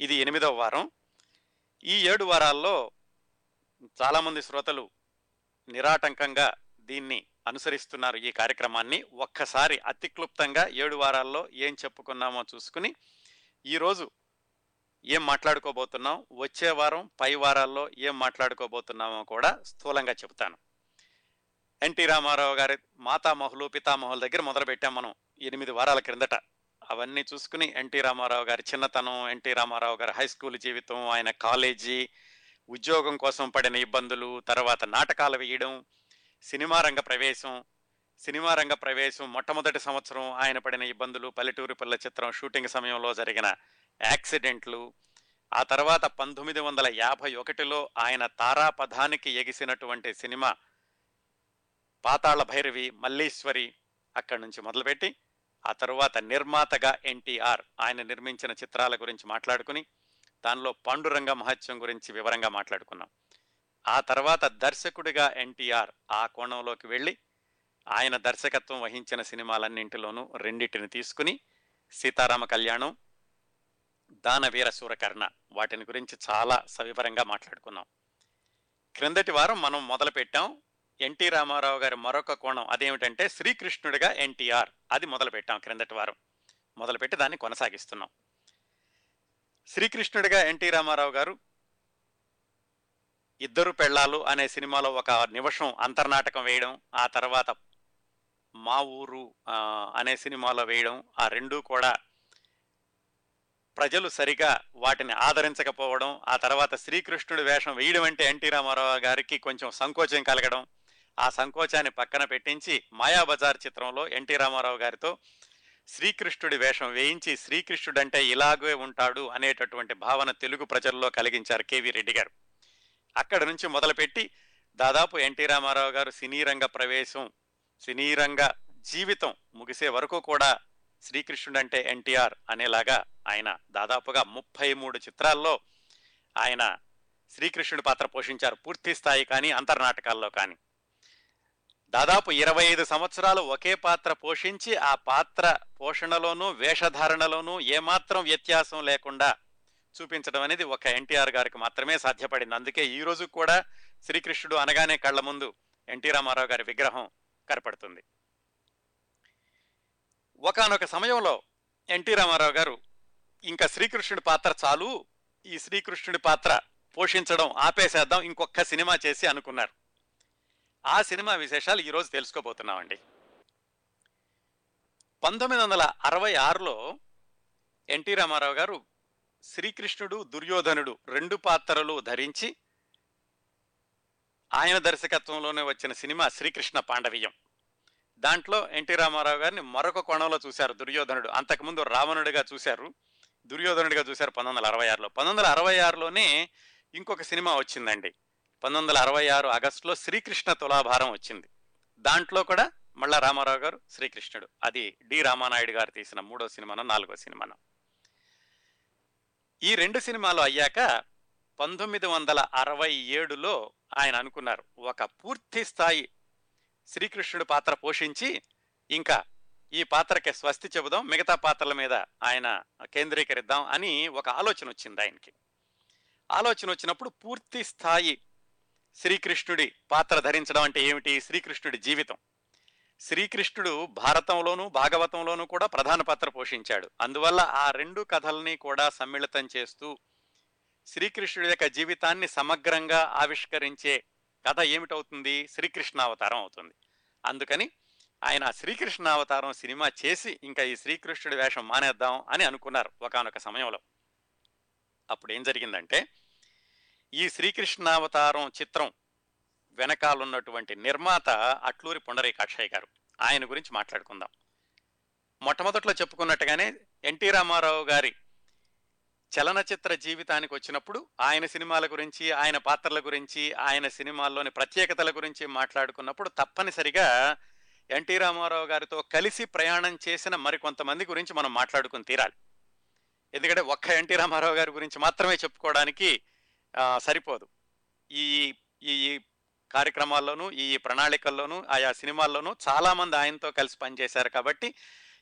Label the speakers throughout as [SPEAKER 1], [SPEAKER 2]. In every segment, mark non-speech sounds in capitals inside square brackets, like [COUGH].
[SPEAKER 1] ఇది ఎనిమిదవ వారం. ఈ ఏడు వారాల్లో చాలామంది శ్రోతలు నిరాటంకంగా దీన్ని అనుసరిస్తున్నారు ఈ కార్యక్రమాన్ని. ఒక్కసారి అతి క్లుప్తంగా ఏడు వారాల్లో ఏం చెప్పుకున్నామో చూసుకుని ఈరోజు ఏం మాట్లాడుకోబోతున్నాం వచ్చే వారం పై వారాల్లో ఏం మాట్లాడుకోబోతున్నామో కూడా స్థూలంగా చెబుతాను. ఎన్టీ రామారావు గారి మాతామహులు పితామహుల దగ్గర మొదలుపెట్టాం మనం ఎనిమిది వారాల క్రిందట. అవన్నీ చూసుకుని ఎన్టీ రామారావు గారి చిన్నతనం ఎన్టీ రామారావు గారి హై స్కూల్ జీవితం ఆయన కాలేజీ ఉద్యోగం కోసం పడిన ఇబ్బందులు తర్వాత నాటకాలు వేయడం సినిమా రంగ ప్రవేశం సినిమా రంగ ప్రవేశం మొట్టమొదటి సంవత్సరం ఆయన పడిన ఇబ్బందులు పల్లెటూరు పిల్ల చిత్రం షూటింగ్ సమయంలో జరిగిన యాక్సిడెంట్లు ఆ తర్వాత పంతొమ్మిది వందల యాభై ఒకటిలో ఆయన తారాపథానికి ఎగిసినటువంటి సినిమా పాతాళ భైరవి మల్లీశ్వరి అక్కడి నుంచి మొదలుపెట్టి ఆ తరువాత నిర్మాతగా ఎన్టీఆర్ ఆయన నిర్మించిన చిత్రాల గురించి మాట్లాడుకుని దానిలో పాండురంగ మహత్యం గురించి వివరంగా మాట్లాడుకున్నాం. ఆ తర్వాత దర్శకుడిగా ఎన్టీఆర్ ఆ కోణంలోకి వెళ్ళి ఆయన దర్శకత్వం వహించిన సినిమాలన్నింటిలోనూ రెండింటిని తీసుకుని సీతారామ కళ్యాణం దానవీర సూరకర్ణ వాటిని గురించి చాలా సవివరంగా మాట్లాడుకున్నాం. క్రిందటి వారం మనం మొదలుపెట్టాం ఎన్టీ రామారావు గారి మరొక కోణం అదేమిటంటే శ్రీకృష్ణుడిగా ఎన్టీఆర్. అది మొదలు పెట్టాం క్రిందటి వారం. మొదలుపెట్టి దాన్ని కొనసాగిస్తున్నాం. శ్రీకృష్ణుడిగా ఎన్టీ రామారావు గారు ఇద్దరు పెళ్ళాలు అనే సినిమాలో ఒక నిమిషం అంతర్నాటకం వేయడం ఆ తర్వాత మా ఊరు అనే సినిమాలో వేయడం ఆ రెండూ కూడా ప్రజలు సరిగా వాటిని ఆదరించకపోవడం ఆ తర్వాత శ్రీకృష్ణుడి వేషం వేయడం అంటే ఎన్టీ రామారావు గారికి కొంచెం సంకోచం కలగడం ఆ సంకోచాన్ని పక్కన పెట్టించి మాయాబజార్ చిత్రంలో ఎన్టీ రామారావు గారితో శ్రీకృష్ణుడి వేషం వేయించి శ్రీకృష్ణుడంటే ఇలాగే ఉంటాడు అనేటటువంటి భావన తెలుగు ప్రజల్లో కలిగించారు కేవీ రెడ్డి గారు. అక్కడ నుంచి మొదలుపెట్టి దాదాపు ఎన్టీ రామారావు గారు సినీ రంగ ప్రవేశం సినీ రంగ జీవితం ముగిసే వరకు కూడా శ్రీకృష్ణుడు అంటే ఎన్టీఆర్ అనేలాగా ఆయన దాదాపుగా ముప్పై మూడు చిత్రాల్లో ఆయన శ్రీకృష్ణుడి పాత్ర పోషించారు. పూర్తి స్థాయి కానీ అంతర్నాటకాల్లో కానీ. దాదాపు ఇరవై ఐదు సంవత్సరాలు ఒకే పాత్ర పోషించి ఆ పాత్ర పోషణలోనూ వేషధారణలోనూ ఏమాత్రం వ్యత్యాసం లేకుండా చూపించడం అనేది ఒక ఎన్టీఆర్ గారికి మాత్రమే సాధ్యపడింది. అందుకే ఈ రోజు కూడా శ్రీకృష్ణుడు అనగానే కళ్ళ ముందు ఎన్టీ రామారావు గారి విగ్రహం కనపడుతుంది. ఒకానొక సమయంలో ఎన్టీ రామారావు గారు ఇంకా శ్రీకృష్ణుడి పాత్ర చాలు ఈ శ్రీకృష్ణుడి పాత్ర పోషించడం ఆపేసేద్దాం ఇంకొక సినిమా చేసి అనుకున్నారు. ఆ సినిమా విశేషాలు ఈరోజు తెలుసుకోబోతున్నామండి. పంతొమ్మిది వందల అరవై ఆరులో ఎన్టీ రామారావు గారు శ్రీకృష్ణుడు దుర్యోధనుడు రెండు పాత్రలు ధరించి ఆయన దర్శకత్వంలోనే వచ్చిన సినిమా శ్రీకృష్ణ పాండవీయం. దాంట్లో ఎన్టీ రామారావు గారిని మరొక కోణంలో చూశారు దుర్యోధనుడు. అంతకుముందు రావణుడిగా చూశారు దుర్యోధనుడిగా చూశారు పంతొమ్మిది వందల అరవై ఆరులో పంతొమ్మిది వందల అరవై ఆరులోనే ఇంకొక సినిమా వచ్చిందండి. పంతొమ్మిది వందల అరవై ఆరు ఆగస్టులో శ్రీకృష్ణ తులాభారం వచ్చింది. దాంట్లో కూడా మళ్ళా రామారావు గారు శ్రీకృష్ణుడు. అది డి రామానాయుడు గారు తీసిన మూడో సినిమానో నాలుగో సినిమానో. ఈ రెండు సినిమాలు అయ్యాక పంతొమ్మిది వందల అరవై ఏడులో ఆయన అనుకున్నారు ఒక పూర్తి స్థాయి శ్రీకృష్ణుడు పాత్ర పోషించి ఇంకా ఈ పాత్రకి స్వస్తి చెబుదాం మిగతా పాత్రల మీద ఆయన కేంద్రీకరిద్దాం అని ఒక ఆలోచన వచ్చింది ఆయనకి. ఆలోచన వచ్చినప్పుడు పూర్తి స్థాయి శ్రీకృష్ణుడి పాత్ర ధరించడం అంటే ఏమిటి? శ్రీకృష్ణుడి జీవితం. శ్రీకృష్ణుడు భారతంలోనూ భాగవతంలోనూ కూడా ప్రధాన పాత్ర పోషించాడు. అందువల్ల ఆ రెండు కథల్ని కూడా సమ్మిళితం చేస్తూ శ్రీకృష్ణుడి యొక్క జీవితాన్ని సమగ్రంగా ఆవిష్కరించే కథ ఏమిటవుతుంది? శ్రీకృష్ణావతారం అవుతుంది. అందుకని ఆయన శ్రీకృష్ణావతారం సినిమా చేసి ఇంకా ఈ శ్రీకృష్ణుడి వేషం మానేద్దాం అని అనుకున్నారు ఒకనొక సమయంలో. అప్పుడు ఏం జరిగిందంటే ఈ శ్రీకృష్ణావతారం చిత్రం వెనకాలన్నటువంటి నిర్మాత అట్లూరి పుండరీకాక్షయ్య గారు. ఆయన గురించి మాట్లాడుకుందాం. మొట్టమొదట్లో చెప్పుకున్నట్టుగానే ఎన్టీ రామారావు గారి చలనచిత్ర జీవితానికి వచ్చినప్పుడు ఆయన సినిమాల గురించి ఆయన పాత్రల గురించి ఆయన సినిమాల్లోని ప్రత్యేకతల గురించి మాట్లాడుకున్నప్పుడు తప్పనిసరిగా ఎన్టీ రామారావు గారితో కలిసి ప్రయాణం చేసిన మరికొంతమంది గురించి మనం మాట్లాడుకుని తీరాలి. ఎందుకంటే ఒక్క ఎన్టీ రామారావు గారి గురించి మాత్రమే చెప్పుకోవడానికి సరిపోదు. ఈ ఈ కార్యక్రమాల్లోనూ ఈ ప్రణాళికల్లోనూ ఆయా సినిమాల్లోనూ చాలామంది ఆయనతో కలిసి పనిచేశారు కాబట్టి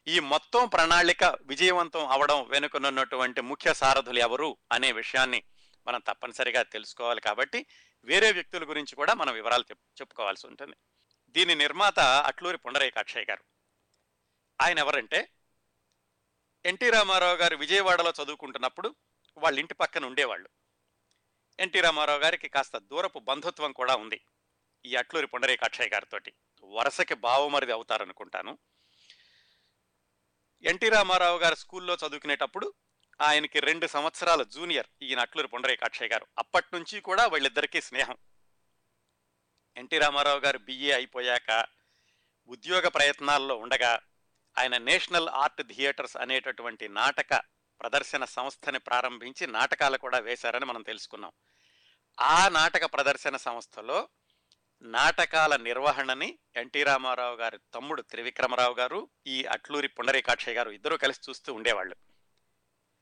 [SPEAKER 1] ఈ మొత్తం ప్రణాళిక విజయవంతం అవడం వెనుకనున్నటువంటి ముఖ్య సారథులు ఎవరు అనే విషయాన్ని మనం తప్పనిసరిగా తెలుసుకోవాలి కాబట్టి వేరే వ్యక్తుల గురించి కూడా మనం వివరాలు చెప్ చెప్పుకోవాల్సి ఉంటుంది. దీని నిర్మాత అట్లూరి పుండరేకాక్షయ్య గారు. ఆయన ఎవరంటే ఎన్టీ రామారావు గారు విజయవాడలో చదువుకుంటున్నప్పుడు వాళ్ళ ఇంటి పక్కన ఉండేవాళ్ళు. ఎన్టీ రామారావు గారికి కాస్త దూరపు బంధుత్వం కూడా ఉంది. ఈ అట్లూరి పుండరీకాక్షయ్య గారితోటి వరుసకి బావమరిది అవుతారనుకుంటాను. ఎన్టీ రామారావు గారు స్కూల్లో చదువుకునేటప్పుడు ఆయనకి రెండు సంవత్సరాల జూనియర్ ఈయన అట్లూరి పుండరీకాక్షయ్య గారు. అప్పటి నుంచి కూడా వీళ్ళిద్దరికీ స్నేహం. ఎన్టీ రామారావు గారు బిఏ అయిపోయాక ఉద్యోగ ప్రయత్నాల్లో ఉండగా ఆయన నేషనల్ ఆర్ట్ థియేటర్స్ అనేటటువంటి నాటక ప్రదర్శన సంస్థని ప్రారంభించి నాటకాలు కూడా వేశారని మనం తెలుసుకున్నాం. ఆ నాటక ప్రదర్శన సంస్థలో నాటకాల నిర్వహణని ఎన్టీ రామారావు గారి తమ్ముడు త్రివిక్రమరావు గారు ఈ అట్లూరి పుండరీకాక్షయ్య గారు ఇద్దరూ కలిసి చూస్తూ ఉండేవాళ్ళు.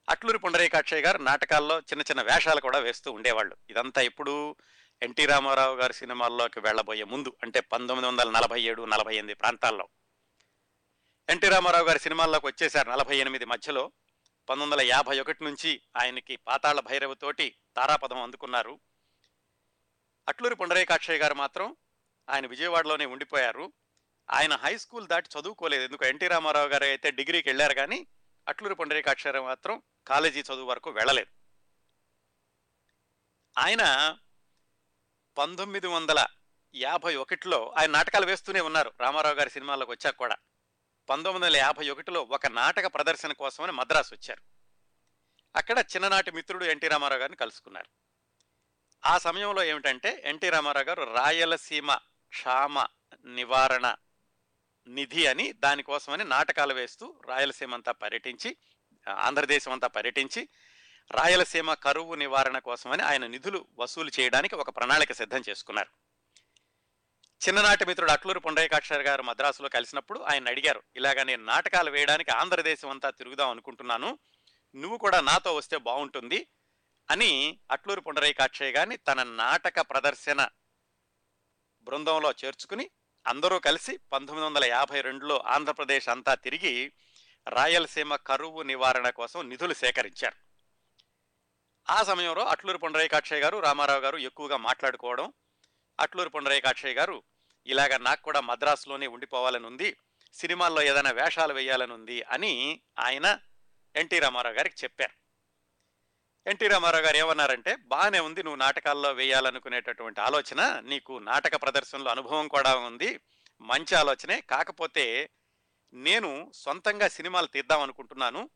[SPEAKER 1] అట్లూరి పుండరీకాక్షయ్య గారు నాటకాల్లో చిన్న చిన్న వేషాలు కూడా వేస్తూ ఉండేవాళ్ళు. ఇదంతా ఇప్పుడు ఎన్టీ రామారావు గారి సినిమాల్లోకి వెళ్ళబోయే ముందు అంటే పంతొమ్మిది వందల నలభై ఏడు నలభై ఎనిమిది ప్రాంతాల్లో. ఎన్టీ రామారావు గారి సినిమాల్లోకి వచ్చేసారు నలభై ఎనిమిది మధ్యలో. పంతొమ్మిది వందల యాభై ఒకటి నుంచి ఆయనకి పాతాళ భైరవతోటి తారాపదం అందుకున్నారు. అట్లూరి పుండరేకాక్షయ్య గారు మాత్రం ఆయన విజయవాడలోనే ఉండిపోయారు. ఆయన హై స్కూల్ దాటి చదువుకోలేదు. ఎందుకు? ఎన్టీ రామారావు గారు అయితే డిగ్రీకి వెళ్ళారు కానీ అట్లూరి పుండరీకాక్షయ్య మాత్రం కాలేజీ చదువు వరకు వెళ్ళలేదు. ఆయన పంతొమ్మిది వందల యాభై ఒకటిలో ఆయన నాటకాలు వేస్తూనే ఉన్నారు. రామారావు గారి సినిమాల్లోకి వచ్చాక కూడా. పంతొమ్మిది వందల యాభై ఒకటిలో ఒక నాటక ప్రదర్శన కోసమని మద్రాసు వచ్చారు. అక్కడ చిన్ననాటి మిత్రుడు ఎన్టీ రామారావు గారిని కలుసుకున్నారు. ఆ సమయంలో ఏమిటంటే ఎన్టీ రామారావు గారు రాయలసీమ క్షామ నివారణ నిధి అని దానికోసమని నాటకాలు వేస్తూ రాయలసీమ అంతా పర్యటించి ఆంధ్రదేశం అంతా పర్యటించి రాయలసీమ కరువు నివారణ కోసమని ఆయన నిధులు వసూలు చేయడానికి ఒక ప్రణాళిక సిద్ధం చేసుకున్నారు. చిన్ననాటి మిత్రుడు అట్లూరు పుండరీకాక్షర్ గారు మద్రాసులో కలిసినప్పుడు ఆయన అడిగారు ఇలాగ నేను నాటకాలు వేయడానికి ఆంధ్రదేశం అంతా తిరుగుదాం అనుకుంటున్నాను నువ్వు కూడా నాతో వస్తే బాగుంటుంది అని అట్లూరు పుండరీకాక్షయ్య గారిని తన నాటక ప్రదర్శన బృందంలో చేర్చుకుని అందరూ కలిసి పంతొమ్మిది వందల యాభై రెండులో ఆంధ్రప్రదేశ్ అంతా తిరిగి రాయలసీమ కరువు నివారణ కోసం నిధులు సేకరించారు. ఆ సమయంలో అట్లూరు పుండరీకాక్షయ్య గారు రామారావు గారు ఎక్కువగా మాట్లాడుకోవడం అట్లూరు పుండరేకాక్షయ్య గారు ఇలాగ నాకు కూడా మద్రాసులోనే ఉండిపోవాలని ఉంది సినిమాల్లో ఏదైనా వేషాలు వేయాలని ఉంది అని ఆయన ఎన్టీ రామారావు గారికి చెప్పారు. ఎన్టీ రామారావు గారు ఏమన్నారంటే బాగానే ఉంది నువ్వు నాటకాల్లో వేయాలనుకునేటటువంటి ఆలోచన నీకు నాటక ప్రదర్శనలో అనుభవం కూడా ఉంది మంచి ఆలోచనే కాకపోతే నేను సొంతంగా సినిమాలు తీద్దాం అనుకుంటున్నాను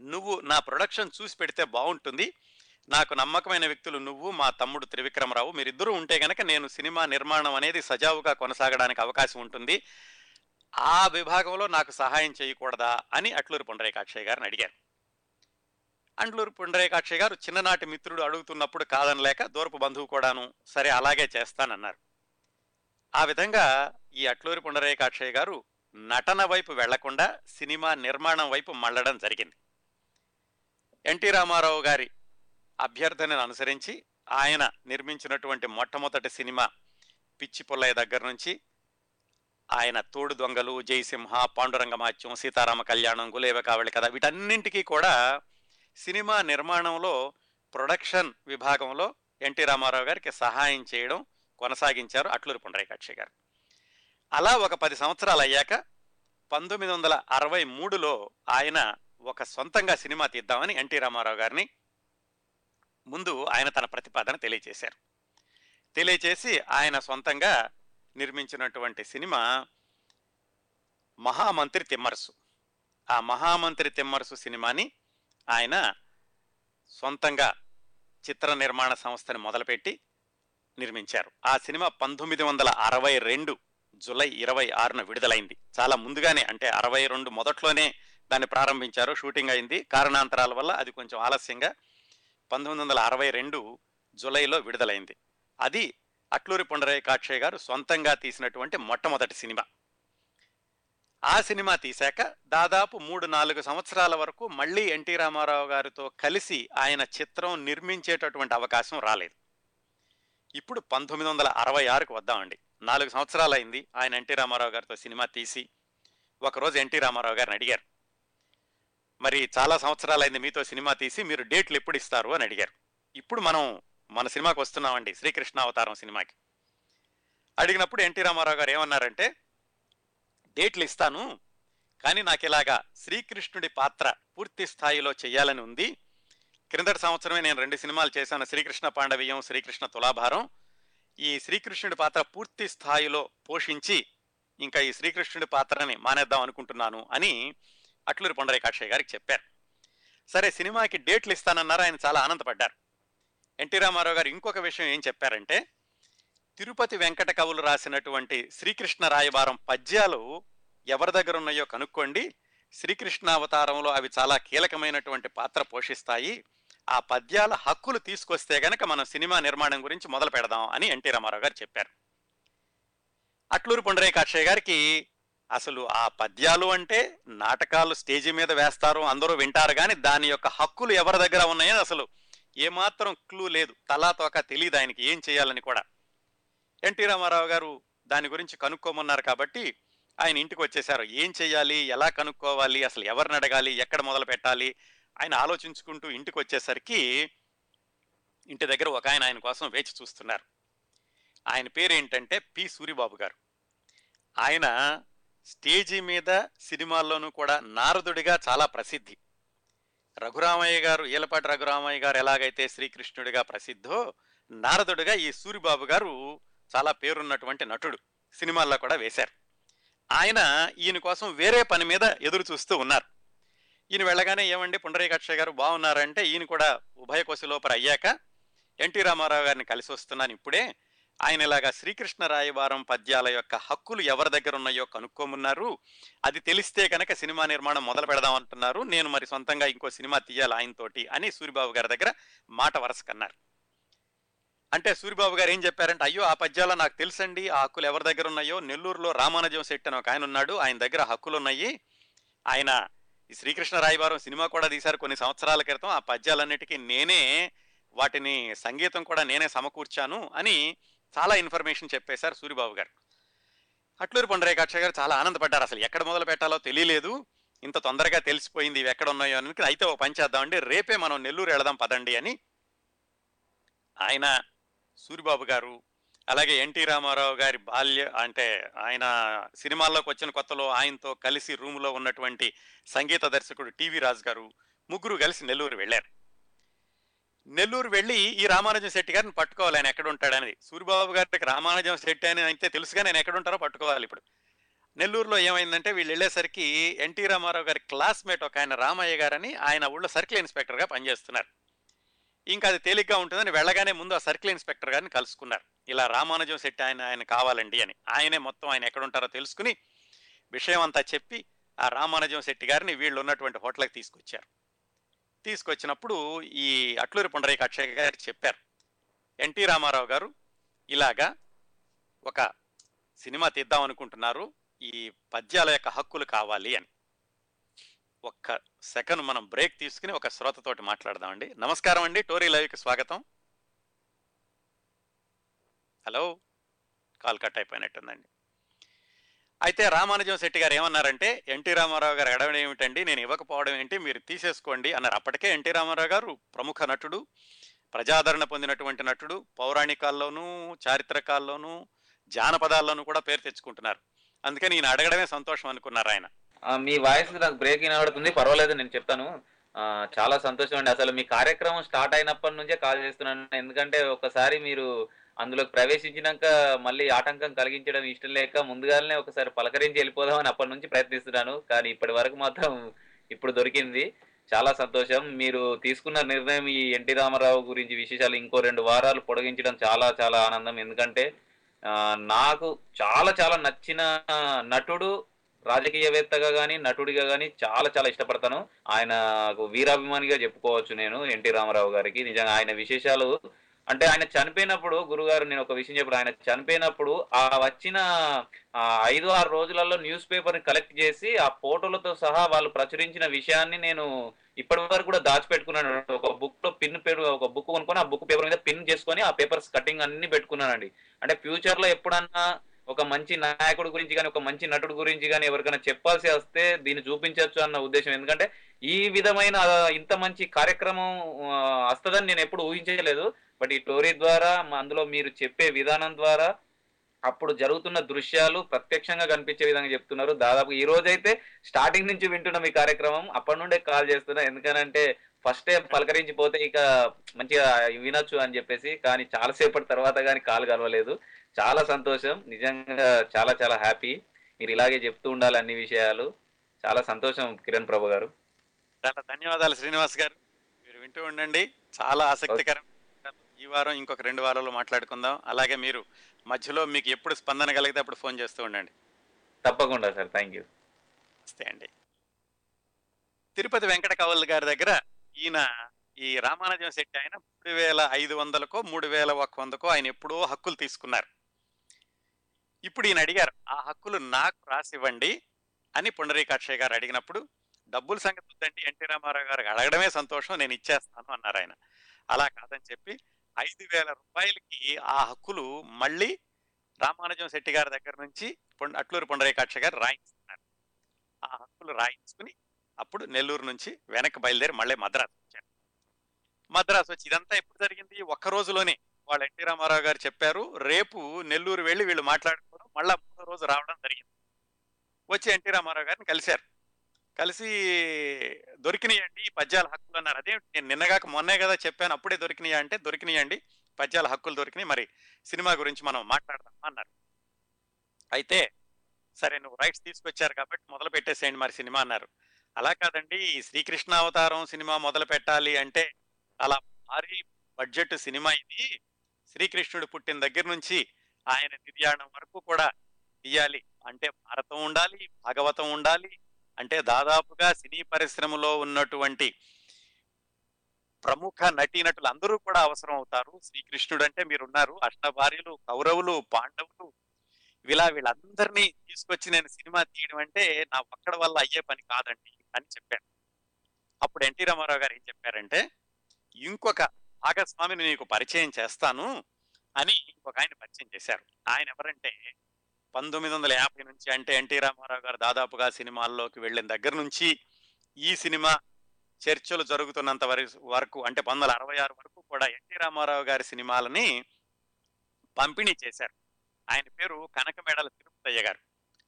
[SPEAKER 1] నువ్వు నా ప్రొడక్షన్ చూసి పెడితే బాగుంటుంది నాకు నమ్మకమైన వ్యక్తులు నువ్వు మా తమ్ముడు త్రివిక్రమరావు. మీరిద్దరూ ఉంటే గనక నేను సినిమా నిర్మాణం అనేది సజావుగా కొనసాగడానికి అవకాశం ఉంటుంది. ఆ విభాగంలో నాకు సహాయం చేయకూడదా అని అట్లూరు పుండరేకాక్షయ్య గారిని అడిగారు. అండ్లూరు పుండరేకాక్షయ్య గారు చిన్ననాటి మిత్రుడు అడుగుతున్నప్పుడు కాదనలేక దూరపు బంధువు కూడాను సరే అలాగే చేస్తానన్నారు. ఆ విధంగా ఈ అట్లూరి పుండరేకాక్షయ్య గారు నటన వైపు వెళ్ళకుండా సినిమా నిర్మాణం వైపు మళ్ళడం జరిగింది. ఎన్టీ రామారావు గారి అభ్యర్థనను అనుసరించి ఆయన నిర్మించినటువంటి మొట్టమొదటి సినిమా పిచ్చి పొల్లయ్య దగ్గర నుంచి ఆయన తోడు దొంగలు జయసింహ పాండురంగమాత్యం సీతారామ కళ్యాణం గులేవ కావళి కథ వీటన్నింటికీ కూడా సినిమా నిర్మాణంలో ప్రొడక్షన్ విభాగంలో ఎన్టీ రామారావు గారికి సహాయం చేయడం కొనసాగించారు అట్లూరి పుండరీకాక్షి గారు. అలా ఒక పది సంవత్సరాలు అయ్యాక పంతొమ్మిది వందల అరవై మూడులో ఆయన ఒక సొంతంగా సినిమా తీద్దామని ఎన్టీ రామారావు గారిని ముందు ఆయన తన ప్రతిపాదన తెలియచేశారు. తెలియచేసి ఆయన సొంతంగా నిర్మించినటువంటి సినిమా మహామంత్రి తిమ్మరసు. ఆ మహామంత్రి తిమ్మరసు సినిమాని ఆయన సొంతంగా చిత్ర నిర్మాణ సంస్థని మొదలుపెట్టి నిర్మించారు. ఆ సినిమా పంతొమ్మిది వందల అరవై రెండు జులై ఇరవై ఆరున విడుదలైంది. చాలా ముందుగానే అంటే అరవై రెండు మొదట్లోనే దాన్ని ప్రారంభించారు షూటింగ్ అయింది. కారణాంతరాల వల్ల అది కొంచెం ఆలస్యంగా పంతొమ్మిది వందల అరవై రెండు జులైలో విడుదలైంది. అది అట్లూరి పుండరీకాక్షయ్య గారు సొంతంగా తీసినటువంటి మొట్టమొదటి సినిమా. ఆ సినిమా తీశాక దాదాపు మూడు నాలుగు సంవత్సరాల వరకు మళ్ళీ ఎన్టీ రామారావు గారితో కలిసి ఆయన చిత్రం నిర్మించేటటువంటి అవకాశం రాలేదు. ఇప్పుడు పంతొమ్మిది వందల అరవై ఆరుకు వద్దామండి. నాలుగు సంవత్సరాలు అయింది ఆయన ఎన్టీ రామారావు గారితో సినిమా తీసి. ఒకరోజు ఎన్టీ రామారావు గారిని అడిగారు. మరి చాలా సంవత్సరాలైంది మీతో సినిమా తీసి మీరు డేట్లు ఎప్పుడు ఇస్తారు అని అడిగారు. ఇప్పుడు మనం మన సినిమాకి వస్తున్నామండి శ్రీకృష్ణ అవతారం సినిమాకి. అడిగినప్పుడు ఎన్టీ రామారావు గారు ఏమన్నారంటే డేట్లు ఇస్తాను కానీ నాకు ఇలాగా శ్రీకృష్ణుడి పాత్ర పూర్తి స్థాయిలో చేయాలని ఉంది. క్రిందటి సంవత్సరమే నేను రెండు సినిమాలు చేశాను శ్రీకృష్ణ పాండవీయం శ్రీకృష్ణ తులాభారం. ఈ శ్రీకృష్ణుడి పాత్ర పూర్తి స్థాయిలో పోషించి ఇంకా ఈ శ్రీకృష్ణుడి పాత్రని మానేద్దాం అనుకుంటున్నాను అని అట్లూరి పొండరేకాక్షయ్య గారికి చెప్పారు. సరే సినిమాకి డేట్లు ఇస్తానన్నారు ఆయన చాలా ఆనందపడ్డారు. ఎన్టీ రామారావు గారు ఇంకొక విషయం ఏం చెప్పారంటే తిరుపతి వెంకట కవులు రాసినటువంటి శ్రీకృష్ణ రాయబారం పద్యాలు ఎవరి దగ్గర ఉన్నాయో కనుక్కోండి. శ్రీకృష్ణ అవతారంలో అవి చాలా కీలకమైనటువంటి పాత్ర పోషిస్తాయి. ఆ పద్యాల హక్కులు తీసుకొస్తే గనక మనం సినిమా నిర్మాణం గురించి మొదలు పెడదాం అని ఎన్టీ రామారావు గారు చెప్పారు. అట్లూరు పొండరేకాక్షయ్య గారికి అసలు ఆ పద్యాలు అంటే నాటకాలు స్టేజి మీద వేస్తారు అందరూ వింటారు కానీ దాని యొక్క హక్కులు ఎవరి దగ్గర ఉన్నాయని అసలు ఏమాత్రం క్లూ లేదు. తలా తోక తెలియదు ఆయనకి ఏం చేయాలని కూడా. ఎన్టీ రామారావు గారు దాని గురించి కనుక్కోమన్నారు కాబట్టి ఆయన ఇంటికి వచ్చేసారు ఏం చేయాలి? ఎలా కనుక్కోవాలి? అసలు ఎవరిని అడగాలి? ఎక్కడ మొదలు పెట్టాలి? ఆయన ఆలోచించుకుంటూ ఇంటికి వచ్చేసరికి ఇంటి దగ్గర ఒక ఆయన ఆయన కోసం వేచి చూస్తున్నారు. ఆయన పేరు ఏంటంటే పి సూరిబాబు గారు. ఆయన స్టేజీ మీద సినిమాల్లోనూ కూడా నారదుడిగా చాలా ప్రసిద్ధి. రఘురామయ్య గారు ఈలపాటి రఘురామయ్య గారు ఎలాగైతే శ్రీకృష్ణుడిగా ప్రసిద్ధో నారదుడిగా ఈ సూరిబాబు గారు చాలా పేరున్నటువంటి నటుడు. సినిమాల్లో కూడా వేశారు. ఆయన ఈయన కోసం వేరే పని మీద ఎదురు చూస్తూ ఉన్నారు. ఈయన వెళ్ళగానే ఏమండి పుండరీకాక్ష గారు బాగున్నారంటే ఈయన కూడా ఉభయ లోపల అయ్యాక ఎన్టీ రామారావు గారిని కలిసి వస్తున్నాను ఇప్పుడే ఆయన ఇలాగా శ్రీకృష్ణ రాయబారం పద్యాల యొక్క హక్కులు ఎవరి దగ్గర ఉన్నాయో కనుక్కోమన్నారు. అది తెలిస్తే కనుక సినిమా నిర్మాణం మొదలు పెడదాం అంటున్నారు. నేను మరి సొంతంగా ఇంకో సినిమా తీయాలి ఆయనతోటి అని సూరిబాబు గారి దగ్గర మాట వరసకన్నారు అంటే సూరిబాబు గారు ఏం చెప్పారంటే అయ్యో ఆ పద్యాలు నాకు తెలుసండి. ఆ హక్కులు ఎవరి దగ్గర ఉన్నాయో? నెల్లూరులో రామానుజం శెట్టి అని ఒక ఆయన ఉన్నాడు. ఆయన దగ్గర హక్కులు ఉన్నాయి. ఆయన ఈ శ్రీకృష్ణ రాయవారం సినిమా కూడా తీశారు కొన్ని సంవత్సరాల క్రితం. ఆ పద్యాలన్నిటికీ నేనే వాటిని సంగీతం కూడా నేనే సమకూర్చాను అని చాలా ఇన్ఫర్మేషన్ చెప్పేశారు సూరిబాబు గారు. అట్లూరి పొండరేకాక్ష గారు చాలా ఆనందపడ్డారు అసలు ఎక్కడ మొదలు పెట్టాలో తెలియలేదు. ఇంత తొందరగా తెలిసిపోయింది ఇవి ఎక్కడ ఉన్నాయో అని అయితే ఓ పని చేద్దామండి రేపే మనం నెల్లూరు వెళదాం పదండి అని ఆయన సూరిబాబు గారు అలాగే ఎన్టీ రామారావు గారి బాల్య అంటే ఆయన సినిమాల్లోకి వచ్చిన కొత్తలో ఆయనతో కలిసి రూములో ఉన్నటువంటి సంగీత దర్శకుడు టీవీ రాజు గారు ముగ్గురు కలిసి నెల్లూరు వెళ్ళారు. నెల్లూరు వెళ్ళి ఈ రామానుజం శెట్టి గారిని పట్టుకోవాలి ఆయన ఎక్కడ ఉంటాడనేది సూరిబాబు గారికి రామానుజం శెట్టి అని అయితే తెలుసుగా నేను ఎక్కడ ఉంటారో పట్టుకోవాలి ఇప్పుడు. నెల్లూరులో ఏమైందంటే వీళ్ళు వెళ్ళేసరికి ఎన్టీ రామారావు గారి క్లాస్మేట్ ఒక ఆయన రామయ్య గారని ఆయన ఊళ్ళో సర్కిల్ ఇన్స్పెక్టర్గా పనిచేస్తున్నారు. ఇంకా అది తేలిగ్గా ఉంటుందని వెళ్ళగానే ముందు ఆ సర్కిల్ ఇన్స్పెక్టర్ గారిని కలుసుకున్నారు. ఇలా రామానుజం శెట్టి ఆయన ఆయన కావాలండి అని. ఆయనే మొత్తం ఆయన ఎక్కడుంటారో తెలుసుకుని విషయం అంతా చెప్పి ఆ రామానుజం శెట్టి గారిని వీళ్ళు ఉన్నటువంటి హోటల్కి తీసుకొచ్చారు. తీసుకొచ్చినప్పుడు ఈ అట్లూరి పుండరీక అక్షయ్ గారు చెప్పారు. ఎన్టీ రామారావు గారు ఇలాగా ఒక సినిమా తీద్దాం అనుకుంటున్నారు. ఈ పద్యాల యొక్క హక్కులు కావాలి అని. ఒక్క సెకండ్ మనం బ్రేక్ తీసుకుని ఒక శ్రోతతోటి మాట్లాడదామండి. నమస్కారం అండి. టోరీ లైవ్కి స్వాగతం. హలో. కాల్ కట్ అయిపోయినట్టుందండి. అయితే రామానుజం శెట్టి గారు ఏమన్నారంటే ఎన్టీ రామారావు గారు అడగడం ఏమిటండి నేను ఇవ్వకపోవడం ఏంటి మీరు తీసేసుకోండి అన్నారు. అప్పటికే ఎన్టీ రామారావు గారు ప్రముఖ నటుడు ప్రజాదరణ పొందినటువంటి నటుడు పౌరాణికాల్లోనూ చారిత్రకాల్లోనూ జానపదాల్లోనూ కూడా పేరు తెచ్చుకుంటున్నారు. అందుకని ఈయన అడగడమే సంతోషం అనుకున్నారు ఆయన.
[SPEAKER 2] మీ వాయిస్ నాకు బ్రేక్ వినబడుతుంది పర్వాలేదు నేను చెప్తాను. చాలా సంతోషం అండి. అసలు మీ కార్యక్రమం స్టార్ట్ అయినప్పటి నుంచే కాల్ చేస్తున్నాను. ఎందుకంటే ఒకసారి మీరు అందులోకి ప్రవేశించినాక మళ్ళీ ఆటంకం కలిగించడం ఇష్టం లేక ముందుగానే ఒకసారి పలకరించి వెళ్ళిపోదామని అప్పటి నుంచి ప్రయత్నిస్తున్నాను. కానీ ఇప్పటి వరకు మాత్రం ఇప్పుడు దొరికింది. చాలా సంతోషం. మీరు తీసుకున్న నిర్ణయం ఈ ఎన్టీ రామారావు గురించి విశేషాలు ఇంకో రెండు వారాలు పొడిగించడం చాలా చాలా ఆనందం. ఎందుకంటే నాకు చాలా చాలా నచ్చిన నటుడు రాజకీయవేత్తగా కానీ నటుడిగా కానీ చాలా చాలా ఇష్టపడతాను. ఆయన వీరాభిమానిగా చెప్పుకోవచ్చు నేను ఎన్టీ రామారావు గారికి. నిజంగా ఆయన విశేషాలు అంటే ఆయన చనిపోయినప్పుడు గురుగారు నేను ఒక విషయం చెప్పాడు ఆయన చనిపోయినప్పుడు ఆ వచ్చిన ఆ ఐదు ఆరు రోజులలో న్యూస్ పేపర్ని కలెక్ట్ చేసి ఆ ఫోటోలతో సహా వాళ్ళు ప్రచురించిన విషయాన్ని నేను ఇప్పటి వరకు కూడా దాచిపెట్టుకున్నాను. ఒక బుక్లో పిన్ పేరు ఒక బుక్ కొనుక్కొని ఆ బుక్ పేపర్ మీద పిన్ చేసుకొని ఆ పేపర్స్ కటింగ్ అన్ని పెట్టుకున్నానండి. అంటే ఫ్యూచర్లో ఎప్పుడన్నా ఒక మంచి నాయకుడి గురించి కానీ ఒక మంచి నటుడు గురించి కానీ ఎవరికైనా చెప్పాల్సి వస్తే దీన్ని చూపించవచ్చు అన్న ఉద్దేశం. ఎందుకంటే ఈ విధమైన ఇంత మంచి కార్యక్రమం వస్తుందని నేను ఎప్పుడు ఊహించలేదు. బట్ ఈ టోరీ ద్వారా అందులో మీరు చెప్పే విధానం ద్వారా అప్పుడు జరుగుతున్న దృశ్యాలు ప్రత్యక్షంగా కనిపించే విధంగా చెప్తున్నారు. దాదాపు ఈ రోజైతే స్టార్టింగ్ నుంచి వింటున్న మీ కార్యక్రమం. అప్పటి నుండే కాల్ చేస్తున్నా. ఎందుకనంటే ఫస్ట్ టైం ఇక మంచిగా వినొచ్చు అని చెప్పేసి కానీ చాలాసేపటి తర్వాత కానీ కాల్ కలవలేదు. చాలా సంతోషం. నిజంగా చాలా చాలా హ్యాపీ. మీరు ఇలాగే చెప్తూ ఉండాలి అన్ని విషయాలు. చాలా సంతోషం కిరణ్ ప్రభు గారు.
[SPEAKER 1] చాలా ధన్యవాదాలు శ్రీనివాస్ గారు. మీరు వింటూ ఉండండి. చాలా ఆసక్తికరం. ఈ వారం ఇంకొక రెండు వారాలు మాట్లాడుకుందాం. అలాగే మీరు మధ్యలో మీకు ఎప్పుడు స్పందన కలిగితే అప్పుడు ఫోన్ చేస్తూ ఉండండి.
[SPEAKER 2] తప్పకుండా సార్. Thank you.
[SPEAKER 1] నమస్తే అండి. తిరుపతి వెంకట కవల్ గారి దగ్గర ఈయన ఈ రామానుజం శెట్టి ఆయన మూడు వేల ఐదు వందలకో మూడు వేల ఒక వందకో ఆయన ఎప్పుడో హక్కులు తీసుకున్నారు. ఇప్పుడు ఈయన అడిగారు ఆ హక్కులు నాకు రాసివ్వండి అని పుండరీకాక్షయ్య గారు అడిగినప్పుడు డబ్బుల సంగతి వద్దండి ఎన్టీ రామారావు గారు అడగడమే సంతోషం నేను ఇచ్చేస్తాను అన్నారు ఆయన. అలా కాదని చెప్పి ఐదు వేల రూపాయలకి ఆ హక్కులు మళ్ళీ రామానుజం శెట్టి గారి దగ్గర నుంచి అట్లూరు అట్లూరి పుండరీకాక్ష గారు రాయించుకున్నారు. ఆ హక్కులు రాయించుకుని అప్పుడు నెల్లూరు నుంచి వెనక్కి బయలుదేరి మళ్ళీ మద్రాసు వచ్చారు. మద్రాసు వచ్చి ఇదంతా ఎప్పుడు జరిగింది? ఒక్క రోజులోనే వాళ్ళు ఎన్టీ రామారావు గారు చెప్పారు రేపు నెల్లూరు వెళ్ళి వీళ్ళు మాట్లాడుకోవడం మళ్ళీ మూడో రోజు రావడం జరిగింది. వచ్చి ఎన్టీ రామారావు గారిని కలిశారు. కలిసి దొరికినాయండి ఈ పద్యాల హక్కులు అన్నారు. అదే నేను నిన్నగాక మొన్నే కదా చెప్పాను అప్పుడే దొరికినాయా అంటే దొరికినాయండి పద్యాల హక్కులు దొరికినాయి. మరి సినిమా గురించి మనం మాట్లాడదాం అన్నారు. అయితే సరే నువ్వు రైట్స్ తీసుకొచ్చారు కాబట్టి మొదలు పెట్టేసేయండి మరి సినిమా అన్నారు. అలా కాదండి ఈ శ్రీకృష్ణ అవతారం సినిమా మొదలు పెట్టాలి అంటే అలా భారీ బడ్జెట్ సినిమా ఇది. శ్రీకృష్ణుడు పుట్టిన దగ్గర నుంచి ఆయన నిర్యాణం వరకు కూడా తీయాలి అంటే భారతం ఉండాలి భాగవతం ఉండాలి అంటే దాదాపుగా సినీ పరిశ్రమలో ఉన్నటువంటి ప్రముఖ నటీనటులు అందరూ కూడా అవసరం అవుతారు. శ్రీకృష్ణుడు అంటే మీరున్నారు. అష్టభార్యలు కౌరవులు పాండవులు ఇలా వీళ్ళందరినీ తీసుకొచ్చి నేను సినిమా తీయడం అంటే నా ఒక్కడ వల్ల అయ్యే పని కాదండి అని చెప్పాను. అప్పుడు ఎన్టీ రామారావు గారు ఏం చెప్పారంటే ఇంకొక భాగస్వామిని నీకు పరిచయం చేస్తాను అని ఇంకొక ఆయన పరిచయం చేశారు. ఆయన ఎవరంటే పంతొమ్మిది వందల యాభై నుంచి అంటే ఎన్టీ రామారావు గారు దాదాపుగా సినిమాల్లోకి వెళ్ళిన దగ్గర నుంచి ఈ సినిమా చర్చలు జరుగుతున్నంత వరకు వరకు అంటే పంతొమ్మిది వందల అరవై ఆరు వరకు కూడా ఎన్టీ రామారావు గారి సినిమాలని పంపిణీ చేశారు. ఆయన పేరు కనకమేడల తిరుపతయ్య గారు.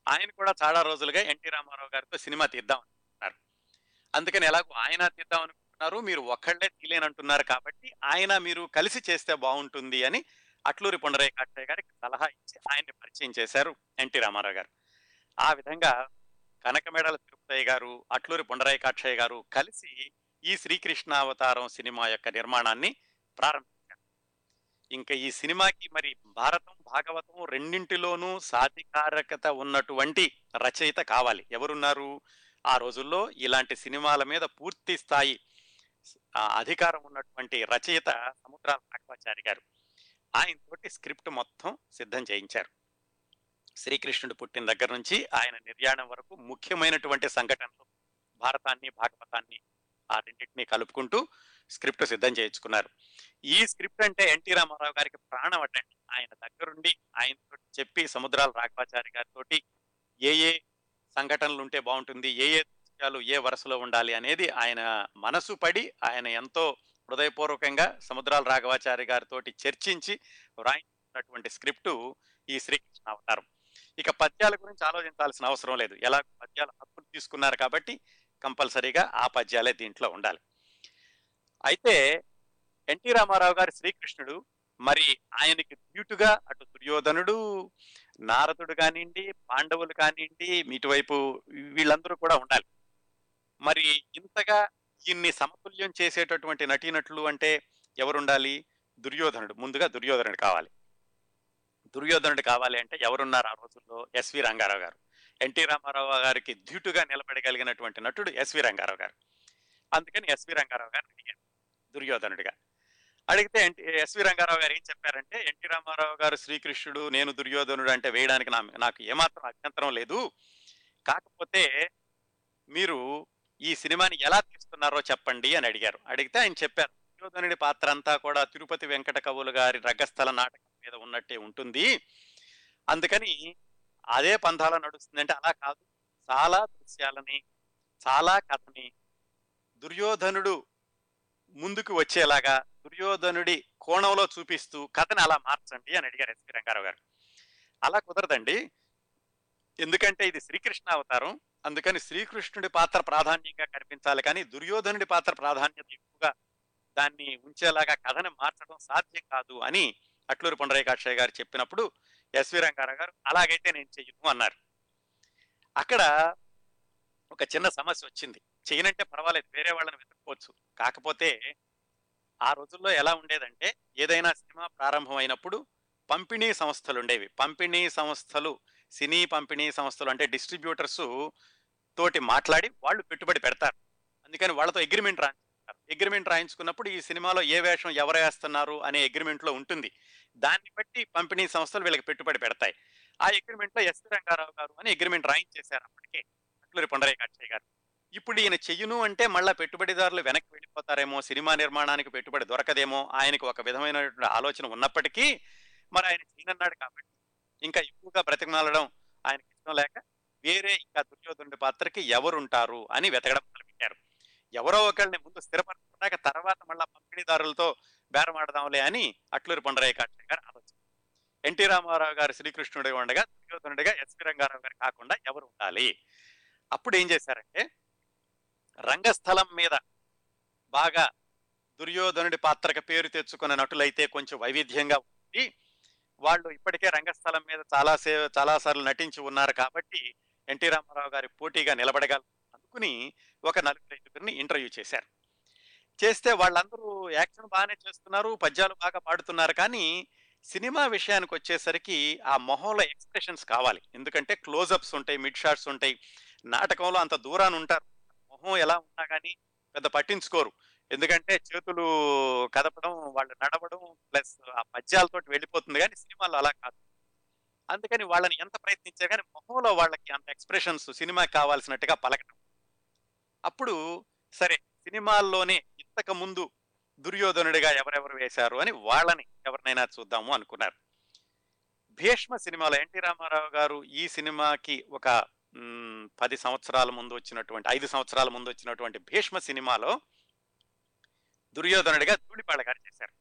[SPEAKER 1] ఆయన కూడా చాలా రోజులుగా ఎన్టీ రామారావు గారితో సినిమా తీద్దాం అనుకుంటున్నారు. అందుకని ఎలాగో ఆయన తీద్దాం అనుకుంటున్నారు మీరు ఒక్కళ్ళే తీలేనంటున్నారు కాబట్టి ఆయన మీరు కలిసి చేస్తే బాగుంటుంది అని అట్లూరి పుండరేకాక్షయ్య గారికి సలహా ఇచ్చి ఆయన్ని పరిచయం చేశారు ఎన్టీ రామారావు గారు. ఆ విధంగా కనకమేడల తిరుపతయ్య గారు అట్లూరి పుండరేకాక్షయ్య గారు కలిసి ఈ శ్రీకృష్ణ అవతారం సినిమా యొక్క నిర్మాణాన్ని ప్రారంభించారు. ఇంకా ఈ సినిమాకి మరి భారతం భాగవతం రెండింటిలోనూ సాధికారకత ఉన్నటువంటి రచయిత కావాలి. ఎవరున్నారు? ఆ రోజుల్లో ఇలాంటి సినిమాల మీద పూర్తి స్థాయి ఆ, అధికారం ఉన్నటువంటి రచయిత సముద్రాల రాఘవాచారి గారు. ఆయన తోటి స్క్రిప్ట్ మొత్తం సిద్ధం చేయించారు. శ్రీకృష్ణుడు పుట్టిన దగ్గర నుంచి ఆయన నిర్యాణం వరకు ముఖ్యమైనటువంటి సంఘటనలు భారతాన్ని భాగవతాన్ని ఆ రెండింటిని కలుపుకుంటూ స్క్రిప్ట్ సిద్ధం చేయించుకున్నారు. ఈ స్క్రిప్ట్ అంటే ఎన్టీ రామారావు గారికి ప్రాణం అడ్డండి ఆయన దగ్గరుండి ఆయనతో చెప్పి సముద్రాల రాఘవాచారి గారితో ఏ ఏ సంఘటనలు ఉంటే బాగుంటుంది ఏ ఏ దృశ్యాలు ఏ వరుసలో ఉండాలి అనేది ఆయన మనసు పడి ఆయన ఎంతో హృదయపూర్వకంగా సముద్రాల రాఘవాచారి గారితో చర్చించి వ్రాయించినటువంటి స్క్రిప్టు ఈ శ్రీకృష్ణ అవతారం. ఇక పద్యాల గురించి ఆలోచించాల్సిన అవసరం లేదు. ఎలా పద్యాల హక్కులు తీసుకున్నారు కాబట్టి కంపల్సరీగా ఆ పద్యాలే దీంట్లో ఉండాలి. అయితే ఎన్టీ రామారావు గారి శ్రీకృష్ణుడు మరి ఆయనకి డ్యూటుగా అటు దుర్యోధనుడు నారదుడు కానివ్వండి పాండవులు కానివ్వండి ఇటువైపు వీళ్ళందరూ కూడా ఉండాలి. మరి ఇంతగా ఇన్ని సమతుల్యం చేసేటటువంటి నటీనటులు అంటే ఎవరుండాలి? దుర్యోధనుడు. ముందుగా దుర్యోధనుడు కావాలి. దుర్యోధనుడు కావాలి అంటే ఎవరున్నారు ఆ రోజుల్లో? ఎస్వి రంగారావు గారు. ఎన్టీ రామారావు గారికి ధీటుగా నిలబడగలిగినటువంటి నటుడు ఎస్వి రంగారావు గారు. అందుకని ఎస్వి రంగారావు గారు అడిగారు దుర్యోధనుడిగా. అడిగితే ఎన్టీ ఎస్వి రంగారావు గారు ఏం చెప్పారంటే ఎన్టీ రామారావు గారు శ్రీకృష్ణుడు నేను దుర్యోధనుడు అంటే వేయడానికి నా నాకు ఏమాత్రం అభ్యంతరం లేదు. కాకపోతే మీరు ఈ సినిమాని ఎలా తీస్తున్నారో చెప్పండి అని అడిగారు. అడిగితే ఆయన చెప్పారు దుర్యోధనుడి పాత్ర అంతా కూడా తిరుపతి వెంకట కవులు గారి రంగస్థల నాటకం మీద ఉన్నట్టే ఉంటుంది. అందుకని అదే పంథాలో నడుస్తుందంటే అలా కాదు. చాలా దృశ్యాలని చాలా కథని దుర్యోధనుడు ముందుకు వచ్చేలాగా దుర్యోధనుడి కోణంలో చూపిస్తూ కథని అలా మార్చండి అని అడిగారు ఎస్పి రంగారావు గారు. అలా కుదరదండి. ఎందుకంటే ఇది శ్రీకృష్ణ అవతారం. అందుకని శ్రీకృష్ణుడి పాత్ర ప్రాధాన్యంగా కనిపించాలి. కానీ దుర్యోధనుడి పాత్ర ప్రాధాన్యత ఎక్కువగా దాన్ని ఉంచేలాగా కథని మార్చడం సాధ్యం కాదు అని అట్లూరు పొండరేకాక్షయ్య గారు చెప్పినప్పుడు ఎస్వి రంగారావు గారు అలాగైతే నేను చెయ్యను అన్నారు. అక్కడ ఒక చిన్న సమస్య వచ్చింది. చేయనంటే పర్వాలేదు వేరే వాళ్ళని వెతుక్కోవచ్చు. కాకపోతే ఆ రోజుల్లో ఎలా ఉండేదంటే ఏదైనా సినిమా ప్రారంభమైనప్పుడు పంపిణీ సంస్థలు ఉండేవి పంపిణీ సంస్థలు సినీ పంపిణీ సంస్థలు అంటే డిస్ట్రిబ్యూటర్స్ తోటి మాట్లాడి వాళ్ళు పెట్టుబడి పెడతారు. అందుకని వాళ్ళతో అగ్రిమెంట్ రాయించుకుంటారు అగ్రిమెంట్ రాయించుకున్నప్పుడు ఈ సినిమాలో ఏ వేషం ఎవరు వేస్తున్నారు అనే అగ్రిమెంట్లో ఉంటుంది. దాన్ని బట్టి పంపిణీ సంస్థలు వీళ్ళకి పెట్టుబడి పెడతాయి. ఆ అగ్రిమెంట్లో ఎస్ రంగారావు గారు అని అగ్రిమెంట్ రాయించేశారు అప్పటికే అట్లూరి పొండరయ్య కాక్షయ్య గారు. ఇప్పుడు ఈయన చెయ్యును అంటే మళ్ళా పెట్టుబడిదారులు వెనక్కి వెళ్ళిపోతారేమో సినిమా నిర్మాణానికి పెట్టుబడి దొరకదేమో ఆయనకు ఒక విధమైనటువంటి ఆలోచన ఉన్నప్పటికీ మరి ఆయన చేయనన్నాడు కాబట్టి ఇంకా ఎక్కువగా బ్రతిమలాడడం ఆయనకి ఇష్టం లేక వేరే ఇంకా దుర్యోధనుడి పాత్రకి ఎవరుంటారు అని వెతకడం మొదలుపెట్టారు. ఎవరో ఒకరిని ముందు స్థిరపరచుకున్నాక తర్వాత మళ్ళా పంపిణీదారులతో బేరమాడదాంలే అని అట్లూరి పొండరయ్య కాక్షయ్య గారు ఆలోచన. ఎన్టీ రామారావు గారు శ్రీకృష్ణుడిగా ఉండగా దుర్యోధనుడిగా ఎస్వి రంగారావు గారు కాకుండా ఎవరు ఉండాలి అప్పుడు ఏం చేశారంటే రంగస్థలం మీద బాగా దుర్యోధనుడి పాత్రకి పేరు తెచ్చుకున్న నటులైతే కొంచెం వైవిధ్యంగా ఉంది వాళ్ళు ఇప్పటికే రంగస్థలం మీద చాలా సే చాలా సార్లు నటించి ఉన్నారు కాబట్టి ఎన్టీ రామారావు గారి పోటీగా నిలబడగల అనుకుని ఒక నలుగురు ఐదుగురిని ఇంటర్వ్యూ చేశారు. చేస్తే వాళ్ళందరూ యాక్షన్ బాగానే చేస్తున్నారు పద్యాలు బాగా పాడుతున్నారు కానీ సినిమా విషయానికి వచ్చేసరికి ఆ మొహంలో ఎక్స్ప్రెషన్స్ కావాలి. ఎందుకంటే క్లోజప్స్ ఉంటాయి మిడ్ షాట్స్ ఉంటాయి. నాటకంలో అంత దూరాన్ని ఉంటారు. మొహం ఎలా ఉన్నా కానీ పెద్ద పట్టించుకోరు. ఎందుకంటే చేతులు కదపడం వాళ్ళు నడవడం ప్లస్ ఆ పద్యాలతోటి వెళ్ళిపోతుంది కానీ సినిమాలో అలా కాదు. అందుకని వాళ్ళని ఎంత ప్రయత్నించారు కానీ మొహంలో వాళ్ళకి అంత ఎక్స్ప్రెషన్స్ సినిమా కావాల్సినట్టుగా పలకడం అప్పుడు సరే సినిమాల్లోనే ఇంతకు ముందు దుర్యోధనుడిగా ఎవరెవరు వేశారు అని వాళ్ళని ఎవరినైనా చూద్దాము అనుకున్నారు. భీష్మ సినిమాలో ఎన్టీ రామారావు గారు ఈ సినిమాకి ఒక పది సంవత్సరాల ముందు వచ్చినటువంటి ఐదు సంవత్సరాల ముందు వచ్చినటువంటి భీష్మ సినిమాలో దుర్యోధనుడిగా ధూళిపాళ గారు చేశారు.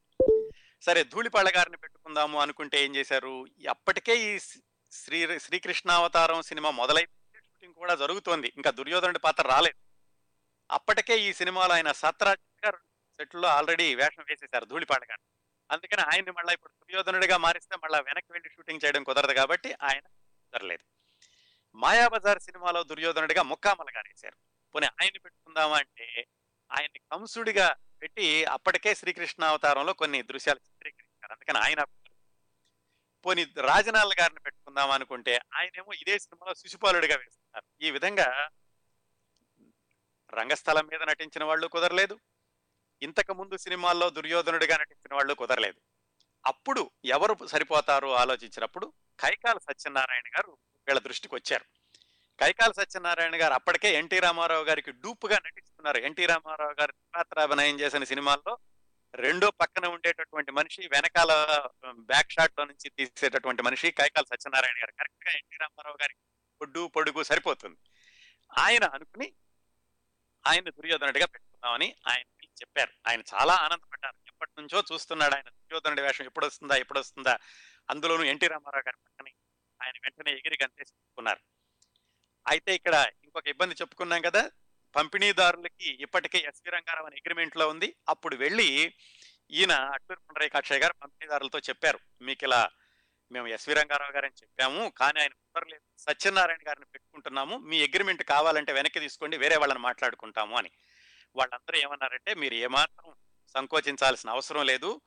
[SPEAKER 1] సరే ధూళిపాళ గారిని పెట్టుకుందాము అనుకుంటే ఏం చేశారు? అప్పటికే ఈ శ్రీ శ్రీకృష్ణావతారం సినిమా మొదలై షూటింగ్ కూడా జరుగుతోంది. ఇంకా దుర్యోధనుడి పాత్ర రాలేదు. అప్పటికే ఈ సినిమాలో ఆయన సత్రాజ్ గారు సెట్లో ఆల్రెడీ వేషం వేసేశారు ధూళిపాళ గారు అందుకని ఆయన్ని మళ్ళీ ఇప్పుడు దుర్యోధనుడిగా మారిస్తే మళ్ళీ వెనక్కి వెళ్ళి షూటింగ్ చేయడం కుదరదు కాబట్టి ఆయన కుదరలేదు. మాయాబజార్ సినిమాలో దుర్యోధనుడిగా ముక్కామల గారు వేశారు పోనీ ఆయన్ని పెట్టుకుందామా అంటే ఆయన్ని కంసుడిగా పెట్టి అప్పటికే శ్రీకృష్ణ అవతారంలో కొన్ని దృశ్యాలు చిత్రీకరించారు. అందుకని ఆయన పోనీ రాజనాల గారిని పెట్టుకుందాం అనుకుంటే ఆయనేమో ఇదే సినిమాలో శిశుపాలుడిగా వేస్తున్నారు. ఈ విధంగా రంగస్థలం మీద నటించిన వాళ్ళు కుదరలేదు. ఇంతకు ముందు సినిమాల్లో దుర్యోధనుడిగా నటించిన వాళ్ళు కుదరలేదు. అప్పుడు ఎవరు సరిపోతారు ఆలోచించినప్పుడు కైకాల సత్యనారాయణ గారు వీళ్ళ దృష్టికి వచ్చారు కైకాల సత్యనారాయణ గారు అప్పటికే ఎన్టీ రామారావు గారికి డూప్గా నటిస్తున్నారు. ఎన్టీ రామారావు గారు పాత్రాభినయం చేసిన సినిమాల్లో రెండో పక్కన ఉండేటటువంటి మనిషి వెనకాల బ్యాక్ షాట్లో నుంచి తీసేటటువంటి మనిషి కైకాల సత్యనారాయణ గారు. కరెక్ట్గా ఎన్టీ రామారావు గారికి పొడ్డు పొడుగు సరిపోతుంది. ఆయన అనుకుని ఆయన దుర్యోధనుడిగా పెట్టుకుందామని ఆయన చెప్పారు. ఆయన చాలా ఆనందపడ్డారు. ఎప్పటి నుంచో చూస్తున్నాడు ఆయన దుర్యోధనుడి వేషం ఎప్పుడు వస్తుందా ఎప్పుడు వస్తుందా అందులోనూ ఎన్టీ రామారావు గారి పక్కన ఆయన వెంటనే ఎగిరి గంతేసి చెప్పుకున్నారు అయితే ఇక్కడ ఇంకొక ఇబ్బంది చెప్పుకున్నాం కదా పంపిణీదారులకి ఇప్పటికే ఎస్వి రంగారావు అనే అగ్రిమెంట్లో ఉంది. అప్పుడు వెళ్ళి ఈయన అట్టూరు పుండరయ్య కాక్షయ్య గారు పంపిణీదారులతో చెప్పారు. మీకు ఇలా మేము ఎస్వి రంగారావు గారని చెప్పాము కానీ ఆయన కుదరలేదు. సత్యనారాయణ గారిని పెట్టుకుంటున్నాము. మీ అగ్రిమెంట్ కావాలంటే వెనక్కి తీసుకోండి వేరే వాళ్ళని మాట్లాడుకుంటాము అని. వాళ్ళందరూ ఏమన్నారంటే మీరు ఏమాత్రం సంకోచించాల్సిన అవసరం లేదు.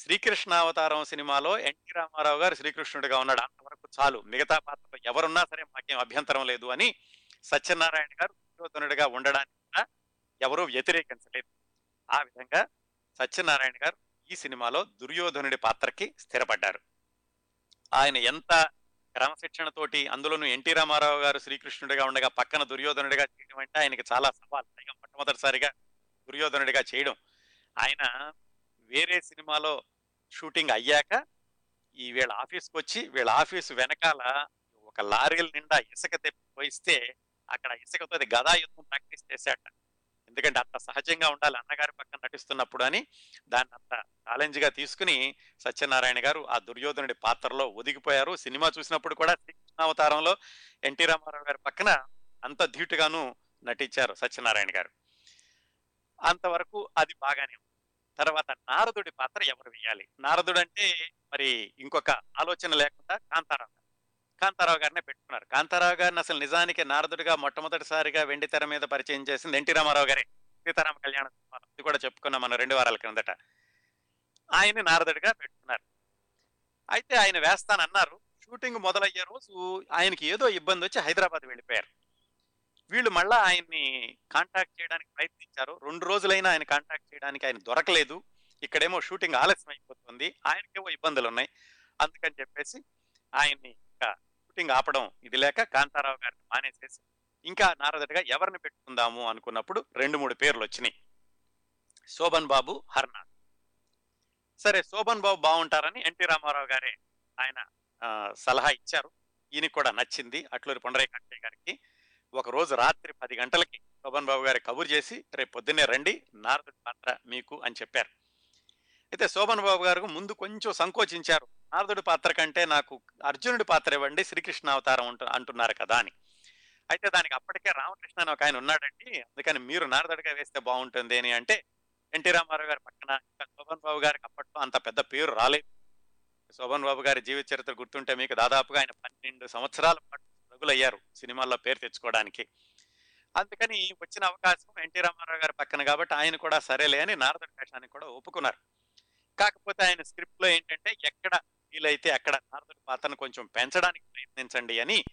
[SPEAKER 1] శ్రీకృష్ణ అవతారం సినిమాలో ఎన్టీ రామారావు గారు శ్రీకృష్ణుడిగా ఉన్నాడు. అంతవరకు చాలు. మిగతా పాత్రలో ఎవరున్నా సరే మాకేం అభ్యంతరం లేదు అని సత్యనారాయణ గారు దుర్యోధనుడిగా ఉండడానికి కూడా ఎవరూ వ్యతిరేకించలేదు. ఆ విధంగా సత్యనారాయణ గారు ఈ సినిమాలో దుర్యోధనుడి పాత్రకి స్థిరపడ్డారు. ఆయన ఎంత క్రమశిక్షణతోటి అందులోనూ ఎన్టీ రామారావు గారు శ్రీకృష్ణుడిగా ఉండగా పక్కన దుర్యోధనుడిగా చేయడం అంటే ఆయనకి చాలా సవాల్. పైగా మొట్టమొదటిసారిగా దుర్యోధనుడిగా చేయడం. ఆయన వేరే సినిమాలో షూటింగ్ అయ్యాక ఈ వీళ్ళ ఆఫీస్కి వచ్చి వీళ్ళ ఆఫీస్ వెనకాల ఒక లారీల నిండా ఇసుక తెప్పి పోయిస్తే అక్కడ ఇసుకతో అది గదా యుద్ధం ప్రాక్టీస్ చేశాట ఎందుకంటే అంత సహజంగా ఉండాలి అన్నగారి పక్కన నటిస్తున్నప్పుడు అని దాన్ని అంత ఛాలెంజ్గా తీసుకుని సత్యనారాయణ గారు ఆ దుర్యోధనుడి పాత్రలో ఒదిగిపోయారు. సినిమా చూసినప్పుడు కూడా శ్రీకృష్ణావతారంలో ఎన్టీ రామారావు గారి పక్కన అంత ధీటుగాను నటించారు సత్యనారాయణ గారు. అంతవరకు అది బాగానే ఉంది తర్వాత నారదుడి పాత్ర ఎవరు వేయాలి? నారదుడు అంటే మరి ఇంకొక ఆలోచన లేకుండా కాంతారావు కాంతారావు గారినే పెట్టుకున్నారు. కాంతారావు గారిని అసలు నిజానికి నారదుడిగా మొట్టమొదటిసారిగా వెండి తెర మీద పరిచయం చేసింది ఎన్టీ రామారావు గారే. సీతారామ కళ్యాణ సినిమాలో. ఇది కూడా చెప్పుకున్నాం మన రెండు వారాల క్రిందట. ఆయన నారదుడిగా పెట్టుకున్నారు. అయితే ఆయన వేస్తానన్నారు. షూటింగ్ మొదలయ్యే రోజు ఆయనకి ఏదో ఇబ్బంది వచ్చి హైదరాబాద్ వెళ్ళిపోయారు. వీళ్ళు మళ్ళా ఆయన్ని కాంటాక్ట్ చేయడానికి ప్రయత్నించారు. రెండు రోజులైనా ఆయన కాంటాక్ట్ చేయడానికి ఆయన దొరకలేదు. ఇక్కడేమో షూటింగ్ ఆలస్యం అయిపోతుంది. ఆయనకేమో ఇబ్బందులు ఉన్నాయి అందుకని చెప్పేసి ఆయన్ని ఇంకా షూటింగ్ ఆపడం ఇది లేక కాంతారావు గారిని మానేసేసి ఇంకా నారదుడిగా ఎవరిని పెట్టుకుందాము అనుకున్నప్పుడు రెండు మూడు పేర్లు వచ్చినాయి. శోభన్ బాబు హర్నాథ్. సరే శోభన్ బాబు బాగుంటారని ఎన్టీ రామారావు గారే ఆయన ఆ, సలహా ఇచ్చారు. ఈయనకి కూడా నచ్చింది. అట్లూరి పొండరై కట్టయ్య గారికి ఒక రోజు రాత్రి పది గంటలకి శోభన్ బాబు గారి కబురు చేసి రేపు పొద్దున్నే రండి నారదుడి పాత్ర మీకు అని చెప్పారు. అయితే శోభన్ బాబు గారు ముందు కొంచెం సంకోచించారు. నారదుడి పాత్ర కంటే నాకు అర్జునుడి పాత్ర ఇవ్వండి శ్రీకృష్ణ అవతారం ఉంటు- అంటున్నారు కదా అని. అయితే దానికి అప్పటికే రామకృష్ణ అని ఒక ఆయన ఉన్నాడండి. అందుకని మీరు నారదుడిగా వేస్తే బాగుంటుంది అని అంటే ఎన్టీ రామారావు గారి పక్కన ఇంకా శోభన్ బాబు గారికి అప్పట్లో అంత పెద్ద పేరు రాలేదు. శోభన్ బాబు గారి జీవిత చరిత్ర గుర్తుంటే మీకు దాదాపుగా ఆయన పన్నెండు సంవత్సరాల పాటు రగులయ్యారు సినిమాల్లో పేరు తెచ్చుకోవడానికి. అందుకని వచ్చిన అవకాశం ఎన్టీ రామారావు గారి పక్కన కాబట్టి ఆయన కూడా సరేలే అని నారదుడి వేషానికి కూడా ఒప్పుకున్నారు. కాకపోతే ఆయన స్క్రిప్ట్లో ఏంటంటే ఎక్కడ వీలైతే అక్కడ నారదుడి పాత్రను కొంచెం పెంచడానికి ప్రయత్నించండి అని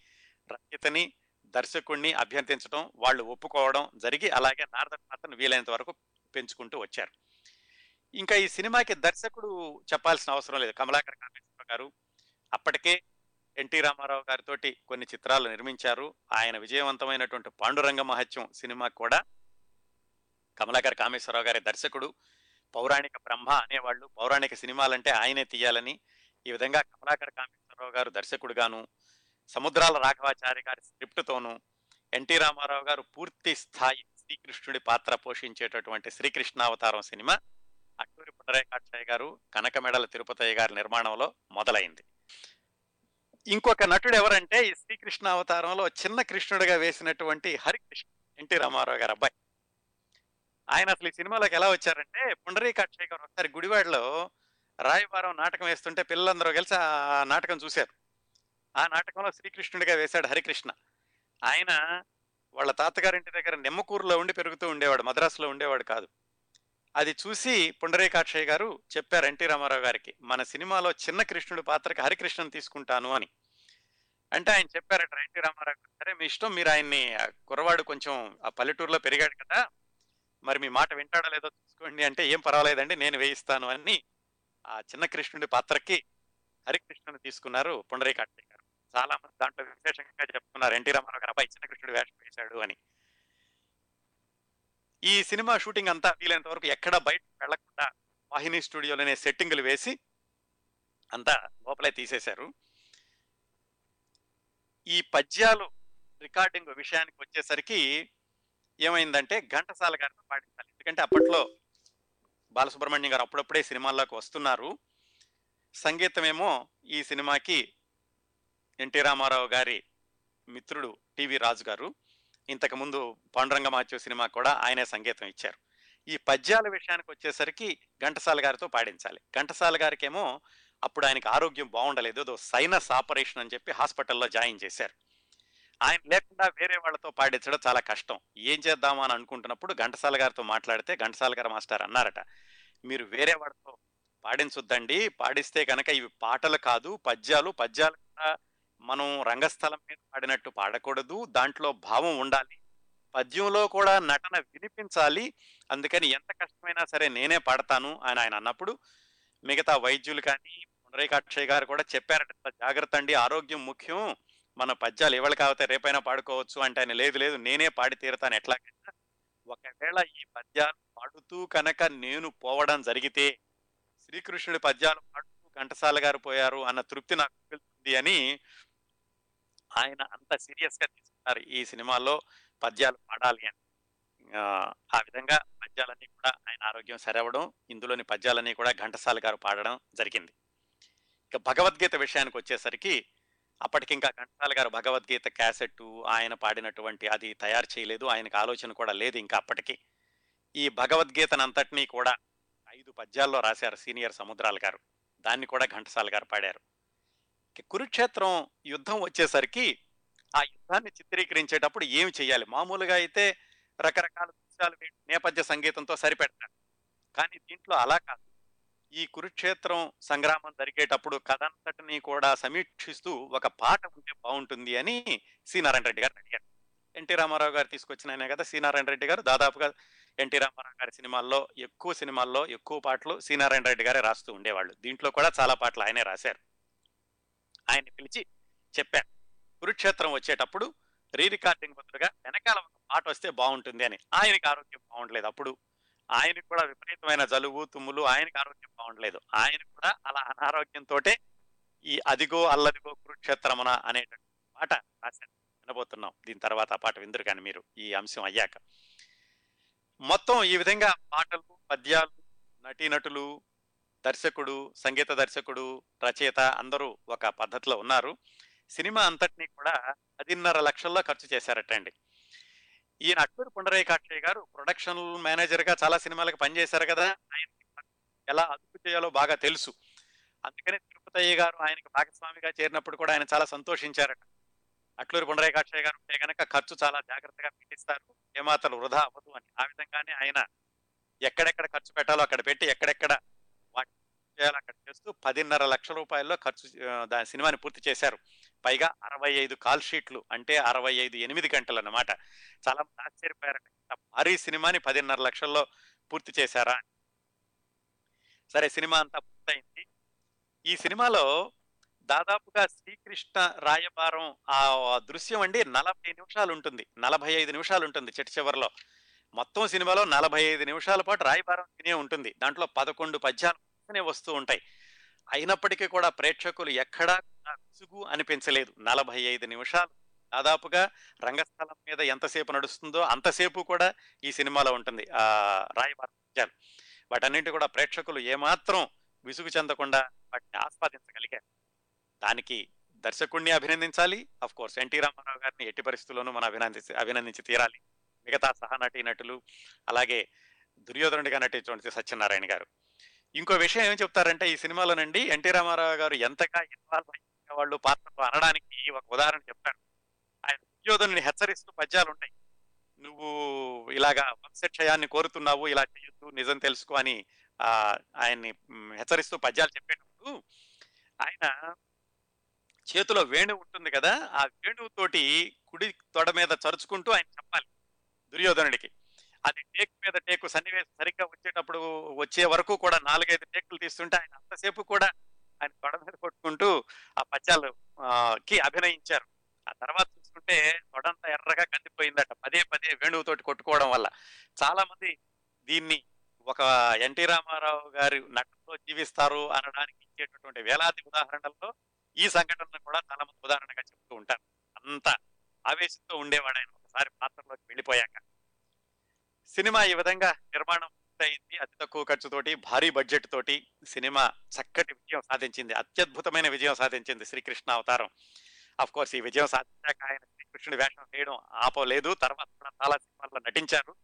[SPEAKER 1] రచయితని దర్శకుడిని అభ్యర్థించడం వాళ్ళు ఒప్పుకోవడం జరిగి అలాగే నారదుడి పాత్రను వీలైనంత వరకు పెంచుకుంటూ వచ్చారు. ఇంకా ఈ సినిమాకి దర్శకుడు చెప్పాల్సిన అవసరం లేదు. కమలాకర్ కామేశ్వర గారు అప్పటికే ఎన్టీ రామారావు గారితోటి కొన్ని చిత్రాలు నిర్మించారు. ఆయన విజయవంతమైనటువంటి పాండురంగ మహత్యం సినిమా కూడా కమలాకర్ కామేశ్వరరావు గారి దర్శకుడు. పౌరాణిక బ్రహ్మ అనేవాళ్ళు. పౌరాణిక సినిమాలంటే ఆయనే తీయాలని ఈ విధంగా కమలాకర్ కామేశ్వరరావు గారు దర్శకుడుగాను సముద్రాల రాఘవాచారి గారి స్క్రిప్ట్తోనూ ఎన్టీ రామారావు గారు పూర్తి స్థాయి శ్రీకృష్ణుడి పాత్ర పోషించేటటువంటి శ్రీకృష్ణావతారం సినిమా అట్టూరి పుట్టరేకాక్షయ్య గారు కనకమెడల తిరుపతయ్య గారి నిర్మాణంలో మొదలైంది. ఇంకొక నటుడు ఎవరంటే ఈ శ్రీకృష్ణ అవతారంలో చిన్న కృష్ణుడిగా వేసినటువంటి హరికృష్ణ ఎన్టీ రామారావు గారు అబ్బాయి. ఆయన అసలు ఈ సినిమాలోకి ఎలా వచ్చారంటే పుండరీకాక్షయ్య గారు ఒకసారి గుడివాడలో రాయబారం నాటకం వేస్తుంటే పిల్లలందరూ కలిసి ఆ నాటకం చూశారు. ఆ నాటకంలో శ్రీకృష్ణుడిగా వేశాడు హరికృష్ణ. ఆయన వాళ్ళ తాతగారింటి దగ్గర నిమ్మకూరులో ఉండి పెరుగుతూ ఉండేవాడు మద్రాసులో ఉండేవాడు కాదు. అది చూసి పుండరీకాక్షయ్య గారు చెప్పారు ఎన్టీ రామారావు గారికి మన సినిమాలో చిన్న కృష్ణుడి పాత్రకి హరికృష్ణను తీసుకుంటాను అని. అంటే ఆయన చెప్పారట ఎన్టీ రామారావు గారు సరే మీ ఇష్టం మీరు ఆయన్ని కుర్రవాడు కొంచెం ఆ పల్లెటూరులో పెరిగాడు కదా మరి మీ మాట వింటాడో లేదో చూసుకోండి అంటే ఏం పర్వాలేదండి నేను వేయిస్తాను అని ఆ చిన్న కృష్ణుడి పాత్రకి హరికృష్ణుని తీసుకున్నారు పుండరీకాక్షయ్య గారు. చాలా మంది దాంట్లో విశేషంగా చెప్తున్నారు ఎన్టీ రామారావు గారు అబ్బాయి చిన్న కృష్ణుడు వేషం వేశాడు అని. ఈ సినిమా షూటింగ్ అంతా వీలైనంత వరకు ఎక్కడ బయట వెళ్ళకుండా వాహిని స్టూడియోలోనే సెట్టింగులు వేసి అంతా లోపలే తీసేశారు. ఈ పద్యాలు రికార్డింగ్ విషయానికి వచ్చేసరికి ఏమైందంటే ఘంటసాల గారితో పాటించాలి. ఎందుకంటే అప్పట్లో బాలసుబ్రహ్మణ్యం గారు అప్పుడప్పుడే సినిమాల్లోకి వస్తున్నారు. సంగీతమేమో ఈ సినిమాకి ఎన్టీ రామారావు గారి మిత్రుడు టివి రాజు గారు ఇంతకు ముందు పాండురంగ మాత్యు సినిమా కూడా ఆయనే సంగీతం ఇచ్చారు. ఈ పద్యాల విషయానికి వచ్చేసరికి ఘంటసాల గారితో పాడించాలి. ఘంటసాల గారికేమో అప్పుడు ఆయనకి ఆరోగ్యం బాగుండలేదు ఏదో సైనస్ ఆపరేషన్ అని చెప్పి హాస్పిటల్లో జాయిన్ చేశారు. ఆయన లేకుండా వేరే వాళ్ళతో పాడించడం చాలా కష్టం. ఏం చేద్దామా అని అనుకుంటున్నప్పుడు ఘంటసాల గారితో మాట్లాడితే ఘంటసాల గారు మాస్టర్ అన్నారట మీరు వేరే వాళ్ళతో పాడించొద్దండి పాడిస్తే కనుక ఇవి పాటలు కాదు పద్యాలు పద్యాలు కూడా మనం రంగస్థలం మీద పాడినట్టు పాడకూడదు. దాంట్లో భావం ఉండాలి. పద్యంలో కూడా నటన వినిపించాలి. అందుకని ఎంత కష్టమైనా సరే నేనే పాడతాను అని ఆయన అన్నప్పుడు మిగతా వైద్యులు కానీ పునరేకాక్షయ్ గారు కూడా చెప్పారట జాగ్రత్త అండి ఆరోగ్యం ముఖ్యం. మన పద్యాలు ఇవాళ కాకపోతే రేపైనా పాడుకోవచ్చు. అంటే ఆయన లేదు లేదు నేనే పాడి తీరుతాను. ఎట్లాగైనా ఒకవేళ ఈ పద్యాలు పాడుతూ కనుక నేను పోవడం జరిగితే శ్రీకృష్ణుడి పద్యాలు పాడుతూ ఘంటసాల గారు పోయారు అన్న తృప్తి నాకు అని ఆయన అంత సీరియస్గా తీసుకున్నారు ఈ సినిమాలో పద్యాలు పాడాలి అని. ఆ, విధంగా పద్యాలన్నీ కూడా ఆయన ఆరోగ్యం సరవడం ఇందులోని పద్యాలన్నీ కూడా ఘంటసాల గారు పాడడం జరిగింది. ఇక భగవద్గీత విషయానికి వచ్చేసరికి అప్పటికింకా ఘంటసాల గారు భగవద్గీత క్యాసెట్ ఆయన పాడినటువంటి అది తయారు చేయలేదు ఆయనకు ఆలోచన కూడా లేదు ఇంకా అప్పటికి. ఈ భగవద్గీతనంతటినీ కూడా ఐదు పద్యాల్లో రాశారు సీనియర్ సముద్రాల గారు. దాన్ని కూడా ఘంటసాల గారు పాడారు. కురుక్షేత్రం యుద్ధం వచ్చేసరికి ఆ యుద్ధాన్ని చిత్రీకరించేటప్పుడు ఏమి చేయాలి మామూలుగా అయితే రకరకాల దృశ్యాలు నేపథ్య సంగీతంతో సరిపెడతారు. కానీ దీంట్లో అలా కాదు. ఈ కురుక్షేత్రం సంగ్రామం జరిగేటప్పుడు కథంతటిని కూడా సమీక్షిస్తూ ఒక పాట ఉంటే బాగుంటుంది అని సి. నారాయణ రెడ్డి గారు అడిగారు. ఎన్టీ రామారావు గారు తీసుకొచ్చిన ఆయనే కదా సి. నారాయణ రెడ్డి గారు? దాదాపుగా ఎన్టీ రామారావు గారి సినిమాల్లో ఎక్కువ సినిమాల్లో ఎక్కువ పాటలు సి. నారాయణ రెడ్డి గారే రాస్తూ ఉండేవాళ్ళు. దీంట్లో కూడా చాలా పాటలు ఆయనే రాశారు. ఆయన్ని పిలిచి చెప్పారు కురుక్షేత్రం వచ్చేటప్పుడు రీ రికార్డింగ్ బదులుగా వెనకాల ఒక పాట వస్తే బాగుంటుంది అని. ఆయనకి ఆరోగ్యం బాగుండలేదు అప్పుడు. ఆయనకు కూడా విపరీతమైన జలుబు తుమ్ములు ఆయనకి ఆరోగ్యం బాగుండలేదు. ఆయన కూడా అలా అనారోగ్యంతో ఈ అదిగో అల్లదిగో కురుక్షేత్రమున అనేటువంటి పాట రాశారు. వినబోతున్నాం. దీని తర్వాత ఆ పాట విందురు కానీ మీరు. ఈ అంశం అయ్యాక. మొత్తం ఈ విధంగా పాటలు పద్యాలు నటీనటులు దర్శకుడు సంగీత దర్శకుడు రచయిత అందరూ ఒక పద్ధతిలో ఉన్నారు. సినిమా అంతటినీ కూడా పదిన్నర లక్షల్లో ఖర్చు చేశారటండి. ఈయన అక్బర్ పుండరేకాక్షయ్య గారు ప్రొడక్షన్ మేనేజర్గా చాలా సినిమాలకు పనిచేశారు కదా ఆయన ఎలా అదుపు చేయాలో బాగా తెలుసు. అందుకని తిరుపతయ్య గారు ఆయనకు భాగస్వామిగా చేరినప్పుడు కూడా ఆయన చాలా సంతోషించారట. అట్లూరి పుండరేకాక్షయ్య గారు ఉంటే కనుక ఖర్చు చాలా జాగ్రత్తగా పెట్టిస్తారు. ఏమాతలు వృధా అవ్వదు అని. ఆ విధంగానే ఆయన ఎక్కడెక్కడ ఖర్చు పెట్టాలో అక్కడ పెట్టి ఎక్కడెక్కడ వాటి కట్ చేస్తూ పదిన్నర లక్షల రూపాయల్లో ఖర్చు దాని సినిమాని పూర్తి చేశారు. పైగా అరవై ఐదు కాల్ షీట్లు అంటే అరవై ఐదు ఎనిమిది గంటలు అన్నమాట చాలా మంది భారీ సినిమాని పదిన్నర లక్షల్లో పూర్తి చేశారా? సరే సినిమా అంతా పూర్తయింది. ఈ సినిమాలో దాదాపుగా శ్రీకృష్ణ రాయబారం ఆ దృశ్యం అండి నలభై నిమిషాలు ఉంటుంది నలభై ఐదు నిమిషాలు ఉంటుంది చిట్ట చివరిలో. మొత్తం సినిమాలో నలభై ఐదు నిమిషాల పాటు రాయబారం తినే ఉంటుంది. దాంట్లో పదకొండు పద్యాలు వెంటనే వస్తూ ఉంటాయి. అయినప్పటికీ కూడా ప్రేక్షకులు ఎక్కడా విసుగు అనిపించలేదు. నలభై ఐదు నిమిషాలు దాదాపుగా రంగస్థలం మీద ఎంతసేపు నడుస్తుందో అంతసేపు కూడా ఈ సినిమాలో ఉంటుంది. ఆ రాయబార పద్యాలు వాటన్నింటి కూడా ప్రేక్షకులు ఏమాత్రం విసుగు చెందకుండా వాటిని ఆస్వాదించగలిగారు. దానికి దర్శకుడిని అభినందించాలి. అఫ్ కోర్స్ ఎన్టీ రామారావు గారిని ఎట్టి పరిస్థితుల్లోనూ మనం అభినందించి అభినందించి తీరాలి. మిగతా సహనటీ నటులు అలాగే దుర్యోధనుడిగా నటించినటువంటి సత్యనారాయణ గారు. ఇంకో విషయం ఏం చెప్తారంటే ఈ సినిమాలోనండి ఎన్టీ రామారావు గారు ఎంతగా ఇన్వాల్వ్ అయ్యే వాళ్ళు పాత్రలో అనడానికి ఒక ఉదాహరణ చెప్తాడు ఆయన దుర్యోధనుని హెచ్చరిస్తూ పద్యాలు ఉంటాయి. నువ్వు ఇలాగా వంశక్షయాన్ని కోరుతున్నావు ఇలా చేయొద్దు నిజం తెలుసుకో అని ఆయన్ని హెచ్చరిస్తూ పద్యాలు చెప్పేటప్పుడు ఆయన చేతిలో వేణు ఉంటుంది కదా ఆ వేణువుతోటి కుడి తొడ మీద చరుచుకుంటూ ఆయన చెప్పాలి దుర్యోధనుడికి. అది టేక్ మీద టేకు సన్నివేశం సరిగ్గా వచ్చేటప్పుడు వచ్చే వరకు కూడా నాలుగైదు టేకులు తీస్తుంటే ఆయన అంతసేపు కూడా ఆయన తొడ మీద కొట్టుకుంటూ ఆ పచ్చాలు కి అభినయించారు. ఆ తర్వాత చూసుకుంటే తొడంతా ఎర్రగా కందిపోయిందట. పదే పదే వేణువుతోటి కొట్టుకోవడం వల్ల. చాలా మంది దీన్ని ఒక ఎన్టీ రామారావు గారి నటనలో జీవిస్తారు అనడానికి ఇచ్చేటటువంటి వేలాది ఉదాహరణల్లో ఈ సంఘటనను కూడా చాలా మంది ఉదాహరణగా చెప్తూ ఉంటారు. అంత ఆవేశంతో ఉండేవాడు ఆయన. ఒకసారి పాత్రలోకి వెళ్ళిపోయాక. సినిమా ఈ విధంగా నిర్మాణం పూర్తయింది అతి తక్కువ ఖర్చుతోటి భారీ బడ్జెట్ తోటి సినిమా చక్కటి విజయం సాధించింది. అత్యద్భుతమైన విజయం సాధించింది శ్రీకృష్ణ అవతారం. అఫ్ కోర్స్ ఈ విజయం సాధించాక ఆయన శ్రీకృష్ణుడి వేషం వేయడం ఆపలేదు. తర్వాత కూడా చాలా సినిమాల్లో నటించారు.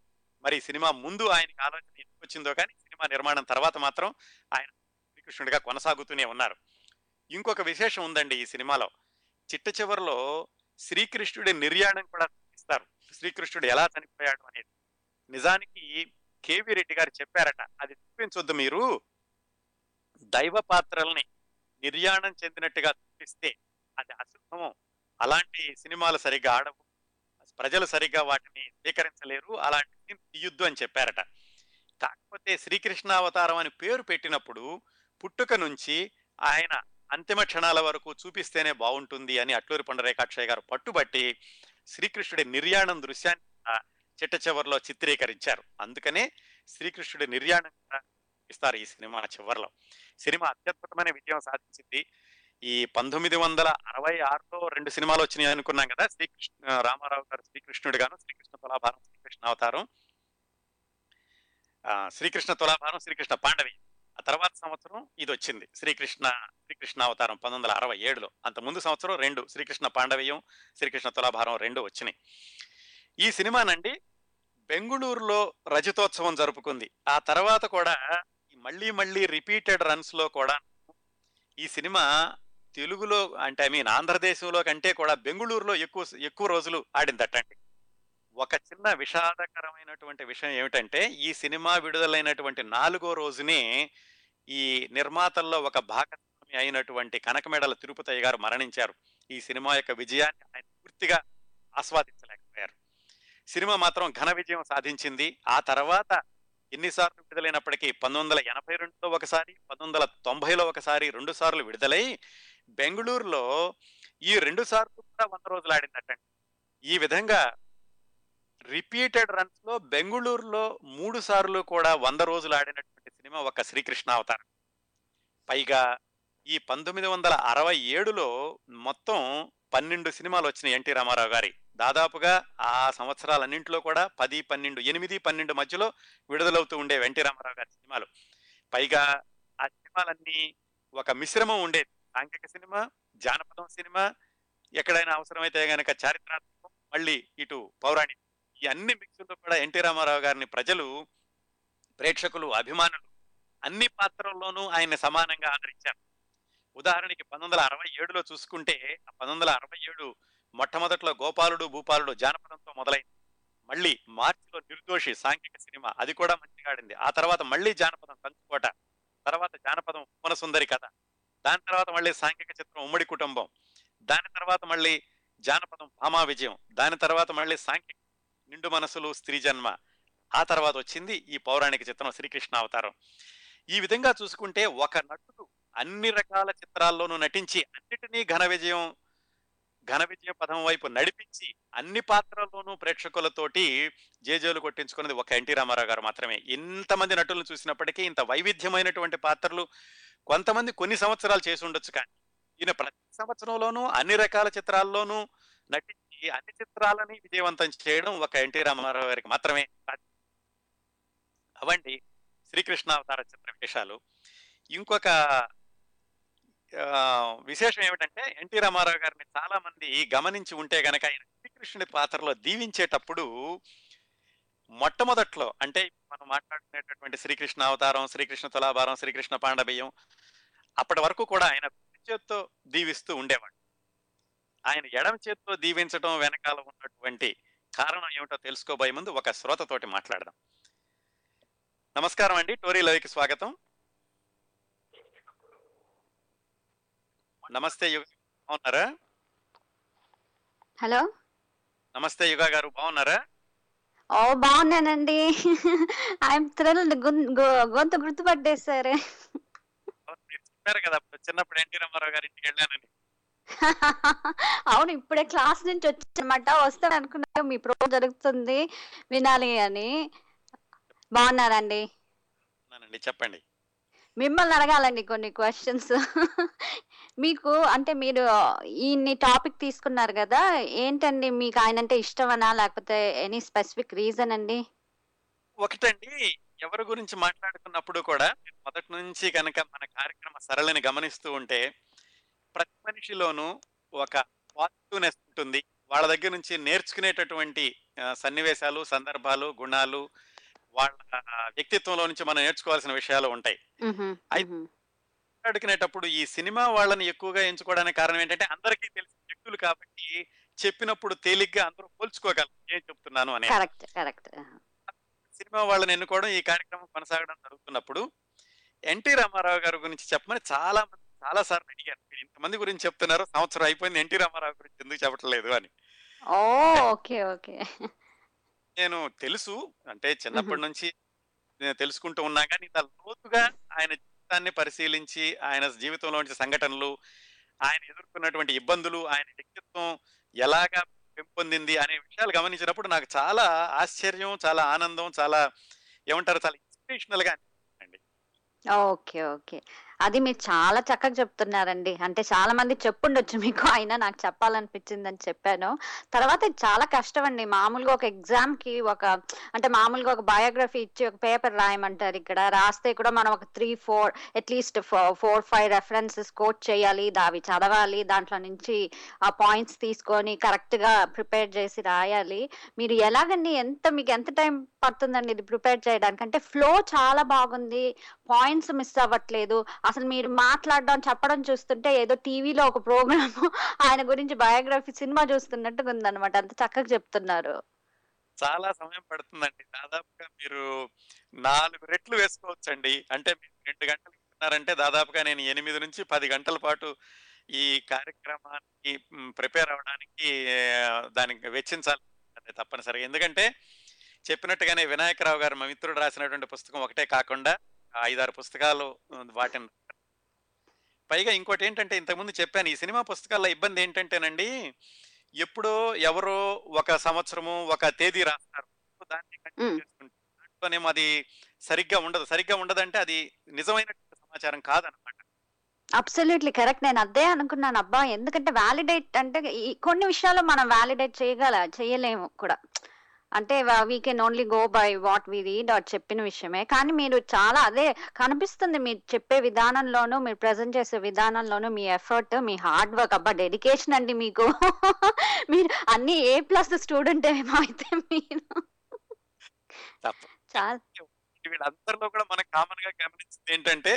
[SPEAKER 1] మరి సినిమా ముందు ఆయనకి ఆలోచన ఎందుకు వచ్చిందో కానీ సినిమా నిర్మాణం తర్వాత మాత్రం ఆయన శ్రీకృష్ణుడిగా కొనసాగుతూనే ఉన్నారు. ఇంకొక విశేషం ఉందండి ఈ సినిమాలో. చిట్ట చివరిలో శ్రీకృష్ణుడి నిర్యాణం కూడా చూపిస్తారు శ్రీకృష్ణుడు ఎలా చనిపోయాడు అనేది. నిజానికి కేవి రెడ్డి గారు చెప్పారట అది చూపించొద్దు మీరు. దైవ పాత్రల్ని నిర్యాణం చెందినట్టుగా చూపిస్తే అది అశుభము. అలాంటి సినిమాలు సరిగ్గా ఆడవు. ప్రజలు సరిగ్గా వాటిని స్వీకరించలేరు. అలాంటి తీయొద్దు అని చెప్పారట. కాకపోతే శ్రీకృష్ణ అవతారం అని పేరు పెట్టినప్పుడు పుట్టుక నుంచి ఆయన అంతిమ క్షణాల వరకు చూపిస్తేనే బాగుంటుంది అని అట్లూరి పండరేకాక్షయ్య గారు పట్టుబట్టి శ్రీకృష్ణుడి నిర్యాణం దృశ్యాన్ని చిట్ట చివరిలో చిత్రీకరించారు. అందుకనే శ్రీకృష్ణుడి నిర్యాణంగా ఇస్తారు ఈ సినిమా చివరిలో. సినిమా అత్యద్భుతమైన విజయం సాధించింది. ఈ పంతొమ్మిది వందల అరవై ఆరులో రెండు సినిమాలు వచ్చినాయి అనుకున్నాం కదా శ్రీకృష్ణ రామారావు గారు శ్రీకృష్ణుడు గాను శ్రీకృష్ణ తులాభారం శ్రీకృష్ణ అవతారం. శ్రీకృష్ణ తులాభారం శ్రీకృష్ణ పాండవి. ఆ తర్వాత సంవత్సరం ఇది వచ్చింది. శ్రీకృష్ణ శ్రీకృష్ణ అవతారం పంతొమ్మిది వందల అరవై ఏడులో. అంత ముందు సంవత్సరం రెండు శ్రీకృష్ణ పాండవీయం శ్రీకృష్ణ తులాభారం రెండు వచ్చినాయి. ఈ సినిమానండి బెంగుళూరులో రజతోత్సవం జరుపుకుంది. ఆ తర్వాత కూడా ఈ మళ్ళీ మళ్ళీ రిపీటెడ్ రన్స్లో కూడా ఈ సినిమా తెలుగులో అంటే ఐ మీన్ ఆంధ్రదేశంలో కంటే కూడా బెంగుళూరులో ఎక్కువ ఎక్కువ రోజులు ఆడిందటండి. ఒక చిన్న విషాదకరమైనటువంటి విషయం ఏమిటంటే ఈ సినిమా విడుదలైనటువంటి నాలుగో రోజునే ఈ నిర్మాతల్లో ఒక భాగస్వామి అయినటువంటి కనకమెడల తిరుపతయ్య గారు మరణించారు. ఈ సినిమా యొక్క విజయాన్ని ఆయన పూర్తిగా ఆస్వాదించలేకపోయారు. సినిమా మాత్రం ఘన విజయం సాధించింది. ఆ తర్వాత ఎన్నిసార్లు విడుదలైనప్పటికీ పంతొమ్మిది వందల ఎనభై రెండులో ఒకసారి పంతొమ్మిది వందల తొంభైలో ఒకసారి రెండు సార్లు విడుదలై బెంగళూరులో ఈ రెండు సార్లు కూడా వంద రోజులు ఆడిందటండి ఈ విధంగా రిపీటెడ్ రన్స్లో బెంగుళూరులో మూడు సార్లు కూడా వంద రోజులు ఆడినటువంటి సినిమా ఒక శ్రీకృష్ణ అవతారం. పైగా ఈ పంతొమ్మిది వందల అరవై ఏడులో మొత్తం పన్నెండు సినిమాలు వచ్చినాయి ఎన్టీ రామారావు గారి. దాదాపుగా ఆ సంవత్సరాలన్నింటిలో కూడా పది పన్నెండు ఎనిమిది పన్నెండు మధ్యలో విడుదలవుతూ ఉండే వెంటి రామారావు గారి సినిమాలు. పైగా ఆ సినిమాలన్నీ ఒక మిశ్రమం ఉండేది. సాంఘిక సినిమా జానపదం సినిమా ఎక్కడైనా అవసరమైతే గనక చారిత్రాత్మకం మళ్ళీ ఇటు పౌరాణిక. ఈ అన్ని మిక్సుల్లో కూడా ఎన్టీ రామారావు గారిని ప్రజలు ప్రేక్షకులు అభిమానులు అన్ని పాత్రల్లోనూ ఆయన్ని సమానంగా ఆదరించారు. ఉదాహరణకి పంతొమ్మిది వందల అరవై ఏడులో చూసుకుంటే ఆ పంతొమ్మిది వందల అరవై ఏడు మొట్టమొదట్లో గోపాలుడు భూపాలుడు జానపదంతో మొదలైంది. మళ్ళీ మార్చిలో నిర్దోషి సాంఘిక సినిమా అది కూడా మంచిగా ఆడింది ఆ తర్వాత మళ్ళీ జానపదం కంచుకోట తర్వాత జానపదం ఉపన సుందరి కథ దాని తర్వాత మళ్ళీ సాంఘిక చిత్రం ఉమ్మడి కుటుంబం దాని తర్వాత మళ్ళీ జానపదం భామా విజయం దాని తర్వాత మళ్ళీ సాంఘిక నిండు మనసులు స్త్రీ జన్మ ఆ తర్వాత వచ్చింది ఈ పౌరాణిక చిత్రం శ్రీకృష్ణ అవతారం. ఈ విధంగా చూసుకుంటే ఒక నటుడు అన్ని రకాల చిత్రాల్లోనూ నటించి అన్నిటినీ ఘన విజయం ఘన విజయ పదం వైపు నడిపించి అన్ని పాత్రల్లోనూ ప్రేక్షకులతోటి జేజేలు కొట్టించుకున్నది ఒక ఎన్టీ రామారావు గారు మాత్రమే. ఇంతమంది నటులను చూసినప్పటికీ ఇంత వైవిధ్యమైనటువంటి పాత్రలు కొంతమంది కొన్ని సంవత్సరాలు చేసి ఉండొచ్చు కానీ ఈయన ప్రతి సంవత్సరంలోనూ అన్ని రకాల చిత్రాల్లోనూ నటించి అన్ని చిత్రాలని విజయవంతం చేయడం ఒక ఎన్టీ రామారావు గారికి మాత్రమే అవండి శ్రీకృష్ణ అవతార చిత్ర విశేషాలు ఇంకొక విశేషం ఏమిటంటే ఎన్టీ రామారావు గారిని చాలా మంది గమనించి ఉంటే గనక ఆయన శ్రీకృష్ణుడి పాత్రలో దీవించేటప్పుడు మొట్టమొదట్లో అంటే మనం మాట్లాడుకునేటటువంటి శ్రీకృష్ణ అవతారం శ్రీకృష్ణ తులాభారం శ్రీకృష్ణ పాండవీయం అప్పటి వరకు కూడా ఆయన చేత్తో దీవిస్తూ ఉండేవాడు. ఆయన ఎడమ చేత్తో దీవించడం వెనకాల ఉన్నటువంటి కారణం ఏమిటో తెలుసుకోబోయే ముందు ఒక శ్రోతతోటి మాట్లాడదాం. నమస్కారం అండి. టోరీలోకి స్వాగతం. నమస్తే యుగ బాగున్నారా?
[SPEAKER 3] హలో?
[SPEAKER 1] నమస్తే యుగా గారు బాగున్నారా?
[SPEAKER 3] ఓ బాగున్నానండి. ఐఎమ్ థ్రిల్డ్ గొంతు గుర్తుపట్టేశారు.
[SPEAKER 1] చెప్పారు కదా చిన్నప్పుడు ఎన్టీ రామారావు గారి ఇంటికి వెళ్ళానని.
[SPEAKER 3] అవును ఇప్పుడే క్లాస్ నుంచి వచ్చానమాట. వస్తాను అనుకున్నా మీ ప్రో జరుగుతుంది వినాలి అని. బాగున్నారండి?
[SPEAKER 1] చెప్పండి.
[SPEAKER 3] మిమ్మల్ని అడగాలండి కొన్ని క్వశ్చన్స్. మీకు అంటే మీరు ఈ టాపిక్ తీసుకున్నారు కదా ఏంటండి మీకు ఆయన అంటే ఇష్టమనా లేకపోతే ఎనీ స్పెసిఫిక్ రీజన్ అండి?
[SPEAKER 1] ఒకటండి ఎవరి గురించి మాట్లాడుకున్నప్పుడు కూడా మొదటి నుంచి కనుక మన కార్యక్రమ సరళిని గమనిస్తూ ఉంటే ప్రతి మనిషిలోనూ ఒక పాజిటివ్నెస్ ఉంటుంది. వాళ్ళ దగ్గర నుంచి నేర్చుకునేటటువంటి సన్నివేశాలు సందర్భాలు గుణాలు వాళ్ళ వ్యక్తిత్వంలో నుంచి మనం నేర్చుకోవాల్సిన విషయాలు ఉంటాయి. మాట్లాడుకునేటప్పుడు ఈ సినిమా వాళ్ళని ఎక్కువగా ఎంచుకోవడానికి కారణం ఏంటంటే అందరికీ తెలిసిన వ్యక్తులు కాబట్టి చెప్పినప్పుడు తేలిగ్గా అందరూ పోల్చుకోగలరు. ఏం చెప్తున్నాను అనే.
[SPEAKER 3] Correct correct.
[SPEAKER 1] సినిమా వాళ్ళని ఎన్నుకోవడం ఈ కార్యక్రమం కొనసాగడం జరుగుతున్నప్పుడు ఎన్టీ రామారావు గారి గురించి చెప్పమని చాలా మంది చాలా సార్లు అడిగారు. మీరు ఇంతమంది గురించి చెప్తున్నారు సంవత్సరం అయిపోయింది ఎన్టీ రామారావు గురించి ఎందుకు చెప్పట్లేదు అని.
[SPEAKER 3] Okay okay.
[SPEAKER 1] నేను తెలుసు అంటే చిన్నప్పటి నుంచి నేను తెలుసుకుంటూ ఉన్నా కానీ ఇంత లోతుగా ఆయన జీవితాన్ని పరిశీలించి ఆయన జీవితంలోని సంఘటనలు ఆయన ఎదుర్కొన్నటువంటి ఇబ్బందులు ఆయన వ్యక్తిత్వం ఎలాగా పెంపొందింది అనే విషయాలు గమనించినప్పుడు నాకు చాలా ఆశ్చర్యం చాలా ఆనందం చాలా ఏమంటారు చాలా ఇన్స్పిరేషనల్గా
[SPEAKER 3] ఓకే. ఓకే. అది మీరు చాలా చక్కగా చెప్తున్నారండి. అంటే చాలా మంది చెప్పుండొచ్చు మీకు. అయినా నాకు చెప్పాలనిపించిందని చెప్పాను. తర్వాత ఇది చాలా అండి మామూలుగా ఒక ఎగ్జామ్‌కి ఒక అంటే మామూలుగా ఒక బయోగ్రఫీ ఇచ్చి ఒక పేపర్ రాయమంటారు ఇక్కడ. రాస్తే కూడా మనం ఒక 3, 4 at least four five references quote చేయాలి. అవి చదవాలి. దాంట్లో నుంచి ఆ పాయింట్స్ తీసుకొని కరెక్ట్‌గా ప్రిపేర్ చేసి రాయాలి. మీరు ఎలాగండి ఎంత మీకు ఎంత టైం పడుతుందండి ఇది ప్రిపేర్ చేయడానికి? అంటే ఫ్లో చాలా బాగుంది. పాయింట్స్ మిస్ అవ్వట్లేదు. అసలు మీరు మాట్లాడడం, చెప్పడం చూస్తుంటే ఏదో టీవీలో ఒక ప్రోగ్రామ్ ఆయన గురించి బయోగ్రఫీ సినిమా చూస్తున్నట్టుగా ఉందన్నమాట. అంత చక్కగా చెప్తున్నారు.
[SPEAKER 1] చాలా సమయం పడుతుందండి. దాదాపుగా మీరు నాలుగు రెట్లు వేసుకోవచ్చండి. అంటే మీరు రెండు గంటలు వింటున్నారంటే దాదాపుగా నేను 8-10 గంటల పాటు ఈ కార్యక్రమానికి ప్రిపేర్ అవ్వడానికి దానికి వెచ్చించాలి తప్పనిసరిగా. ఎందుకంటే చెప్పినట్టుగానే వినాయకరావు గారు మా మిత్రుడు రాసినటువంటి పుస్తకం ఒకటే కాకుండా 5, 6 పుస్తకాలు వాటిని పైగా ఇంకోటేంటంటే ఇంతకుముందు చెప్పాను. ఈ సినిమా పుస్తకాల్లో ఇబ్బంది ఏంటంటేనండి, ఎప్పుడో ఎవరో ఒక సంవత్సరము, ఒక తేదీ రాస్తారు. దాన్ని అది సరిగ్గా ఉండదు. సరిగ్గా ఉండదంటే అది నిజమైనటువంటి సమాచారం కాదనమాట.
[SPEAKER 3] Absolutely correct. నేను అదే అనుకున్నాను. అబ్బా! ఎందుకంటే వాలిడేట్ అంటే కొన్ని విషయాల్లో మనం వాలిడేట్ చేయగల చేయలేము కూడా. అంటే we can only go by what we read or చెప్పిన విషయమే. కానీ మీరు చాలా అదే కనిపిస్తుంది మీరు చెప్పే విధానంలోనూ, మీరు ప్రెజెంట్ చేసే విధానంలోనూ మీ ఎఫర్ట్, మీ హార్డ్ వర్క్ అబ్బా! డెడికేషన్ అండి మీకు. [LAUGHS] మీరు అన్ని ఏ ప్లస్ స్టూడెంట్ ఏమో అయితే మీరు. చాలా
[SPEAKER 1] వీళ్ళందరిలో కూడా మనం కామన్‌గా గమనించింది ఏంటంటే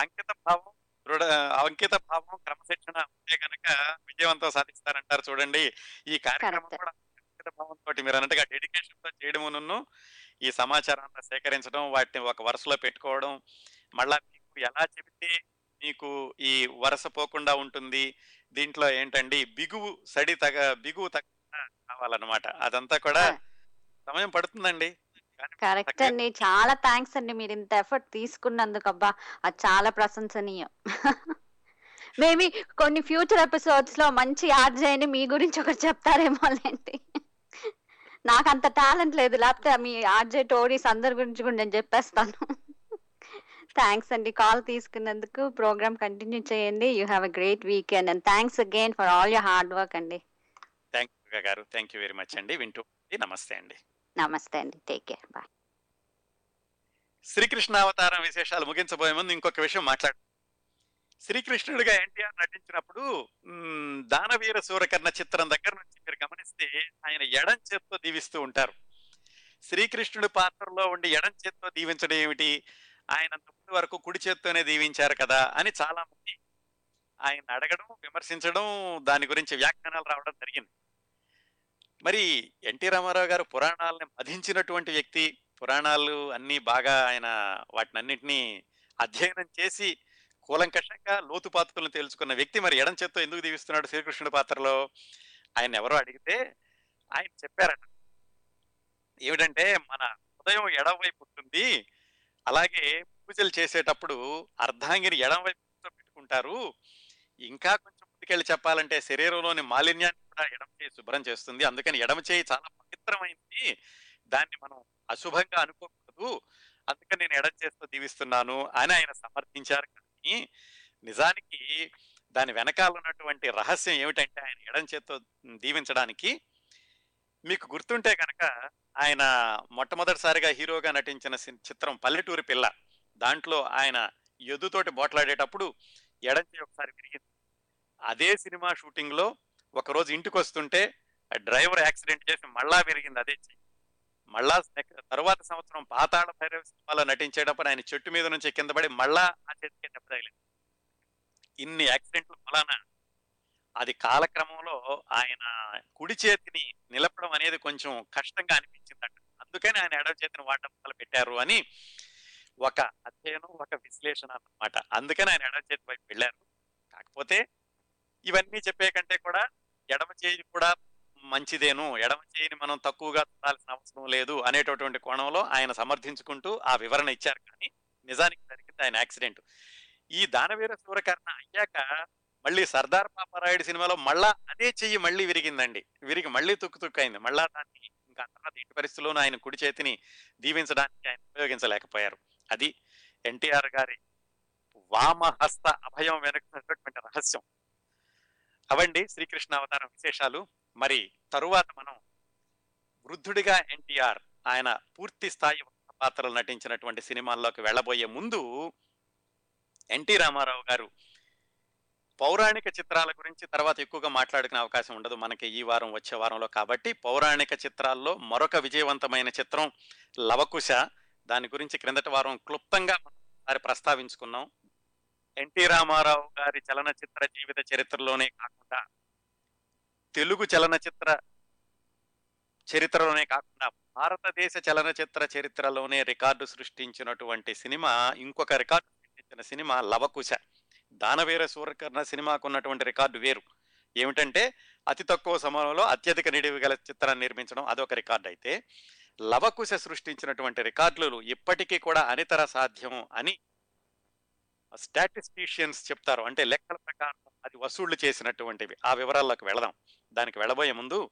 [SPEAKER 1] అంకిత భావం, దృఢ అంకిత భావం, క్రమశిక్షణ ఉంటే గనక విజయవంతం సాధిస్తారంటారు చూడండి. ఈ కార్యక్రమం. కూడా అంకిత భావంతోటి మీరన్నట్టుగా డెడికేషన్‌తో చేయడమునును, ఈ సమాచారం అంతా సేకరించడం, వాటిని ఒక వరుసలో పెట్టుకోవడం, మళ్ళా మీకు ఎలా చెబితే మీకు ఈ వరస పోకుండా ఉంటుంది. దీంట్లో ఏంటండి బిగువు సడి తగ బిగువు తగ్గకుండా కావాలన్నమాట. అదంతా కూడా! సమయం పడుతుందండి.
[SPEAKER 3] కరెక్ట్ అండి. చాలా థాంక్స్ అండి. మీరు ఇంత ఎఫర్ట్ తీసుకున్నందుకు అబ్బా! అది చాలా ప్రశంసనీయం. మేబీ కొన్ని ఫ్యూచర్ ఎపిసోడ్స్‌లో మంచి ఆర్‌జేని మీ గురించి ఒకటి చెప్తారేమోలెండి. నాకంత టాలెంట్ లేదు. లేకపోతే మీ ఆర్‌జే టోరీస్ అందరి గురించి కూడా నేను చెప్పేస్తాను. థాంక్స్ అండి. కాల్ తీసుకున్నందుకు. ప్రోగ్రామ్ కంటిన్యూ చేయండి. You have a great weekend and thanks again for all your hard work అండి.
[SPEAKER 1] థాంక్ యూ గారు. థాంక్ యూ వెరీ మచ్ అండి. వింటూ. నమస్తే అండి.
[SPEAKER 3] నమస్తే అండి. Take care. బాయ్.
[SPEAKER 1] శ్రీకృష్ణ అవతారం విశేషాలు ముగించబోయే ముందు ఇంకొక విషయం మాట్లాడు శ్రీకృష్ణుడిగా ఎన్టీఆర్ నటించినప్పుడు దానవీర సూరకర్ణ చిత్రం దగ్గర నుంచి మీరు గమనిస్తే ఆయన ఎడం చేత్తో దీవిస్తూ ఉంటారు. శ్రీకృష్ణుడి పాత్రలో ఉండి ఎడం చేత్తో దీవించడం ఏమిటి? ఆయన ముందు వరకు కుడి చేత్తోనే దీవించారు కదా అని చాలా మంది ఆయన అడగడం విమర్శించడం దాని గురించి వ్యాఖ్యానాలు రావడం జరిగింది. మరి ఎన్టీ రామారావు గారు పురాణాలను మధించినటువంటి వ్యక్తి పురాణాలు అన్ని బాగా ఆయన వాటినన్నింటినీ అధ్యయనం చేసి కూలంకషంగా లోతుపాతులను తెలుసుకున్న వ్యక్తి మరి ఎడం చేత్తో ఎందుకు దీవిస్తున్నాడు శ్రీకృష్ణుడి పాత్రలో? ఆయన ఎవరో అడిగితే ఆయన చెప్పారట. ఏమిటంటే మన హృదయం ఎడం వైపు ఉంటుంది. అలాగే పూజలు చేసేటప్పుడు అర్ధాంగిని ఎడం వైపు పెట్టుకుంటారు. ఇంకా కొంచెం ముందుకెళ్ళి చెప్పాలంటే శరీరంలోని మాలిన్యాన్ని కూడా ఎడమ చేయి శుభ్రం చేస్తుంది. అందుకని ఎడమ చేయి చాలా పవిత్రమైంది. దాన్ని మనం అశుభంగా అనుకోకూడదు. అందుకని నేను ఎడం చేస్తూ దీవిస్తున్నాను అని ఆయన సమర్థించారు. కానీ నిజానికి దాని వెనకాల ఉన్నటువంటి రహస్యం ఏమిటంటే ఆయన ఎడం చేత్తో దీవించడానికి మీకు గుర్తుంటే కనుక ఆయన మొట్టమొదటిసారిగా హీరోగా నటించిన సి- చిత్రం పల్లెటూరి పిల్ల. దాంట్లో ఆయన ఎదుతోటి పోట్లాడేటప్పుడు ఎడంచే ఒకసారి విరిగింది. అదే సినిమా షూటింగ్లో ఒకరోజు ఇంటికి వస్తుంటే డ్రైవర్ యాక్సిడెంట్ చేసి మళ్ళా విరిగింది అదే చెయ్యి. మళ్ళా తరువాత సంవత్సరం పాతాళ భైరవ సినిమాలో నటించేటప్పుడు ఆయన చెట్టు మీద నుంచి కింద పడి మళ్ళా ఆ చేతికి దెబ్బ తగిలింది? ఇన్ని యాక్సిడెంట్లు ఫలానా అది కాలక్రమంలో ఆయన కుడి చేతిని నిలపడం అనేది కొంచెం కష్టంగా అనిపించిందట. అందుకని ఆయన ఎడవ చేతిని వాడడం మొదలు పెట్టారు అని ఒక అధ్యయనం ఒక విశ్లేషణ అన్నమాట. అందుకని ఆయన ఎడవ చేతి వైపు వెళ్ళారు. కాకపోతే ఇవన్నీ చెప్పే కంటే కూడా ఎడమ చేయి కూడా మంచిదేను. ఎడమ చేయిని మనం తక్కువగా చూడాల్సిన అవసరం లేదు అనేటటువంటి కోణంలో ఆయన సమర్థించుకుంటూ ఆ వివరణ ఇచ్చారు. కానీ నిజానికి జరిగింది ఆయన యాక్సిడెంట్. ఈ దానవీర సూరకర్ణ అయ్యాక మళ్ళీ సర్దార్ పాపారాయుడు సినిమాలో మళ్ళా అదే చెయ్యి మళ్ళీ విరిగిందండి. విరిగి మళ్ళీ తుక్కు తుక్కు అయింది. మళ్ళా దాన్ని ఇంకా తర్వాత ఎట్టి పరిస్థితుల్లోనూ ఆయన కుడి చేతిని దీవించడానికి ఆయన ఉపయోగించలేకపోయారు. అది ఎన్టీఆర్ గారి వామహస్త అభయం వెనుకున్నటువంటి రహస్యం. అవండి శ్రీకృష్ణ అవతారం విశేషాలు. మరి తరువాత మనం వృద్ధుడిగా ఎన్టీఆర్ ఆయన పూర్తి స్థాయి పాత్రలు నటించినటువంటి సినిమాల్లోకి వెళ్ళబోయే ముందు ఎన్టీ రామారావు గారు పౌరాణిక చిత్రాల గురించి తర్వాత ఎక్కువగా మాట్లాడుకునే అవకాశం ఉండదు. మనకి ఈ వారం వచ్చే వారంలో కాబట్టి పౌరాణిక చిత్రాల్లో మరొక విజయవంతమైన చిత్రం లవకుశ. దాని గురించి క్రిందటి వారం క్లుప్తంగా మరి ప్రస్తావించుకున్నాం. ఎన్టీ రామారావు గారి చలనచిత్ర జీవిత చరిత్రలోనే కాకుండా తెలుగు చలనచిత్ర చరిత్రలోనే కాకుండా భారతదేశ చలనచిత్ర చరిత్రలోనే రికార్డు సృష్టించినటువంటి సినిమా ఇంకొక రికార్డు సృష్టించిన సినిమా లవకుశ. దానవీర సూర్యకర్ణ సినిమాకు ఉన్నటువంటి రికార్డు వేరు. ఏమిటంటే అతి తక్కువ సమయంలో అత్యధిక నిడివి గల చిత్రాన్ని నిర్మించడం అదొక రికార్డు అయితే లవకుశ సృష్టించినటువంటి రికార్డులు ఇప్పటికీ కూడా అనితర సాధ్యం అని స్టాటిస్టీషియన్స్ చెప్తారు. అంటే లెక్కల ప్రకారం అది వసూళ్ళు చేసినటువంటివి. ఆ వివరాల్లోకి వెళదాం. దానికి వెళ్ళబోయే ముందు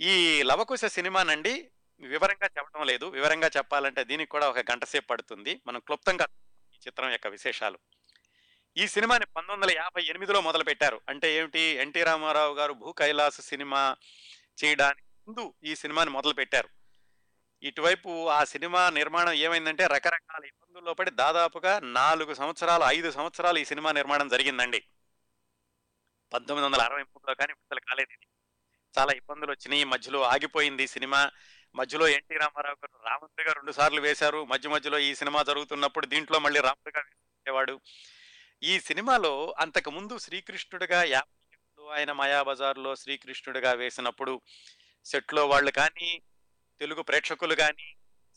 [SPEAKER 1] ఈ లవకుశ సినిమానండి వివరంగా చెప్పడం లేదు. వివరంగా చెప్పాలంటే దీనికి కూడా ఒక గంట సేపు పడుతుంది. మనం క్లుప్తంగా ఈ చిత్రం యొక్క విశేషాలు. ఈ సినిమాని పంతొమ్మిది వందల యాభై ఎనిమిదిలో మొదలు పెట్టారు అంటే ఏమిటి? ఎన్టీ రామారావు గారు భూ కైలాస సినిమా చేయడానికి ముందు ఈ సినిమాని మొదలు పెట్టారు ఇటువైపు ఆ సినిమా నిర్మాణం ఏమైందంటే రకరకాల ఇబ్బందుల్లో పడి దాదాపుగా నాలుగు సంవత్సరాలు ఐదు సంవత్సరాలు ఈ సినిమా నిర్మాణం జరిగిందండి. పంతొమ్మిది వందల అరవై మూడులో కానీ విడుదల కాలేదు ఇది. చాలా ఇబ్బందులు వచ్చినాయి. మధ్యలో ఆగిపోయింది ఈ సినిమా. మధ్యలో ఎన్టీ రామారావు గారు రాముడిగా రెండు సార్లు వేశారు. మధ్య మధ్యలో ఈ సినిమా జరుగుతున్నప్పుడు దీంట్లో మళ్ళీ రాముడిగా వేసేవాడు. ఈ సినిమాలో అంతకు ముందు శ్రీకృష్ణుడిగా యాభై ఆయన మాయాబజార్లో శ్రీకృష్ణుడిగా వేసినప్పుడు సెట్లో వాళ్ళు కానీ తెలుగు ప్రేక్షకులు కానీ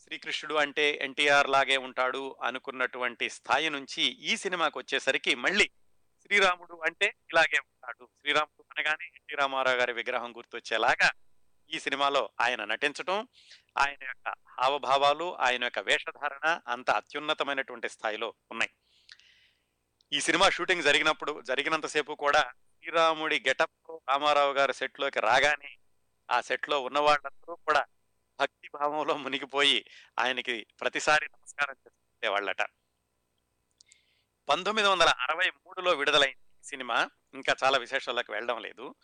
[SPEAKER 1] శ్రీకృష్ణుడు అంటే ఎన్టీఆర్ లాగే ఉంటాడు అనుకున్నటువంటి స్థాయి నుంచి ఈ సినిమాకి వచ్చేసరికి మళ్ళీ శ్రీరాముడు అంటే ఇలాగే ఉంటాడు. శ్రీరాముడు అనగానే ఎన్టీ రామారావు గారి విగ్రహం గుర్తొచ్చేలాగా ఈ సినిమాలో ఆయన నటించటం ఆయన యొక్క హావభావాలు ఆయన యొక్క వేషధారణ అంత అత్యున్నతమైనటువంటి స్థాయిలో ఉన్నాయి. ఈ సినిమా షూటింగ్ జరిగినప్పుడు జరిగినంతసేపు కూడా శ్రీరాముడి గెటప్ రామారావు గారి సెట్లోకి రాగానే ఆ సెట్లో ఉన్న వాళ్ళందరూ కూడా భక్తి భావంలో మునిగిపోయి ఆయనకి ప్రతిసారి నమస్కారం చేసేవాళ్ళట పంతొమ్మిది వందల అరవై మూడులో విడుదలైంది సినిమా. ఇంకా చాలా విశేషాలకు వెళ్ళడం లేదు.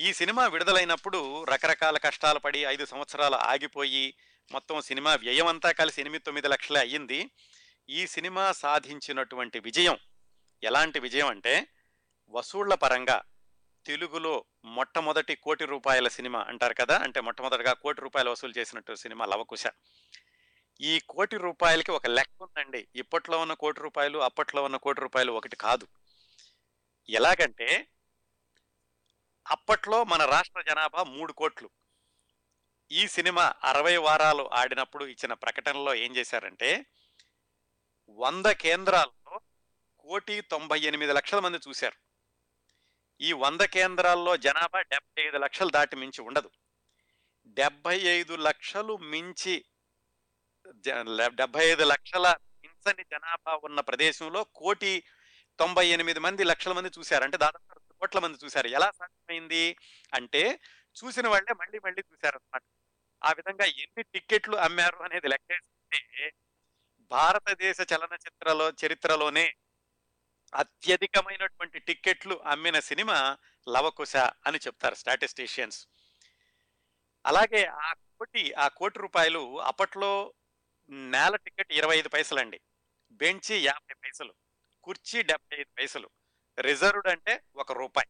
[SPEAKER 1] ఈ సినిమా విడుదలైనప్పుడు రకరకాల కష్టాలు పడి ఐదు సంవత్సరాలు ఆగిపోయి మొత్తం సినిమా వ్యయం అంతా కలిసి ఎనిమిది తొమ్మిది లక్షలే అయ్యింది. ఈ సినిమా సాధించినటువంటి విజయం ఎలాంటి విజయం అంటే వసూళ్ళ పరంగా తెలుగులో మొట్టమొదటి కోటి రూపాయల సినిమా అంటారు కదా? అంటే మొట్టమొదటిగా కోటి రూపాయలు వసూలు చేసినట్టు సినిమా లవకుశ. ఈ కోటి రూపాయలకి ఒక లెక్క ఉందండి. ఇప్పట్లో ఉన్న కోటి రూపాయలు అప్పట్లో ఉన్న కోటి రూపాయలు ఒకటి కాదు. ఎలాగంటే అప్పట్లో మన రాష్ట్ర జనాభా మూడు కోట్లు. ఈ సినిమా అరవై వారాలు ఆడినప్పుడు ఇచ్చిన ప్రకటనలో ఏం చేశారంటే వంద కేంద్రాల్లో కోటి తొంభై ఎనిమిది లక్షల మంది చూశారు. ఈ వంద కేంద్రాల్లో జనాభా డెబ్బై ఐదు లక్షలు దాటి మించి ఉండదు. డెబ్బై ఐదు లక్షలు మించి డెబ్బై ఐదు లక్షల మించని జనాభా ఉన్న ప్రదేశంలో కోటి తొంభై ఎనిమిది మంది లక్షల మంది చూశారు. అంటే దాదాపు కోట్ల మంది చూశారు. ఎలా సాధ్యమైంది అంటే చూసిన వాళ్ళే మళ్ళీ మళ్ళీ చూశారు అనమాట ఆ విధంగా ఎన్ని టిక్కెట్లు అమ్మారు అనేది లెక్కేస్తే భారతదేశ చలనచిత్రలో చరిత్రలోనే అత్యధికమైనటువంటి టిక్కెట్లు అమ్మిన సినిమా లవకుశ అని చెప్తారు స్టాటిస్టీషియన్స్. అలాగే ఆ కోటి ఆ కోటి రూపాయలు అప్పట్లో నేల టికెట్ ఇరవై ఐదు పైసలండి. బెంచి యాభై పైసలు కుర్చీ డెబ్బై ఐదు పైసలు రిజర్వ్డ్ అంటే ఒక రూపాయి.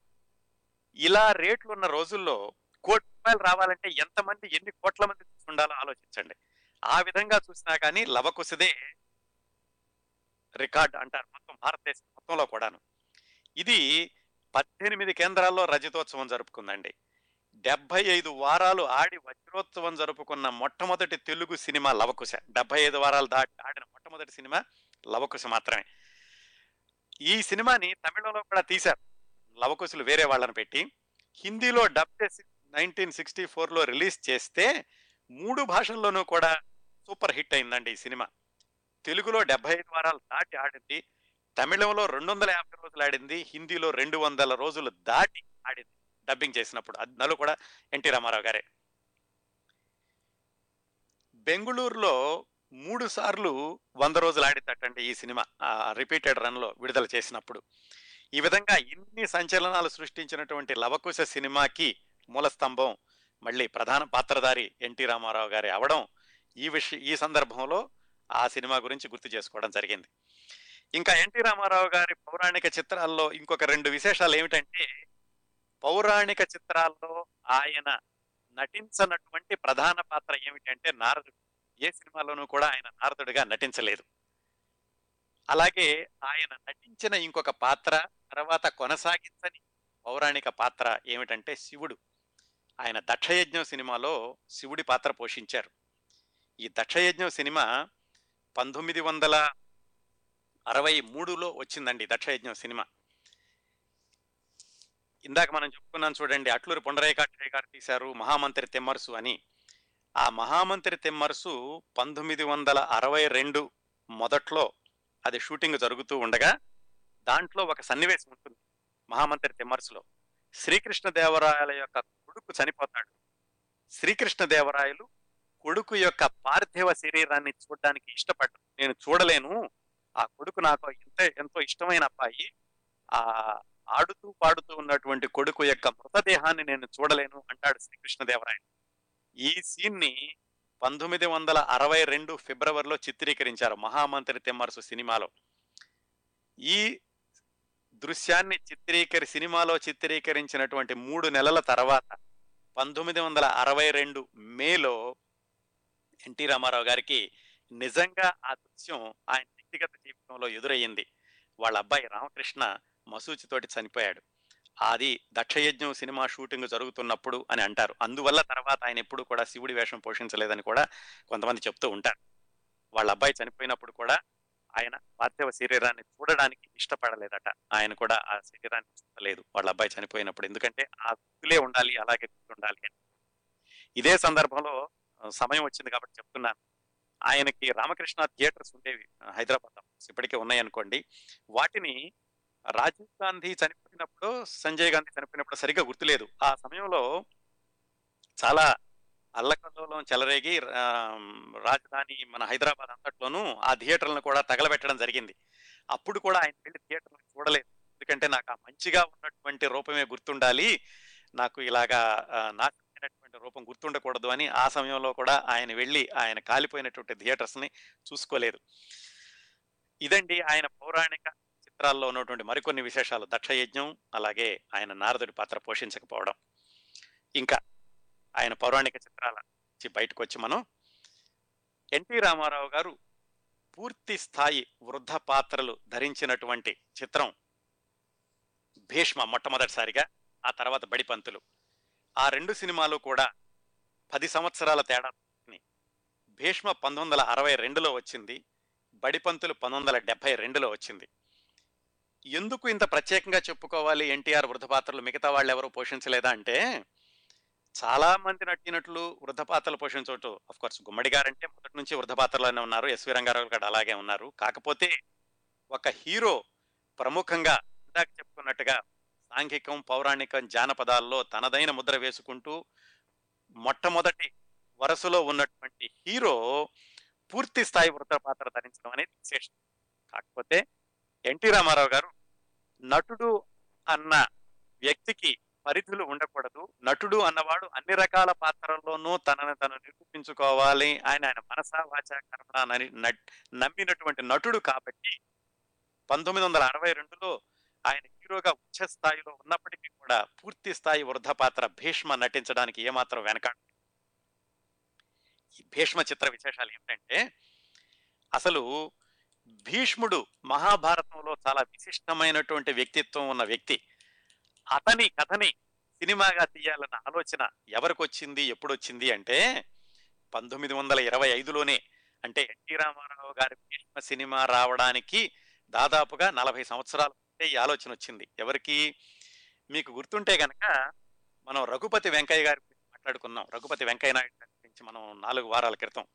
[SPEAKER 1] ఇలా రేట్లు ఉన్న రోజుల్లో కోటి రూపాయలు రావాలంటే ఎంతమంది ఎన్ని కోట్ల మంది ఉండాలో ఆలోచించండి. ఆ విధంగా చూసినా కానీ లవకుశదే రికార్డ్ అంటారు మొత్తం భారతదేశం మొత్తంలో కూడాను. ఇది పద్దెనిమిది కేంద్రాల్లో రజతోత్సవం జరుపుకుందండి. డెబ్బై ఐదు వారాలు ఆడి వజ్రోత్సవం జరుపుకున్న మొట్టమొదటి తెలుగు సినిమా లవకుశ. డెబ్బై ఐదు వారాలు దాటి ఆడిన మొట్టమొదటి సినిమా లవకుశ మాత్రమే. ఈ సినిమాని తమిళంలో కూడా తీశారు. లవకుశులు వేరే వాళ్ళని పెట్టి. హిందీలో డబ్ నైన్టీన్ సిక్స్టీ ఫోర్లో రిలీజ్ చేస్తే మూడు భాషల్లోనూ కూడా సూపర్ హిట్ అయిందండి ఈ సినిమా. తెలుగులో డెబ్బై ఐదు వారాలు దాటి ఆడింది. తమిళంలో రెండు వందల యాభై రోజులు ఆడింది. హిందీలో రెండు వందల రోజులు దాటి ఆడింది. డబ్బింగ్ చేసినప్పుడు అందులో కూడా ఎన్టీ రామారావు గారే. బెంగుళూరులో మూడు సార్లు వంద రోజులు ఆడిందటండి ఈ సినిమా. రిపీటెడ్ రన్లో విడుదల చేసినప్పుడు. ఈ విధంగా ఇన్ని సంచలనాలు సృష్టించినటువంటి లవకుశ సినిమాకి మూల స్తంభం మళ్ళీ ప్రధాన పాత్రధారి ఎన్టీ రామారావు గారి అవడం ఈ విషయ ఈ సందర్భంలో ఆ సినిమా గురించి గుర్తు చేసుకోవడం జరిగింది. ఇంకా ఎన్టీ రామారావు గారి పౌరాణిక చిత్రాల్లో ఇంకొక రెండు విశేషాలు ఏమిటంటే పౌరాణిక చిత్రాల్లో ఆయన నటించనటువంటి ప్రధాన పాత్ర ఏమిటంటే నారదుడు. ఏ సినిమాలోనూ కూడా ఆయన నారదుడిగా నటించలేదు. అలాగే ఆయన నటించిన ఇంకొక పాత్ర తర్వాత కొనసాగించని పౌరాణిక పాత్ర ఏమిటంటే శివుడు. ఆయన దక్షయజ్ఞం సినిమాలో శివుడి పాత్ర పోషించారు. ఈ దక్షయజ్ఞం సినిమా పంతొమ్మిది వందల అరవై మూడులో వచ్చిందండి దక్షయజ్ఞం సినిమా. ఇందాక మనం చెప్పుకున్నాం చూడండి అట్లూరి పొండరేకాక్షయ్య గారు తీశారు మహామంత్రి తెమ్మరుసు అని. ఆ మహామంత్రి తెమ్మరుసు పంతొమ్మిది వందల అరవై రెండు మొదట్లో అది షూటింగ్ జరుగుతూ ఉండగా దాంట్లో ఒక సన్నివేశం ఉంటుంది మహామంత్రి తెమ్మరుసులో. శ్రీకృష్ణదేవరాయల యొక్క కొడుకు చనిపోతాడు. శ్రీకృష్ణదేవరాయలు కొడుకు యొక్క పార్థివ శరీరాన్ని చూడడానికి ఇష్టపడ్డాడు నేను చూడలేను. ఆ కొడుకు నాకు ఎంత ఎంతో ఇష్టమైన అబ్బాయి. ఆ ఆడుతూ పాడుతూ ఉన్నటువంటి కొడుకు యొక్క మృతదేహాన్ని నేను చూడలేను అంటాడు శ్రీకృష్ణదేవరాయలు. ఈ సీన్ని పంతొమ్మిది వందల అరవై రెండు ఫిబ్రవరిలో చిత్రీకరించారు మహామంత్రి తెమ్మరసు సినిమాలో. ఈ దృశ్యాన్ని చిత్రీకరి సినిమాలో చిత్రీకరించినటువంటి మూడు నెలల తర్వాత పంతొమ్మిది వందల అరవై రెండు మేలో ఎన్టీ రామారావు గారికి నిజంగా ఆ దృశ్యం ఆయన వ్యక్తిగత జీవితంలో ఎదురయ్యింది. వాళ్ళ అబ్బాయి రామకృష్ణ మసూచితోటి చనిపోయాడు. అది దక్షయజ్ఞం సినిమా షూటింగ్ జరుగుతున్నప్పుడు అని అంటారు. అందువల్ల తర్వాత ఆయన ఎప్పుడు కూడా శివుడి వేషం పోషించలేదని కూడా కొంతమంది చెప్తూ ఉంటారు. వాళ్ళ అబ్బాయి చనిపోయినప్పుడు కూడా ఆయన పార్థివ శరీరాన్ని చూడడానికి ఇష్టపడలేదట. ఆయన కూడా ఆ శరీరాన్ని ఇష్టపడలేదు వాళ్ళ అబ్బాయి చనిపోయినప్పుడు. ఎందుకంటే ఆ గుర్తులే ఉండాలి అలాగే గుర్తుండాలి అని. ఇదే సందర్భంలో సమయం వచ్చింది కాబట్టి చెప్తున్నాను. ఆయనకి రామకృష్ణ థియేటర్స్ ఉండేవి హైదరాబాద్ ఇప్పటికే ఉన్నాయనుకోండి. వాటిని రాజీవ్ గాంధీ చనిపోయినప్పుడు సంజయ్ గాంధీ చనిపోయినప్పుడు సరిగ్గా గుర్తులేదు. ఆ సమయంలో చాలా అల్లకల్లోలం చెలరేగి రాజధాని మన హైదరాబాద్ అంతట్లోనూ ఆ థియేటర్లను కూడా తగలబెట్టడం జరిగింది. అప్పుడు కూడా ఆయన వెళ్ళి థియేటర్లను చూడలేదు. ఎందుకంటే నాకు ఆ మంచిగా ఉన్నటువంటి రూపమే గుర్తుండాలి. నాకు ఇలాగా నాకు నాశనమైనటువంటి రూపం గుర్తుండకూడదు అని ఆ సమయంలో కూడా ఆయన వెళ్ళి ఆయన కాలిపోయినటువంటి థియేటర్స్ని చూసుకోలేదు. ఇదండి ఆయన పౌరాణిక చిత్రాల్లో ఉన్నటువంటి మరికొన్ని విశేషాలు. దక్షయజ్ఞం అలాగే ఆయన నారదుడి పాత్ర పోషించకపోవడం. ఇంకా ఆయన పౌరాణిక చిత్రాల నుంచి బయటకు వచ్చి మనం ఎన్టీ రామారావు గారు పూర్తి స్థాయి వృద్ధ పాత్రలు ధరించినటువంటి చిత్రం భీష్మ మొట్టమొదటిసారిగా ఆ తర్వాత బడిపంతులు. ఆ రెండు సినిమాలు కూడా పది సంవత్సరాల తేడా భీష్మ పంతొమ్మిది వందల అరవై రెండులో వచ్చింది. బడిపంతులు పంతొమ్మిది వందల డెబ్బై రెండులో వచ్చింది. ఎందుకు ఇంత ప్రత్యేకంగా చెప్పుకోవాలి ఎన్టీఆర్ వృద్ధ పాత్రలు మిగతా వాళ్ళు ఎవరు పోషించలేదా అంటే చాలా మంది నటినట్లు వృద్ధ పాత్రలు పోషించవచ్చు. అఫ్ కోర్స్ గుమ్మడి గారు అంటే మొదటి నుంచి వృద్ధ పాత్రలోనే ఉన్నారు ఎస్వి రంగారావు గారు అలాగే ఉన్నారు. కాకపోతే ఒక హీరో ప్రముఖంగా ఇందాక చెప్పుకున్నట్టుగా సాంఘికం పౌరాణికం జానపదాల్లో తనదైన ముద్ర వేసుకుంటూ మొట్టమొదటి వరుసలో ఉన్నటువంటి హీరో పూర్తి స్థాయి వృత్త పాత్ర ధరించడం అనేది విశేషం. కాకపోతే ఎన్టీ రామారావు గారు నటుడు అన్న వ్యక్తికి పరిధులు ఉండకూడదు. నటుడు అన్నవాడు అన్ని రకాల పాత్రల్లోనూ తనని తను నిరూపించుకోవాలి. ఆయన ఆయన మనసా వాచ కర్మ నమ్మినటువంటి నటుడు కాబట్టి పంతొమ్మిది వందల అరవై రెండులో ఆయన హీరోగా ఉచ్చ స్థాయిలో ఉన్నప్పటికీ కూడా పూర్తి స్థాయి వృద్ధ పాత్ర భీష్మ నటించడానికి ఏమాత్రం వెనకాడు ఈ భీష్మ చిత్ర విశేషాలు ఏమిటంటే అసలు భీష్ముడు మహాభారతంలో చాలా విశిష్టమైనటువంటి వ్యక్తిత్వం ఉన్న వ్యక్తి. అతని కథని సినిమాగా తీయాలన్న ఆలోచన ఎవరికి వచ్చింది ఎప్పుడు వచ్చింది అంటే పంతొమ్మిది వందల ఇరవై ఐదులోనే అంటే ఎన్టీ రామారావు గారి భీష్మ సినిమా రావడానికి దాదాపుగా నలభై సంవత్సరాలు అంటే ఈ ఆలోచన వచ్చింది. ఎవరికి మీకు గుర్తుంటే కనుక మనం రఘుపతి వెంకయ్య గారి గురించి మాట్లాడుకున్నాం రఘుపతి వెంకయ్య నాయుడు గురించి మనం నాలుగు వారాల క్రితం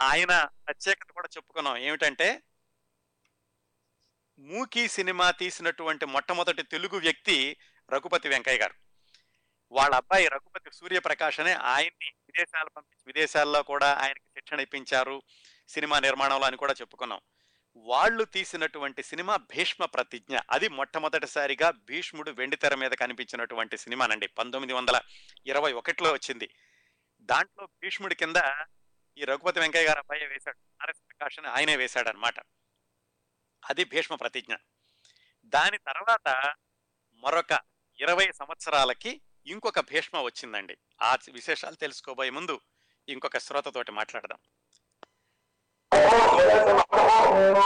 [SPEAKER 1] ఆయన ప్రత్యేకత కూడా చెప్పుకున్నాం. ఏమిటంటే మూకీ సినిమా తీసినటువంటి మొట్టమొదటి తెలుగు వ్యక్తి రఘుపతి వెంకయ్య గారు. వాళ్ళ అబ్బాయి రఘుపతి సూర్యప్రకాష్ అనే ఆయన్ని విదేశాలు పంపించి విదేశాల్లో కూడా ఆయనకి శిక్షణ ఇప్పించారు. సినిమా నిర్మాణంలో అని కూడా చెప్పుకున్నాం. వాళ్ళు తీసినటువంటి సినిమా భీష్మ ప్రతిజ్ఞ. అది మొట్టమొదటిసారిగా భీష్ముడు వెండితెర మీద కనిపించినటువంటి సినిమానండి. పంతొమ్మిది వందల ఇరవై ఒకటిలో వచ్చింది. దాంట్లో భీష్ముడి కింద ఈ రఘుపతి వెంకయ్య గారు అబ్బాయి వేశాడు. ఆర్ఎస్ ప్రకాష్ అని ఆయనే వేశాడు అనమాట అది భీష్మ ప్రతిజ్ఞ. దాని తర్వాత మరొక ఇరవై సంవత్సరాలకి ఇంకొక భీష్మ వచ్చిందండి. ఆ విశేషాలు తెలుసుకోబోయే ముందు ఇంకొక శ్రోతతోటి మాట్లాడదాం. కాల్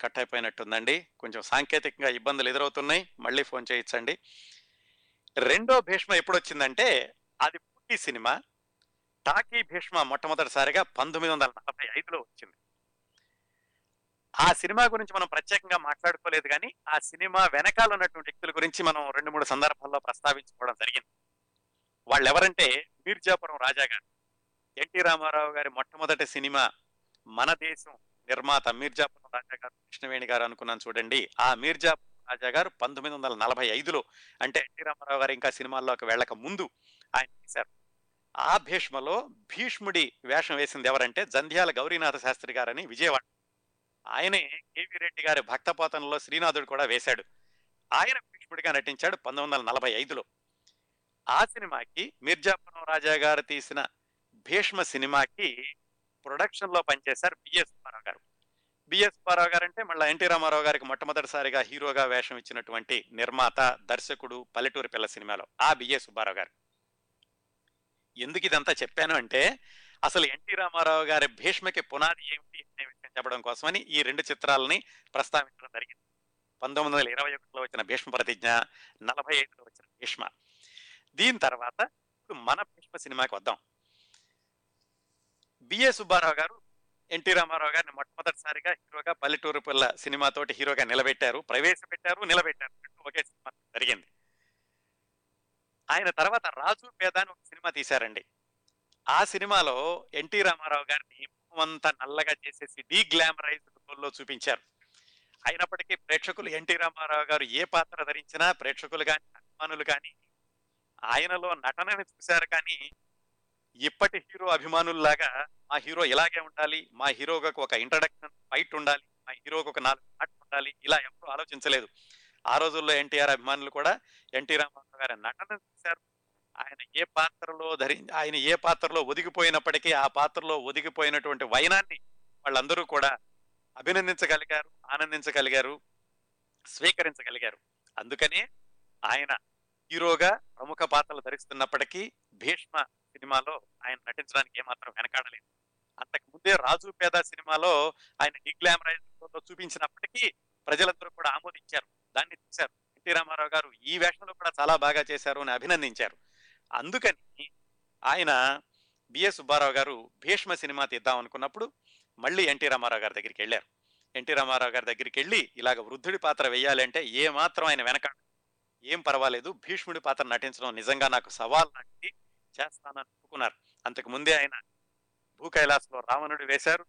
[SPEAKER 1] కట్ అయిపోయినట్టుందండి. కొంచెం సాంకేతికంగా ఇబ్బందులు ఎదురవుతున్నాయి. మళ్ళీ ఫోన్ చేయించండి. రెండో భీష్మ ఎప్పుడు వచ్చిందంటే అది పుట్టి సినిమా. టాకీ భీష్మ మొట్టమొదటిసారిగా పంతొమ్మిది వందల నలభై ఐదులో వచ్చింది. ఆ సినిమా గురించి మనం ప్రత్యేకంగా మాట్లాడుకోలేదు కానీ ఆ సినిమా వెనకాల ఉన్నటువంటి వ్యక్తుల గురించి మనం రెండు మూడు సందర్భాల్లో ప్రస్తావించుకోవడం జరిగింది. వాళ్ళు ఎవరంటే మీర్జాపురం రాజా గారు. ఎన్టీ రామారావు గారి మొట్టమొదటి సినిమా మన దేశం నిర్మాత మీర్జాపురం రాజా గారు కృష్ణవేణి గారు అనుకున్నాను చూడండి. ఆ మీర్జాపురం రాజా గారు పంతొమ్మిది వందల నలభై ఐదులో అంటే ఎన్టీ రామారావు గారు ఇంకా సినిమాల్లోకి వెళ్ళక ముందు ఆయన చేశారు ఆ భీష్మలో భీష్ముడి వేషం వేసింది ఎవరంటే జంధ్యాల గౌరీనాథ శాస్త్రి గారని విజయవాడ. ఆయనే కేవీ రెడ్డి గారి భక్తపోతనలో శ్రీనాథుడు కూడా వేశాడు. ఆయన భీష్ముడిగా నటించాడు పంతొమ్మిది వందల నలభై ఐదులో. ఆ సినిమాకి మీర్జాపురం రాజా గారు తీసిన భీష్మ సినిమాకి ప్రొడక్షన్లో పనిచేశారు బిఎస్ సుబ్బారావు గారు బిఎస్ సుబ్బారావు గారు అంటే మళ్ళీ ఎన్టీ రామారావు గారికి మొట్టమొదటిసారిగా హీరోగా వేషం ఇచ్చినటువంటి నిర్మాత దర్శకుడు పల్లెటూరు పిల్ల సినిమాలో ఆ బిఎస్ సుబ్బారావు గారు ఎందుకు ఇదంతా చెప్పాను అంటే అసలు ఎన్టీ రామారావు గారి భీష్మకి పునాది ఏమిటి అనే విషయం చెప్పడం కోసమని ఈ రెండు చిత్రాలని ప్రస్తావించడం జరిగింది. పంతొమ్మిది వందల ఇరవై ఒకటిలో వచ్చిన భీష్మ ప్రతిజ్ఞ నలభై ఐదులో వచ్చిన భీష్మ. దీని తర్వాత ఇప్పుడు మన భీష్మ సినిమాకి వద్దాం. బిఏ సుబ్బారావు గారు ఎన్టీ రామారావు గారిని మొట్టమొదటిసారిగా హీరోగా పల్లెటూరు పిల్ల సినిమాతోటి హీరోగా నిలబెట్టారు ప్రవేశపెట్టారు నిలబెట్టారు ఒకే సినిమా జరిగింది. ఆయన తర్వాత రాజు పేద అని ఒక సినిమా తీశారండి. ఆ సినిమాలో ఎన్టీ రామారావు గారిని అంతా నల్లగా చేసేసి డీ గ్లామరైజ్ రోల్లో చూపించారు. అయినప్పటికీ ప్రేక్షకులు ఎన్టీ రామారావు గారు ఏ పాత్ర ధరించినా ప్రేక్షకులు కానీ అభిమానులు కానీ ఆయనలో నటనని చూశారు కానీ ఇప్పటి హీరో అభిమానుల్లాగా మా హీరో ఇలాగే ఉండాలి మా హీరోకి ఒక ఇంట్రడక్షన్ ఫైట్ ఉండాలి మా హీరోకి ఒక నాలుగు పాటలు ఉండాలి ఇలా ఎప్పుడూ ఆలోచించలేదు. ఆ రోజుల్లో ఎన్టీఆర్ అభిమానులు కూడా ఎన్టీ రామారావు గారి నటన చూశారు. ఆయన ఏ పాత్రలో ధరి ఆయన ఏ పాత్రలో ఒదిగిపోయినప్పటికీ ఆ పాత్రలో ఒదిగిపోయినటువంటి వైనాన్ని వాళ్ళందరూ కూడా అభినందించగలిగారు ఆనందించగలిగారు స్వీకరించగలిగారు. అందుకనే ఆయన హీరోగా ప్రముఖ పాత్రలు ధరిస్తున్నప్పటికీ భీష్మ సినిమాలో ఆయన నటించడానికి ఏమాత్రం వెనకాడలేదు. అంతకు ముందే రాజు పేద సినిమాలో ఆయన డిగ్లామరైజ్ చూపించినప్పటికీ ప్రజలందరూ కూడా ఆమోదించారు. దాన్ని చూశారు. ఎన్టీ రామారావు గారు ఈ వేషంలో కూడా చాలా బాగా చేశారు అని అభినందించారు. అందుకని ఆయన బిఎస్ సుబ్బారావు గారు భీష్మ సినిమా తీద్దాం అనుకున్నప్పుడు మళ్ళీ ఎన్టీ రామారావు గారి దగ్గరికి వెళ్ళారు. ఎన్టీ రామారావు గారి దగ్గరికి వెళ్ళి ఇలాగ వృద్ధుడి పాత్ర వేయాలంటే ఏమాత్రం ఏ మాత్రం ఆయన వెనక ఏం పర్వాలేదు. భీష్ముడి పాత్ర నటించడం నిజంగా నాకు సవాల్ లాంటిది. చేస్తానని అనుకున్నారు అంతకు ముందే ఆయన భూ కైలాసంలో రావణుడు వేశారు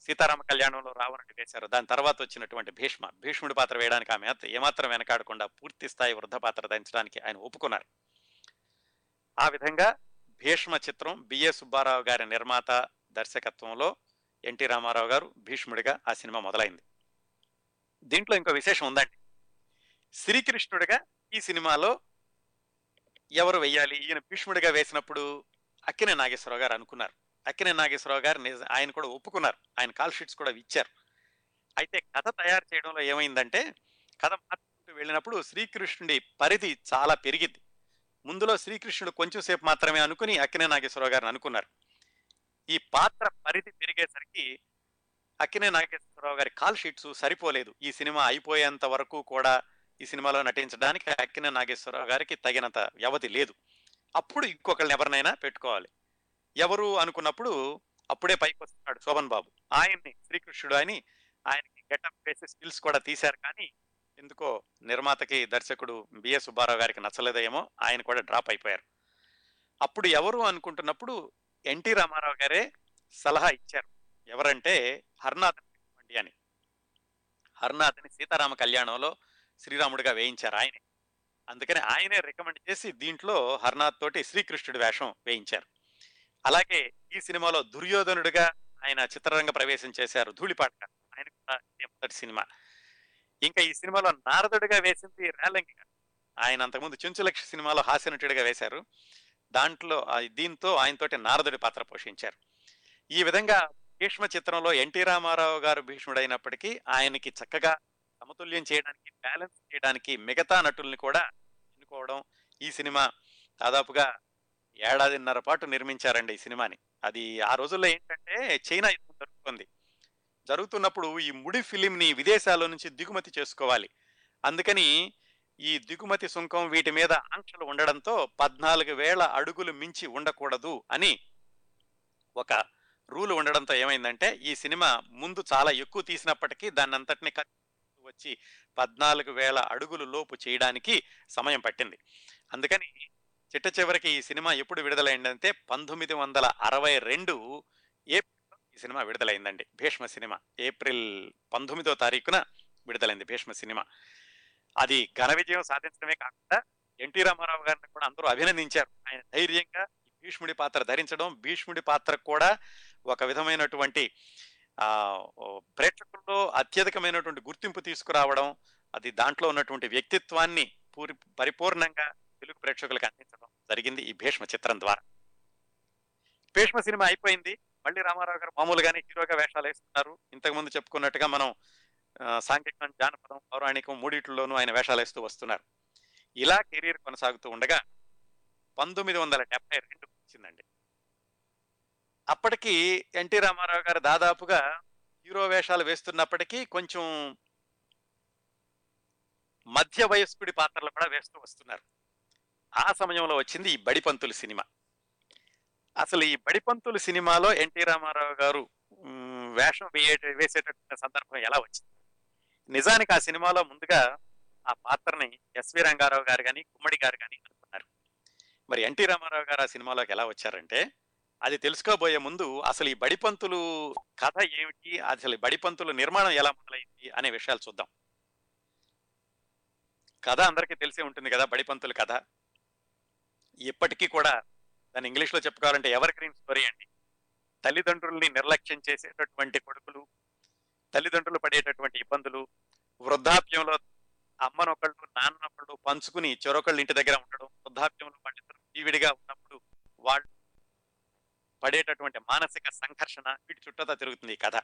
[SPEAKER 1] సీతారామ కళ్యాణంలో రావణుడు వేశారు. దాని తర్వాత వచ్చినటువంటి భీష్మ భీష్ముడి పాత్ర వేయడానికి ఆమె ఏమాత్రం వెనకాడకుండా పూర్తి స్థాయి వృద్ధ పాత్ర ధరించడానికి ఆయన ఒప్పుకున్నారు. ఆ విధంగా భీష్మ చిత్రం బిఏ సుబ్బారావు గారి నిర్మాత దర్శకత్వంలో ఎన్టీ రామారావు గారు భీష్ముడిగా ఆ సినిమా మొదలైంది. దీంట్లో ఇంకో విశేషం ఉందండి. శ్రీకృష్ణుడిగా ఈ సినిమాలో ఎవరు వెయ్యాలి? ఈయన భీష్ముడిగా వేసినప్పుడు అక్కినే నాగేశ్వరరావు గారు అనుకున్నారు. అక్కినే నాగేశ్వరరావు గారు ఆయన కూడా ఒప్పుకున్నారు. ఆయన కాల్ షీట్స్ కూడా ఇచ్చారు. అయితే కథ తయారు చేయడంలో ఏమైందంటే కథ మార్చుకుంటూ వెళ్ళినప్పుడు శ్రీకృష్ణుడి పరిధి చాలా పెరిగింది. ముందులో శ్రీకృష్ణుడు కొంచెం సేపు మాత్రమే అనుకుని అక్కినే నాగేశ్వరరావు గారిని అనుకున్నారు. ఈ పాత్ర పరిధి పెరిగేసరికి అక్కినే నాగేశ్వరరావు గారి కాల్ షీట్స్ సరిపోలేదు. ఈ సినిమా అయిపోయేంత వరకు కూడా ఈ సినిమాలో నటించడానికి అక్కిన నాగేశ్వరరావు గారికి తగినంత వ్యవధి లేదు. అప్పుడు ఇంకొకరిని ఎవరినైనా పెట్టుకోవాలి. ఎవరు అనుకున్నప్పుడు అప్పుడే పైకి వస్తున్నాడు శోభన్ బాబు. ఆయన్ని శ్రీకృష్ణుడు అని ఆయనకి గెటప్ వేసే స్కిల్స్ కూడా తీశారు కానీ ఎందుకో నిర్మాతకి దర్శకుడు బిఎస్ సుబ్బారావు గారికి నచ్చలేదేమో ఆయన కూడా డ్రాప్ అయిపోయారు. అప్పుడు ఎవరు అనుకుంటున్నప్పుడు ఎన్టీ రామారావు గారే సలహా ఇచ్చారు. ఎవరంటే హర్నాథ్ అని. హర్నాథ్ని సీతారామ కళ్యాణంలో శ్రీరాముడిగా వేయించారు ఆయనే. అందుకని ఆయనే రికమెండ్ చేసి దీంట్లో హర్నాథ్ తోటి శ్రీకృష్ణుడి వేషం వేయించారు. అలాగే ఈ సినిమాలో దుర్యోధనుడిగా ఆయన చిత్రరంగ ప్రవేశం చేశారు ధూళిపాట ఆయన మొదటి సినిమా. ఇంకా ఈ సినిమాలో నారదుడిగా వేసింది రేలంగి ఆయన అంతకుముందు చెంచులక్ష సినిమాలో హాస్యనటుడిగా వేశారు. దాంట్లో దీంతో ఆయనతోటి నారదుడి పాత్ర పోషించారు. ఈ విధంగా భీష్మ చిత్రంలో ఎన్టీ రామారావు గారు భీష్ముడైనప్పటికీ ఆయనకి చక్కగా సమతుల్యం చేయడానికి బ్యాలెన్స్ చేయడానికి మిగతా నటుల్ని కూడా ఎన్నుకోవడం ఈ సినిమా దాదాపుగా ఏడాదిన్నర పాటు నిర్మించారండి ఈ సినిమాని. అది ఆ రోజుల్లో ఏంటంటే చైనా యుద్ధం జరుగుతుంది. జరుగుతున్నప్పుడు ఈ ముడి ఫిలింని విదేశాల నుంచి దిగుమతి చేసుకోవాలి. అందుకని ఈ దిగుమతి సుంకం వీటి మీద ఆంక్షలు ఉండడంతో పద్నాలుగు వేల అడుగులు మించి ఉండకూడదు అని ఒక రూల్ ఉండడంతో ఏమైందంటే ఈ సినిమా ముందు చాలా ఎక్కువ తీసినప్పటికీ దాన్ని అంతటిని కట్ వచ్చి పద్నాలుగు వేల అడుగులు లోపు చేయడానికి సమయం పట్టింది. అందుకని చిట్ట చివరికి ఈ సినిమా ఎప్పుడు విడుదలైందంటే పంతొమ్మిది వందల అరవై రెండు ఏప్రిల్ ఈ సినిమా విడుదలైందండి. భీష్మ సినిమా. ఏప్రిల్ పంతొమ్మిదో తారీఖున విడుదలైంది భీష్మ సినిమా. అది ఘన విజయం సాధించడమే కాకుండా ఎన్టీ రామారావు గారిని కూడా అందరూ అభినందించారు. ఆయన ధైర్యంగా భీష్ముడి పాత్ర ధరించడం భీష్ముడి పాత్ర కూడా ఒక విధమైనటువంటి ప్రేక్షకుల్లో అత్యధికమైనటువంటి గుర్తింపు తీసుకురావడం అది దాంట్లో ఉన్నటువంటి వ్యక్తిత్వాన్ని పూరి పరిపూర్ణంగా తెలుగు ప్రేక్షకులకు అందించడం జరిగింది ఈ భీష్మ చిత్రం ద్వారా. భీష్మ సినిమా అయిపోయింది. మళ్ళీ రామారావు గారు మామూలుగానే హీరోగా వేషాలు వేస్తున్నారు. ఇంతకుముందు చెప్పుకున్నట్టుగా మనం సాంఘికం జానపదం పౌరాణికం మూడింటిలోనూ ఆయన వేషాలు వేస్తూ వస్తున్నారు. ఇలా కెరీర్ కొనసాగుతూ ఉండగా పంతొమ్మిది వందల డెబ్బై రెండు వచ్చిందండి. అప్పటికి ఎన్టీ రామారావు గారు దాదాపుగా హీరో వేషాలు వేస్తున్నప్పటికీ కొంచెం మధ్య వయస్కుడి పాత్రలు కూడా వేస్తూ వస్తున్నారు. ఆ సమయంలో వచ్చింది ఈ బడిపంతులు సినిమా. అసలు ఈ బడిపంతులు సినిమాలో ఎన్టీ రామారావు గారు వేషం వేయే వేసేటటువంటి సందర్భం ఎలా వచ్చింది? నిజానికి ఆ సినిమాలో ముందుగా ఆ పాత్రని ఎస్వి రంగారావు గారు కానీ గుమ్మడి గారు కానీ అనుకున్నారు. మరి ఎన్టీ రామారావు గారు ఆ సినిమాలోకి ఎలా వచ్చారంటే అది తెలుసుకోబోయే ముందు అసలు ఈ బడిపంతులు కథ ఏమిటి? అసలు బడిపంతులు నిర్మాణం ఎలా మొదలైంది అనే విషయాలు చూద్దాం. కథ అందరికీ తెలిసే ఉంటుంది కదా బడిపంతుల కథ. ఇప్పటికీ కూడా దాన్ని ఇంగ్లీష్లో చెప్పుకోవాలంటే ఎవర్ గ్రీన్ స్టోరీ అండి. తల్లిదండ్రుల్ని నిర్లక్ష్యం చేసేటటువంటి కొడుకులు తల్లిదండ్రులు పడేటటువంటి ఇబ్బందులు వృద్ధాప్యంలో అమ్మనొకళ్ళు నాన్నొకళ్ళు పంచుకుని చెరొకళ్ళు ఇంటి దగ్గర ఉండడం వృద్ధాప్యంలో వాళ్ళిద్దరు జీవిడిగా ఉన్నప్పుడు వాళ్ళు పడేటటువంటి మానసిక సంఘర్షణ వీటి చుట్టూతా తిరుగుతుంది ఈ కథ.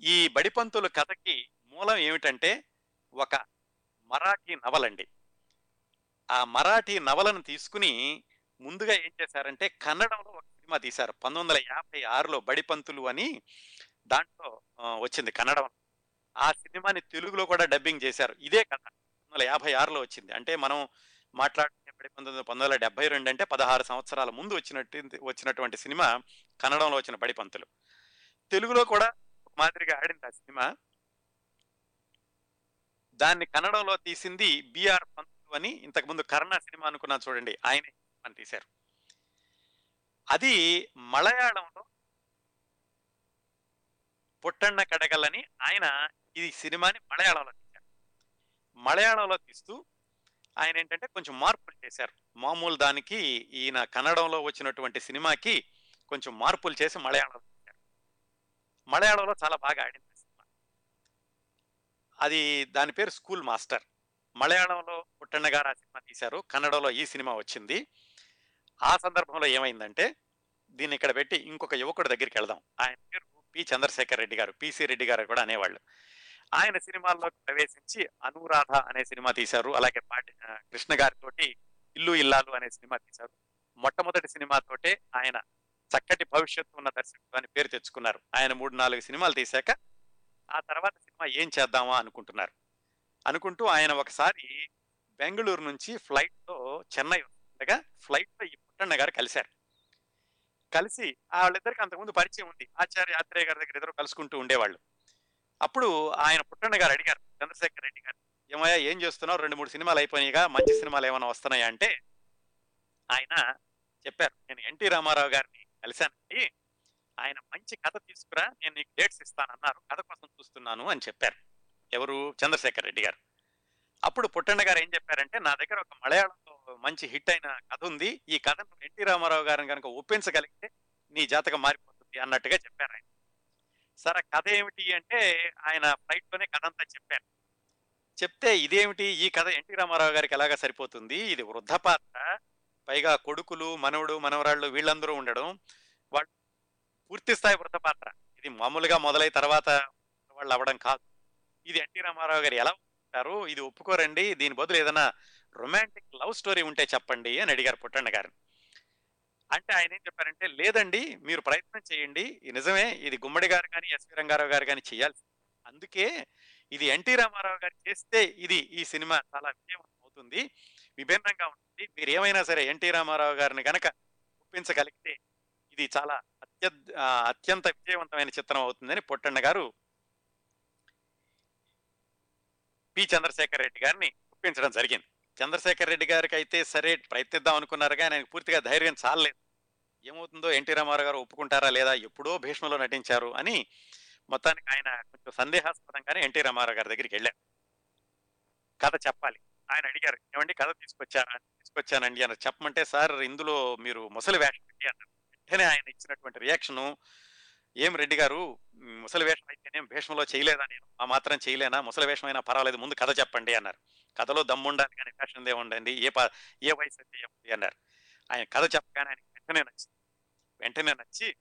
[SPEAKER 1] ఈ బడిపంతుల కథకి మూలం ఏమిటంటే ఒక మరాఠీ నవలండి. ఆ మరాఠీ నవలను తీసుకుని ముందుగా ఏం చేశారంటే కన్నడంలో ఒక సినిమా తీశారు. పంతొమ్మిది వందల యాభై ఆరులో బడిపంతులు అని దాంట్లో వచ్చింది కన్నడం. ఆ సినిమాని తెలుగులో కూడా డబ్బింగ్ చేశారు. ఇదే కథ. పంతొమ్మిది వందల యాభై ఆరులో వచ్చింది. అంటే మనం మాట్లాడుకునే బడిపంతులు పంతొమ్మిది వందల డెబ్బై రెండు అంటే పదహారు సంవత్సరాల ముందు వచ్చినట్టు వచ్చినటువంటి సినిమా కన్నడంలో వచ్చిన పడిపంతులు తెలుగులో కూడా మాదిరిగా ఆడింది ఆ సినిమా. దాన్ని కన్నడంలో తీసింది బిఆర్ పంతులు అని ఇంతకుముందు కర్ణ సినిమా అనుకున్నాను చూడండి ఆయనే అని తీశారు. అది మలయాళంలో పుట్టన్న కడగలని ఆయన ఈ సినిమాని మలయాళంలో తీశారు. మలయాళంలో తీస్తూ ఆయన ఏంటంటే కొంచెం మార్పులు చేశారు. మామూలు దానికి ఈయన కన్నడంలో వచ్చినటువంటి సినిమాకి కొంచెం మార్పులు చేసి మలయాళంలో మలయాళంలో చాలా బాగా ఆడింది సినిమా. అది దాని పేరు స్కూల్ మాస్టర్. మలయాళంలో పుట్టన్న గారు ఆ సినిమా తీశారు. కన్నడలో ఈ సినిమా వచ్చింది. ఆ సందర్భంలో ఏమైందంటే దీన్ని ఇక్కడ పెట్టి ఇంకొక యువకుడి దగ్గరికి వెళ్దాం. ఆయన పేరు పి చంద్రశేఖర్ రెడ్డి గారు. పిసి రెడ్డి గారు కూడా అనేవాళ్ళు. ఆయన సినిమాల్లోకి ప్రవేశించి అనురాధ అనే సినిమా తీశారు. అలాగే పాటి కృష్ణ గారితోటి ఇల్లు ఇల్లాలు అనే సినిమా తీశారు. మొట్టమొదటి సినిమాతోటే ఆయన చక్కటి భవిష్యత్తు ఉన్న దర్శకుడు అని పేరు తెచ్చుకున్నారు. ఆయన మూడు నాలుగు సినిమాలు తీశాక ఆ తర్వాత సినిమా ఏం చేద్దామా అనుకుంటున్నారు. అనుకుంటూ ఆయన ఒకసారి బెంగళూరు నుంచి ఫ్లైట్లో చెన్నై ఉండగా ఫ్లైట్లో ఈ పుట్టన్న గారు కలిశారు. కలిసి ఆ వాళ్ళిద్దరికి అంతకుముందు పరిచయం ఉంది. ఆచార్య ఆత్రేయ గారి దగ్గర ఇద్దరు కలుసుకుంటూ ఉండేవాళ్ళు. అప్పుడు ఆయన పుట్టన్న గారు అడిగారు చంద్రశేఖర్ రెడ్డి గారు ఏమయ్యా ఏం చేస్తున్నావు? రెండు మూడు సినిమాలు అయిపోయినాయిగా మంచి సినిమాలు ఏమైనా వస్తున్నాయా అంటే ఆయన చెప్పారు నేను ఎన్టీ రామారావు గారిని కలిశానండి ఆయన మంచి కథ తీసుకురా నేను నీకు డేట్స్ ఇస్తానన్నారు కథ కోసం చూస్తున్నాను అని చెప్పారు. ఎవరు? చంద్రశేఖర్ రెడ్డి గారు. అప్పుడు పుట్టండ గారు ఏం చెప్పారంటే నా దగ్గర ఒక మలయాళంలో మంచి హిట్ అయిన కథ ఉంది ఈ కథను ఎన్టీ రామారావు గారిని కనుక ఒప్పించగలిగితే నీ జాతకం మారిపోతుంది అన్నట్టుగా చెప్పారు ఆయన. సరే కథ ఏమిటి అంటే ఆయన ఫ్లైట్లోనే కథ అంతా చెప్పారు. చెప్తే ఇదేమిటి? ఈ కథ ఎన్టీ రామారావు గారికి ఎలాగా సరిపోతుంది? ఇది వృద్ధ పాత్ర. పైగా కొడుకులు మనవడు మనవరాళ్ళు వీళ్ళందరూ ఉండడం వాళ్ళు పూర్తి స్థాయి వృద్ధ పాత్ర. ఇది మామూలుగా మొదలై తర్వాత వాళ్ళు అవ్వడం కాదు. ఇది ఎన్టీ రామారావు గారు ఎలా ఉంటారు ఇది ఒప్పుకోరండి. దీని బదులు ఏదైనా రొమాంటిక్ లవ్ స్టోరీ ఉంటే చెప్పండి అని అడిగారు పుట్టಣ್ణ గారిని. అంటే ఆయన ఏం చెప్పారంటే లేదండి మీరు ప్రయత్నం చేయండి. నిజమే ఇది గుమ్మడి గారు కానీ ఎస్వి రంగారావు గారు కానీ చేయాల్సి అందుకే ఇది ఎన్టీ రామారావు గారు చేస్తే ఇది ఈ సినిమా చాలా విజయవంతం అవుతుంది విభిన్నంగా ఉంటుంది. మీరు ఏమైనా సరే ఎన్టీ రామారావు గారిని కనుక ఒప్పించగలిగితే ఇది చాలా అత్య అత్యంత విజయవంతమైన చిత్రం అవుతుందని పొట్టన్న గారు పి. చంద్రశేఖర్ రెడ్డి గారిని ఒప్పించడం జరిగింది. చంద్రశేఖర్ రెడ్డి గారికి అయితే సరే ప్రయత్నిద్దాం అనుకున్నారు కానీ ఆయనకు పూర్తిగా ధైర్యం చాలలేదు. ఏమవుతుందో ఎన్టీ రామారావు గారు ఒప్పుకుంటారా లేదా ఎప్పుడో భీష్మలో నటించారు అని మొత్తానికి ఆయన కొంచెం సందేహాస్పదంగానే ఎన్టీ రామారావు గారి దగ్గరికి వెళ్ళారు. కథ చెప్పాలి. ఆయన అడిగారు ఏమండి కథ తీసుకొచ్చారా? తీసుకొచ్చానండి అని చెప్పమంటే సార్ ఇందులో మీరు ముసలి వేషం పెట్టి అన్నారు. వెంటనే ఆయన ఇచ్చినటువంటి రియాక్షను ఏం రెడ్డి గారు ముసలి వేషం అయితేనేం భీష్మలో చేయలేదా నేను? ఆ మాత్రం చేయలేనా? ముసలి వేషం అయినా పర్వాలేదు ముందు కథ చెప్పండి అన్నారు. కథలో దమ్ముండాలి కానీ ఫ్యాషన్ దే ఉండండి ఏ ప ఏ వయసు అయితే ఏముంది? అన్నారు. ఆయన కథ చెప్పగానే ఆయన వెంటనే నచ్చింది. వెంటనే నచ్చి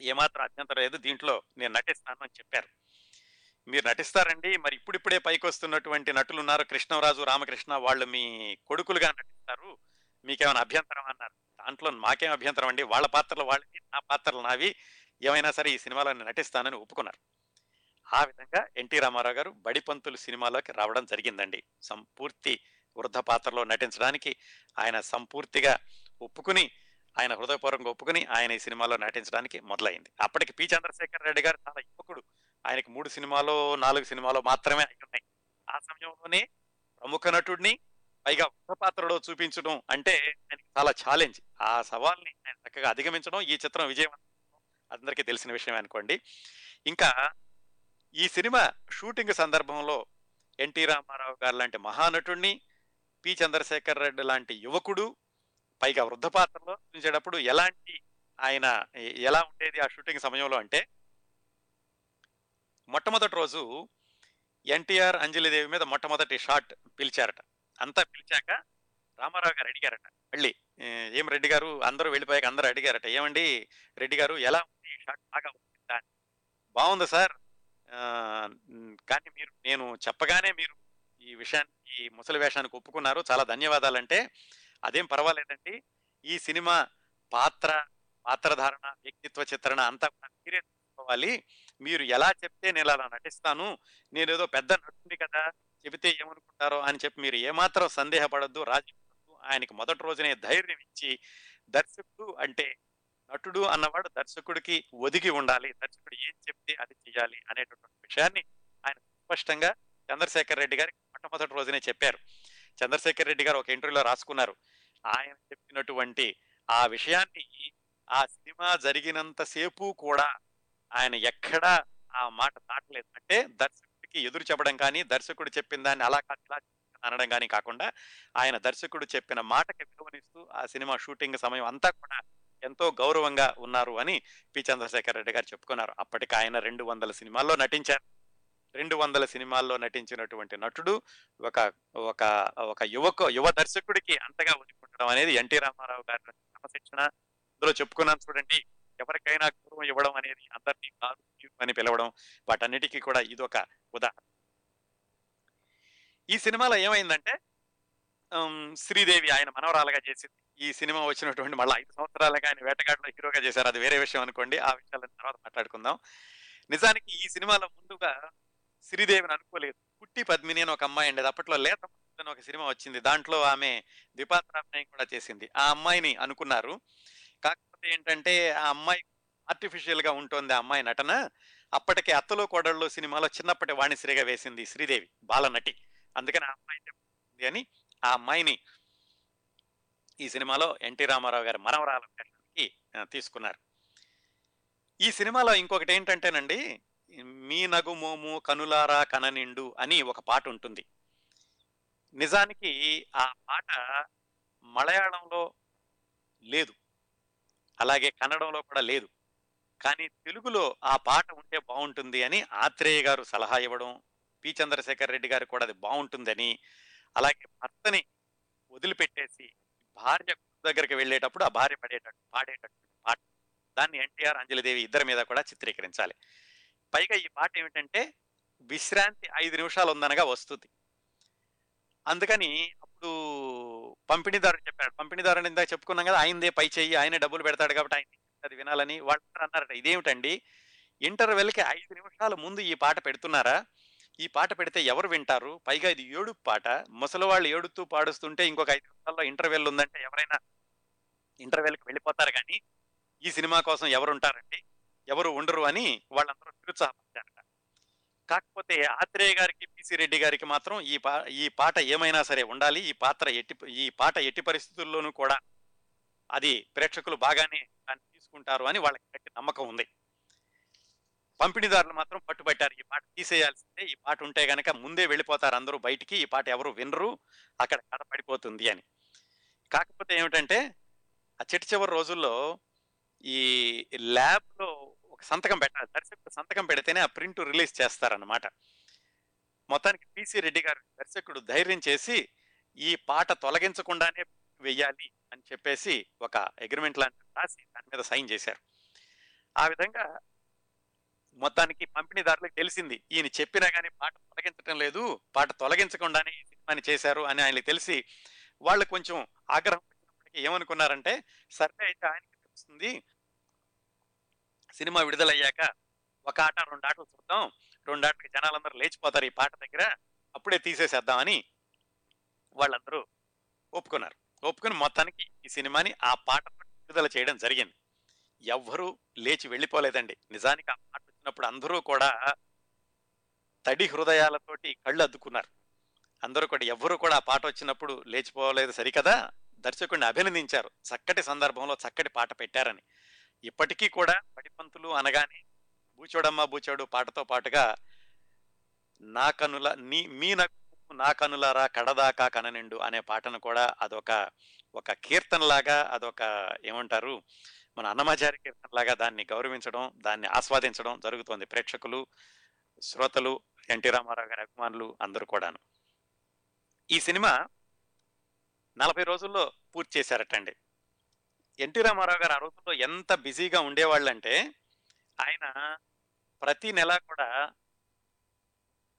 [SPEAKER 1] ఏమాత్రం అభ్యంతరం లేదు దీంట్లో నేను నటిస్తాను అని చెప్పారు. మీరు నటిస్తారండి మరి ఇప్పుడిప్పుడే పైకి వస్తున్నటువంటి నటులు ఉన్నారు కృష్ణరాజు రామకృష్ణ వాళ్ళు మీ కొడుకులుగా నటిస్తారు. మీకేమైనా అభ్యంతరం అన్నారు? దాంట్లో మాకేం అభ్యంతరం అండి? వాళ్ళ పాత్రలు వాళ్ళకి నా పాత్రలు నావి. ఏమైనా సరే ఈ సినిమాలో నేను నటిస్తానని ఒప్పుకున్నారు. ఆ విధంగా ఎన్టీ రామారావు గారు బడిపంతులు సినిమాలోకి రావడం జరిగిందండి. సంపూర్తి వృద్ధ పాత్రలో నటించడానికి ఆయన సంపూర్తిగా ఒప్పుకుని ఆయన హృదయపూర్వకంగా ఒప్పుకుని ఆయన ఈ సినిమాలో నటించడానికి మొదలైంది. అప్పటికి పి. చంద్రశేఖర్ రెడ్డి గారు చాలా యువకుడు. ఆయనకి మూడు సినిమాలు నాలుగు సినిమాలు మాత్రమే అయి ఉన్నాయి ఆ సమయంలోనే ప్రముఖ నటుడిని పైగా వృద్ధ పాత్రలో చూపించడం అంటే ఆయనకి చాలా ఛాలెంజ్ ఆ సవాల్ని ఆయన చక్కగా అధిగమించడం ఈ చిత్రం విజయవంతం అందరికీ తెలిసిన విషయం అనుకోండి. ఇంకా ఈ సినిమా షూటింగ్ సందర్భంలో ఎన్టీ రామారావు గారు లాంటి మహానటుడిని పి. చంద్రశేఖర్ రెడ్డి లాంటి యువకుడు పైగా వృద్ధ పాత్రలో చూపించేటప్పుడు ఎలాంటి ఆయన ఎలా ఉండేది ఆ షూటింగ్ సమయంలో అంటే మొట్టమొదటి రోజు ఎన్టీఆర్ అంజలిదేవి మీద మొట్టమొదటి షాట్ పిలిచారట. అంతా పిలిచాక రామారావు గారు అడిగారట. మళ్ళీ ఏం రెడ్డి గారు? అందరూ వెళ్ళిపోయాక అందరూ అడిగారట. ఏమండి రెడ్డి గారు? ఎలా ఉంది? ఈ షాట్ బాగా ఉందా బాగుంది సార్. కానీ మీరు నేను చెప్పగానే మీరు ఈ విషయాన్ని ఈ ముసలి వేషానికి ఒప్పుకున్నారు. చాలా ధన్యవాదాలంటే అదేం పర్వాలేదండి. ఈ సినిమా పాత్ర పాత్రధారణ వ్యక్తిత్వ చిత్రణ అంతా కూడా మీరే తెలుసుకోవాలి మీరు ఎలా చెప్తే నేను అలా నటిస్తాను నేను ఏదో పెద్ద నటుడి కదా చెబితే ఏమనుకుంటారో అని చెప్పి మీరు ఏమాత్రం సందేహపడద్దు రాజీ ఆయనకి మొదటి రోజునే ధైర్యం ఇచ్చి దర్శకుడు అంటే నటుడు అన్నవాడు దర్శకుడికి ఒదిగి ఉండాలి. దర్శకుడు ఏం చెప్తే అది చేయాలి అనేటటువంటి విషయాన్ని ఆయన స్పష్టంగా చంద్రశేఖర్ రెడ్డి గారికి మొట్టమొదటి రోజునే చెప్పారు. చంద్రశేఖర్ రెడ్డి గారు ఒక ఇంటర్వ్యూలో రాసుకున్నారు. ఆయన చెప్పినటువంటి ఆ విషయాన్ని ఆ సినిమా జరిగినంత సేపు కూడా ఆయన ఎక్కడా ఆ మాట దాటలేదు. అంటే దర్శకుడికి ఎదురు చెప్పడం కానీ దర్శకుడు చెప్పిన దాన్ని అలా కాదు ఇలా అనడం కానీ కాకుండా ఆయన దర్శకుడు చెప్పిన మాటకి విలువనిస్తూ ఆ సినిమా షూటింగ్ సమయం అంతా కూడా ఎంతో గౌరవంగా ఉన్నారు అని పి. చంద్రశేఖర్ రెడ్డి గారు చెప్పుకున్నారు. అప్పటికి ఆయన రెండు వందల సినిమాల్లో నటించారు. రెండు వందల సినిమాల్లో నటించినటువంటి నటుడు ఒక ఒక ఒక యువకు యువ దర్శకుడికి అంతగా ఒదికుండడం అనేది ఎన్టీ రామారావు గారి క్రమశిక్షణ. ఇందులో చెప్పుకున్నాను చూడండి ఎవరికైనా గౌరవం ఇవ్వడం అనేది అందరినీ కాదు అని పిలవడం వాటన్నిటికీ కూడా ఇదొక ఉదాహరణ. ఈ సినిమాలో ఏమైందంటే శ్రీదేవి ఆయన మనవరాలుగా చేసింది. ఈ సినిమా వచ్చినటువంటి మళ్ళీ ఐదు సంవత్సరాలుగా ఆయన వేటగాడలో హీరోగా చేశారు. అది వేరే విషయం అనుకోండి ఆ విషయాలను తర్వాత మాట్లాడుకుందాం. నిజానికి ఈ సినిమాలో ముందుగా శ్రీదేవిని అనుకోలేదు. పుట్టి పద్మిని అని ఒక అమ్మాయి ఉండేది. అప్పట్లో లేత అని ఒక సినిమా వచ్చింది. దాంట్లో ఆమె ద్విపాత్రాభినయం కూడా చేసింది. ఆ అమ్మాయిని అనుకున్నారు. కాకపోతే ఏంటంటే ఆ అమ్మాయి ఆర్టిఫిషియల్గా ఉంటుంది ఆ అమ్మాయి నటన. అప్పటికే అత్తలో కోడళ్ళు సినిమాలో చిన్నప్పటి వాణిశ్రీగా వేసింది శ్రీదేవి బాలనటి. అందుకని ఆ అమ్మాయి చెప్తుంది అని ఆ అమ్మాయిని ఈ సినిమాలో ఎన్టీ రామారావు గారి మనవరాలకి తీసుకున్నారు. ఈ సినిమాలో ఇంకొకటి ఏంటంటేనండి మీ నగుమోము కనులారా కననిండు అని ఒక పాట ఉంటుంది. నిజానికి ఆ పాట మలయాళంలో లేదు. అలాగే కన్నడంలో కూడా లేదు. కానీ తెలుగులో ఆ పాట ఉంటే బాగుంటుంది అని ఆత్రేయ గారు సలహా ఇవ్వడం పి. చంద్రశేఖర్ రెడ్డి గారు కూడా అది బాగుంటుందని అలాగే భర్తని వదిలిపెట్టేసి భార్య దగ్గరికి వెళ్ళేటప్పుడు ఆ భార్య పడేటట్టు పాడేటట్టు పాట. దాన్ని ఎన్టీఆర్ అంజలిదేవి ఇద్దరి మీద కూడా చిత్రీకరించాలి. పైగా ఈ పాట ఏమిటంటే విశ్రాంతి ఐదు నిమిషాలు ఉందనగా వస్తుంది. అందుకని అప్పుడు పంపిణీదారు చెప్పాడు. పంపిణీదారు ఇందాక చెప్పుకున్నాం కదా ఆయనదే పై చెయ్యి ఆయనే డబ్బులు పెడతాడు కాబట్టి ఆయన అది వినాలని వాళ్ళు అన్నారట. ఇదేమిటండి? ఇంటర్వెల్కి ఐదు నిమిషాల ముందు ఈ పాట పెడుతున్నారా? ఈ పాట పెడితే ఎవరు వింటారు? పైగా ఇది ఏడుపు పాట. ముసలి వాళ్ళు ఏడుతూ పాడుస్తుంటే ఇంకొక ఐదు నిమిషాల్లో ఇంటర్వెల్ ఉందంటే ఎవరైనా ఇంటర్వెల్కి వెళ్ళిపోతారు కానీ ఈ సినిమా కోసం ఎవరు ఉంటారండి ఎవరు ఉండరు అని వాళ్ళందరూ నిరుత్సాహపడ్డారట. కాకపోతే ఆత్రేయ గారికి పిసి రెడ్డి గారికి మాత్రం ఈ పా ఈ పాట ఏమైనా సరే ఉండాలి. ఈ పాత్ర ఎట్టి ఈ పాట ఎట్టి పరిస్థితుల్లోనూ కూడా అది ప్రేక్షకులు బాగానే దాన్ని తీసుకుంటారు అని వాళ్ళకి గట్టి నమ్మకం ఉంది. పంపిణీదారులు మాత్రం పట్టుబట్టారు. ఈ పాట తీసేయాల్సిందే. ఈ పాట ఉంటే గనక ముందే వెళ్ళిపోతారు అందరూ బయటికి. ఈ పాట ఎవరు వినరు. అక్కడ కథ పడిపోతుంది అని. కాకపోతే ఏమిటంటే ఆ చిట్ట చివరి రోజుల్లో ఈ ల్యాబ్లో ఒక సంతకం పెట్టాలి. దర్శకుడు సంతకం పెడితేనే ఆ ప్రింట్ రిలీజ్ చేస్తారన్నమాట. మొత్తానికి పిసి రెడ్డి గారు దర్శకుడు ధైర్యం చేసి ఈ పాట తొలగించకుండానే వెయ్యాలి అని చెప్పేసి ఒక అగ్రిమెంట్ లాంటిది రాసి దాని మీద సైన్ చేశారు. ఆ విధంగా మొత్తానికి పంపిణీదారులకు తెలిసింది ఈయన చెప్పినా కానీ పాట తొలగించడం లేదు పాట తొలగించకుండానే ఈ సినిమాని చేశారు అని ఆయనకి తెలిసి వాళ్ళు కొంచెం ఆగ్రహం ఏమనుకున్నారంటే సరే అయితే ఆయనకి తెలుస్తుంది సినిమా విడుదలయ్యాక ఒక ఆట రెండు ఆటలు చూద్దాం. రెండు ఆటలకి జనాలందరూ లేచిపోతారు ఈ పాట దగ్గర. అప్పుడే తీసేసేద్దామని వాళ్ళందరూ ఒప్పుకున్నారు. ఒప్పుకుని మొత్తానికి ఈ సినిమాని ఆ పాట విడుదల చేయడం జరిగింది. ఎవ్వరూ లేచి వెళ్ళిపోలేదండి. నిజానికి ఆ పాట వచ్చినప్పుడు అందరూ కూడా తడి హృదయాలతోటి కళ్ళు అద్దుకున్నారు. అందరూ కూడా ఎవ్వరూ కూడా ఆ పాట వచ్చినప్పుడు లేచిపోలేదు సరికదా? దర్శకుడిని అభినందించారు. చక్కటి సందర్భంలో చక్కటి పాట పెట్టారని. ఇప్పటికీ కూడా పడిపంతులు అనగానే బూచోడమ్మ బూచోడు పాటతో పాటుగా నా కనుల నీ మీ నకు నా కనులారా కడదాకా కననిండు అనే పాటను కూడా అదొక ఒక కీర్తనలాగా అదొక ఏమంటారు మన అన్నమాచారి కీర్తనలాగా దాన్ని గౌరవించడం దాన్ని ఆస్వాదించడం జరుగుతోంది. ప్రేక్షకులు శ్రోతలు ఎన్టీ రామారావు గారి అభిమానులు అందరూ కూడాను. ఈ సినిమా నలభై రోజుల్లో పూర్తి చేశారటండి. ఎన్టీ రామారావు గారు ఆ రోజుల్లో ఎంత బిజీగా ఉండేవాళ్ళంటే ఆయన ప్రతి నెల కూడా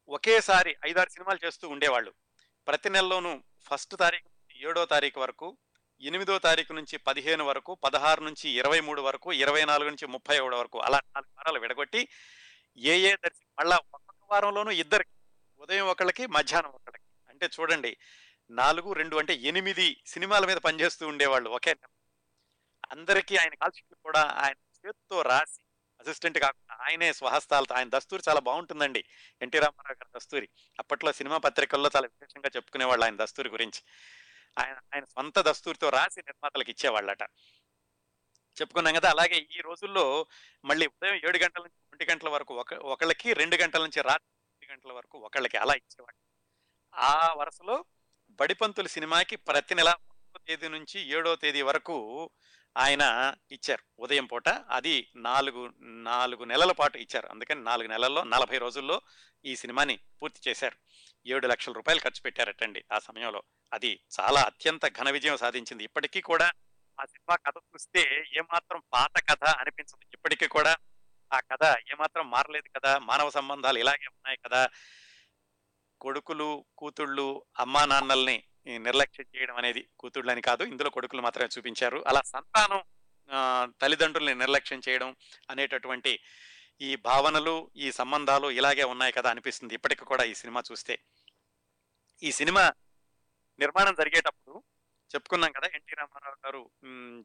[SPEAKER 1] ఒకేసారి ఐదారు సినిమాలు చేస్తూ ఉండేవాళ్ళు ప్రతి నెలలోనూ ఫస్ట్ తారీఖు ఏడో తారీఖు వరకు ఎనిమిదో తారీఖు నుంచి పదిహేను వరకు పదహారు నుంచి ఇరవై మూడు వరకు ఇరవై నాలుగు నుంచి ముప్పై ఒకటి వరకు అలా నాలుగు వారాలు విడగొట్టి ఏ ఏ దర్శి మళ్ళా ఒక్కొక్క వారంలోనూ ఇద్దరికి ఉదయం ఒకళ్ళకి మధ్యాహ్నం ఒకళ్ళకి అంటే చూడండి నాలుగు రెండు అంటే ఎనిమిది సినిమాల మీద పనిచేస్తూ ఉండేవాళ్ళు ఒకే నెల. అందరికీ ఆయన కాల్షీట్లు కూడా ఆయన చేత్తో రాసి అసిస్టెంట్ కాకుండా ఆయనే స్వహస్తాలతో ఆయన దస్తూరి చాలా బాగుంటుందండి. ఎన్టీ రామారావు గారి దస్తూరి. అప్పట్లో సినిమా పత్రికల్లో చాలా విశేషంగా చెప్పుకునేవాళ్ళు ఆయన దస్తూరి గురించి. ఆయన ఆయన సొంత దస్తూరితో రాసి నిర్మాతలకు ఇచ్చేవాళ్ళట. చెప్పుకున్నాం కదా అలాగే ఈ రోజుల్లో మళ్ళీ ఉదయం ఏడు గంటల నుంచి ఒంటి గంటల వరకు ఒక ఒకళ్ళకి రెండు గంటల నుంచి రాత్రి ఎనిమిది గంటల వరకు ఒకళ్ళకి అలా ఇచ్చేవాళ్ళు. ఆ వరుసలో బడిపంతుల సినిమాకి ప్రతి నెల ఒకటో తేదీ నుంచి ఏడో తేదీ వరకు ఆయన ఇచ్చారు. ఉదయం పూట అది నాలుగు నాలుగు నెలల పాటు ఇచ్చారు. అందుకని నాలుగు నెలల్లో నలభై రోజుల్లో ఈ సినిమాని పూర్తి చేశారు. ఏడు లక్షల రూపాయలు ఖర్చు పెట్టారటండి ఆ సమయంలో. అది చాలా అత్యంత ఘన విజయం సాధించింది. ఇప్పటికీ కూడా ఆ సినిమా కథ చూస్తే ఏమాత్రం పాత కథ అనిపించదు. ఇప్పటికీ కూడా ఆ కథ ఏమాత్రం మారలేదు కదా? మానవ సంబంధాలు ఇలాగే ఉన్నాయి కదా? కొడుకులు కూతుళ్ళు అమ్మా నాన్నల్ని నిర్లక్ష్యం చేయడం అనేది కూతుళ్ళని కాదు ఇందులో కొడుకులు మాత్రమే చూపించారు. అలా సంతానం ఆ, తల్లిదండ్రుల్ని నిర్లక్ష్యం చేయడం అనేటటువంటి ఈ భావనలు ఈ సంబంధాలు ఇలాగే ఉన్నాయి కదా అనిపిస్తుంది ఇప్పటికి కూడా ఈ సినిమా చూస్తే. ఈ సినిమా నిర్మాణం జరిగేటప్పుడు చెప్పుకున్నాం కదా ఎన్టీ రామారావు గారు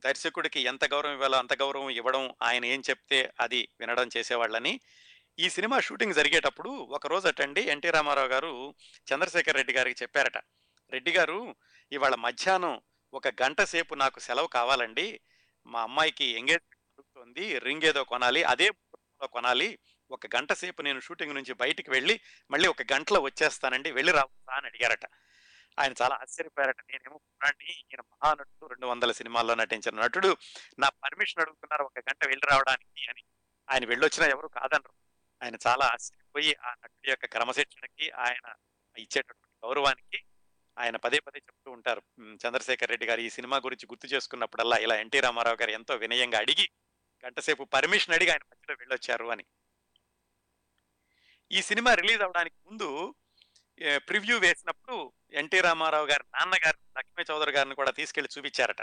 [SPEAKER 1] దర్శకుడికి ఎంత గౌరవం ఇవ్వాలో అంత గౌరవం ఇవ్వడం ఆయన ఏం చెప్తే అది వినడం చేసేవాళ్ళని. ఈ సినిమా షూటింగ్ జరిగేటప్పుడు ఒక రోజు అటండి ఎన్టీ రామారావు గారు చంద్రశేఖర్ రెడ్డి గారికి చెప్పారట రెడ్డి గారు ఇవాళ మధ్యాహ్నం ఒక గంట సేపు నాకు సెలవు కావాలండి. మా అమ్మాయికి ఎంగేజ్మెంట్ జరుగుతోంది రింగ్ ఏదో కొనాలి అదే కొనాలి. ఒక గంట సేపు నేను షూటింగ్ నుంచి బయటికి వెళ్ళి మళ్ళీ ఒక గంటలో వచ్చేస్తానండి. వెళ్ళి రావచ్చా అని అడిగారట. ఆయన చాలా ఆశ్చర్యపోయారట. నేనేమో కుర్రాడిని ఈయన మహానటుడు రెండు వందల సినిమాల్లో నటించిన నటుడు. నా పర్మిషన్ అడుగుతున్నారు ఒక గంట వెళ్ళి రావడానికి అని. ఆయన వెళ్ళొచ్చినా ఎవరు కాదనరు. ఆయన చాలా ఆశ్చర్యపోయి ఆ నటుడి యొక్క క్రమశిక్షణకి ఆయన ఇచ్చేటటువంటి గౌరవానికి ఆయన పదే పదే చెప్తూ ఉంటారు. చంద్రశేఖర్ రెడ్డి గారు ఈ సినిమా గురించి గుర్తు చేసుకున్నప్పుడల్లా ఇలా ఎన్టీ రామారావు గారు ఎంతో వినయంగా అడిగి గంటసేపు పర్మిషన్ అడిగి ఆయన మధ్యలో వెళ్ళొచ్చారు అని. ఈ సినిమా రిలీజ్ అవడానికి ముందు ప్రివ్యూ వేసినప్పుడు ఎన్టీ రామారావు గారి నాన్నగారు లక్ష్మీ చౌదరి గారిని కూడా తీసుకెళ్ళి చూపించారట.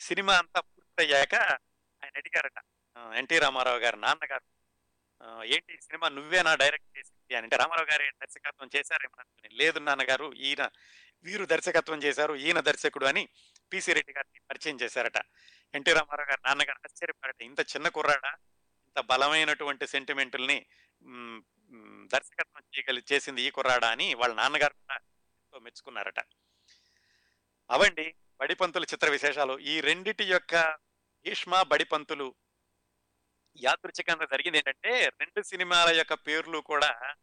[SPEAKER 1] సినిమా అంతా పూర్తయ్యాక ఆయన అడిగారట ఎన్టీ రామారావు గారి నాన్నగారు ఏంటి ఈ సినిమా నువ్వేనా డైరెక్ట్ చేసింది? అని. అంటే రామారావు గారి దర్శకత్వం చేశారేమో లేదు నాన్నగారు ఈయన వీరు దర్శకత్వం చేశారు ఈయన దర్శకుడు అని పిసి రెడ్డి గారిని పరిచయం చేశారట. ఎన్టీ రామారావు గారు నాన్నగారు ఆశ్చర్యపడట ఇంత చిన్న కుర్రాడా? ఇంత బలమైనటువంటి సెంటిమెంటుల్ని దర్శకత్వం చేయగలి చేసింది ఈ కుర్రాడా? అని వాళ్ళ నాన్నగారు కూడా ఎంతో మెచ్చుకున్నారట. అవండి బడిపంతుల చిత్ర విశేషాలు. ఈ రెండిటి యొక్క భీష్మ బడిపంతులు యాదృచ్ఛికంగా జరిగింది ఏంటంటే రెండు సినిమాల యొక్క పేర్లు కూడా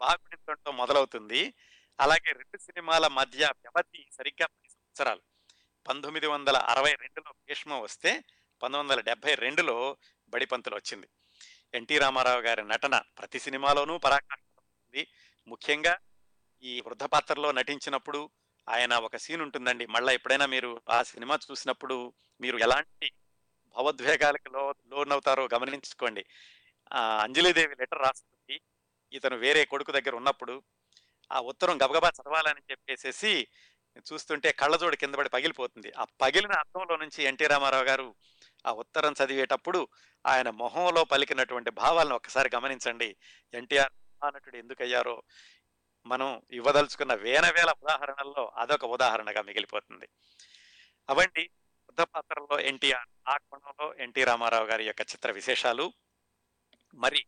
[SPEAKER 1] బాగుండటంతో మొదలవుతుంది. అలాగే రెండు సినిమాల మధ్య వ్యవధి సరిగ్గా పది సంవత్సరాలు. పంతొమ్మిది వందల అరవై రెండులో భీష్మ వస్తే పంతొమ్మిది వందల డెబ్బై రెండులో బడిపంతులు వచ్చింది. ఎన్టీ రామారావు గారి నటన ప్రతి సినిమాలోనూ పరాకాష్ఠఉంది ముఖ్యంగా ఈ వృద్ధ పాత్రలో నటించినప్పుడు ఆయన ఒక సీన్ ఉంటుందండి. మళ్ళీ ఎప్పుడైనా మీరు ఆ సినిమా చూసినప్పుడు మీరు ఎలాంటి భావోద్వేగాలకు లో లోనవుతారో గమనించుకోండి. అంజలిదేవి లెటర్ రాస్తుంది. ఇతను వేరే కొడుకు దగ్గర ఉన్నప్పుడు ఆ ఉత్తరం గబగబా చదవాలని చెప్పేసేసి చూస్తుంటే కళ్ళజోడు కింద పడి పగిలిపోతుంది. ఆ పగిలిన అర్థంలో నుంచి ఎన్టీ రామారావు గారు ఆ ఉత్తరం చదివేటప్పుడు ఆయన మొహంలో పలికినటువంటి భావాలను ఒక్కసారి గమనించండి. ఎన్టీఆర్ మహానటుడు ఎందుకయ్యారో మనం ఇవ్వదలుచుకున్న వేల వేల ఉదాహరణల్లో అదొక ఉదాహరణగా మిగిలిపోతుంది. అవండి వృద్ధ పాత్రలో ఎన్టీఆర్ ఆ కోణంలో ఎన్టీ రామారావు గారి యొక్క చిత్ర విశేషాలు. మరి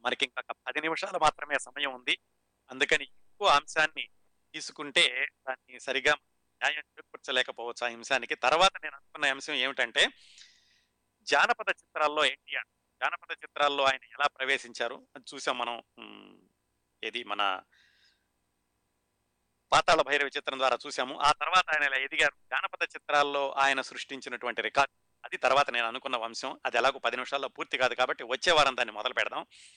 [SPEAKER 1] మనకి ఇంకొక పది నిమిషాలు మాత్రమే సమయం ఉంది. అందుకని ఎక్కువ అంశాన్ని తీసుకుంటే దాన్ని సరిగా న్యాయం చేకూర్చలేకపోవచ్చు ఆ అంశానికి. తర్వాత నేను అనుకున్న అంశం ఏమిటంటే జానపద చిత్రాల్లో ఎన్టీఆర్ జానపద చిత్రాల్లో ఆయన ఎలా ప్రవేశించారు? అది చూసాం మనం ఏది మన పాతాళ భైరవ చిత్రం ద్వారా చూసాము. ఆ తర్వాత ఆయన ఇలా ఎదిగారు? జానపద చిత్రాల్లో ఆయన సృష్టించినటువంటి రికార్డ్. అది తర్వాత నేను అనుకున్న వంశం అది ఎలాగో పది నిమిషాల్లో పూర్తి కాదు కాబట్టి వచ్చే వారం దాన్ని మొదలు పెడదాం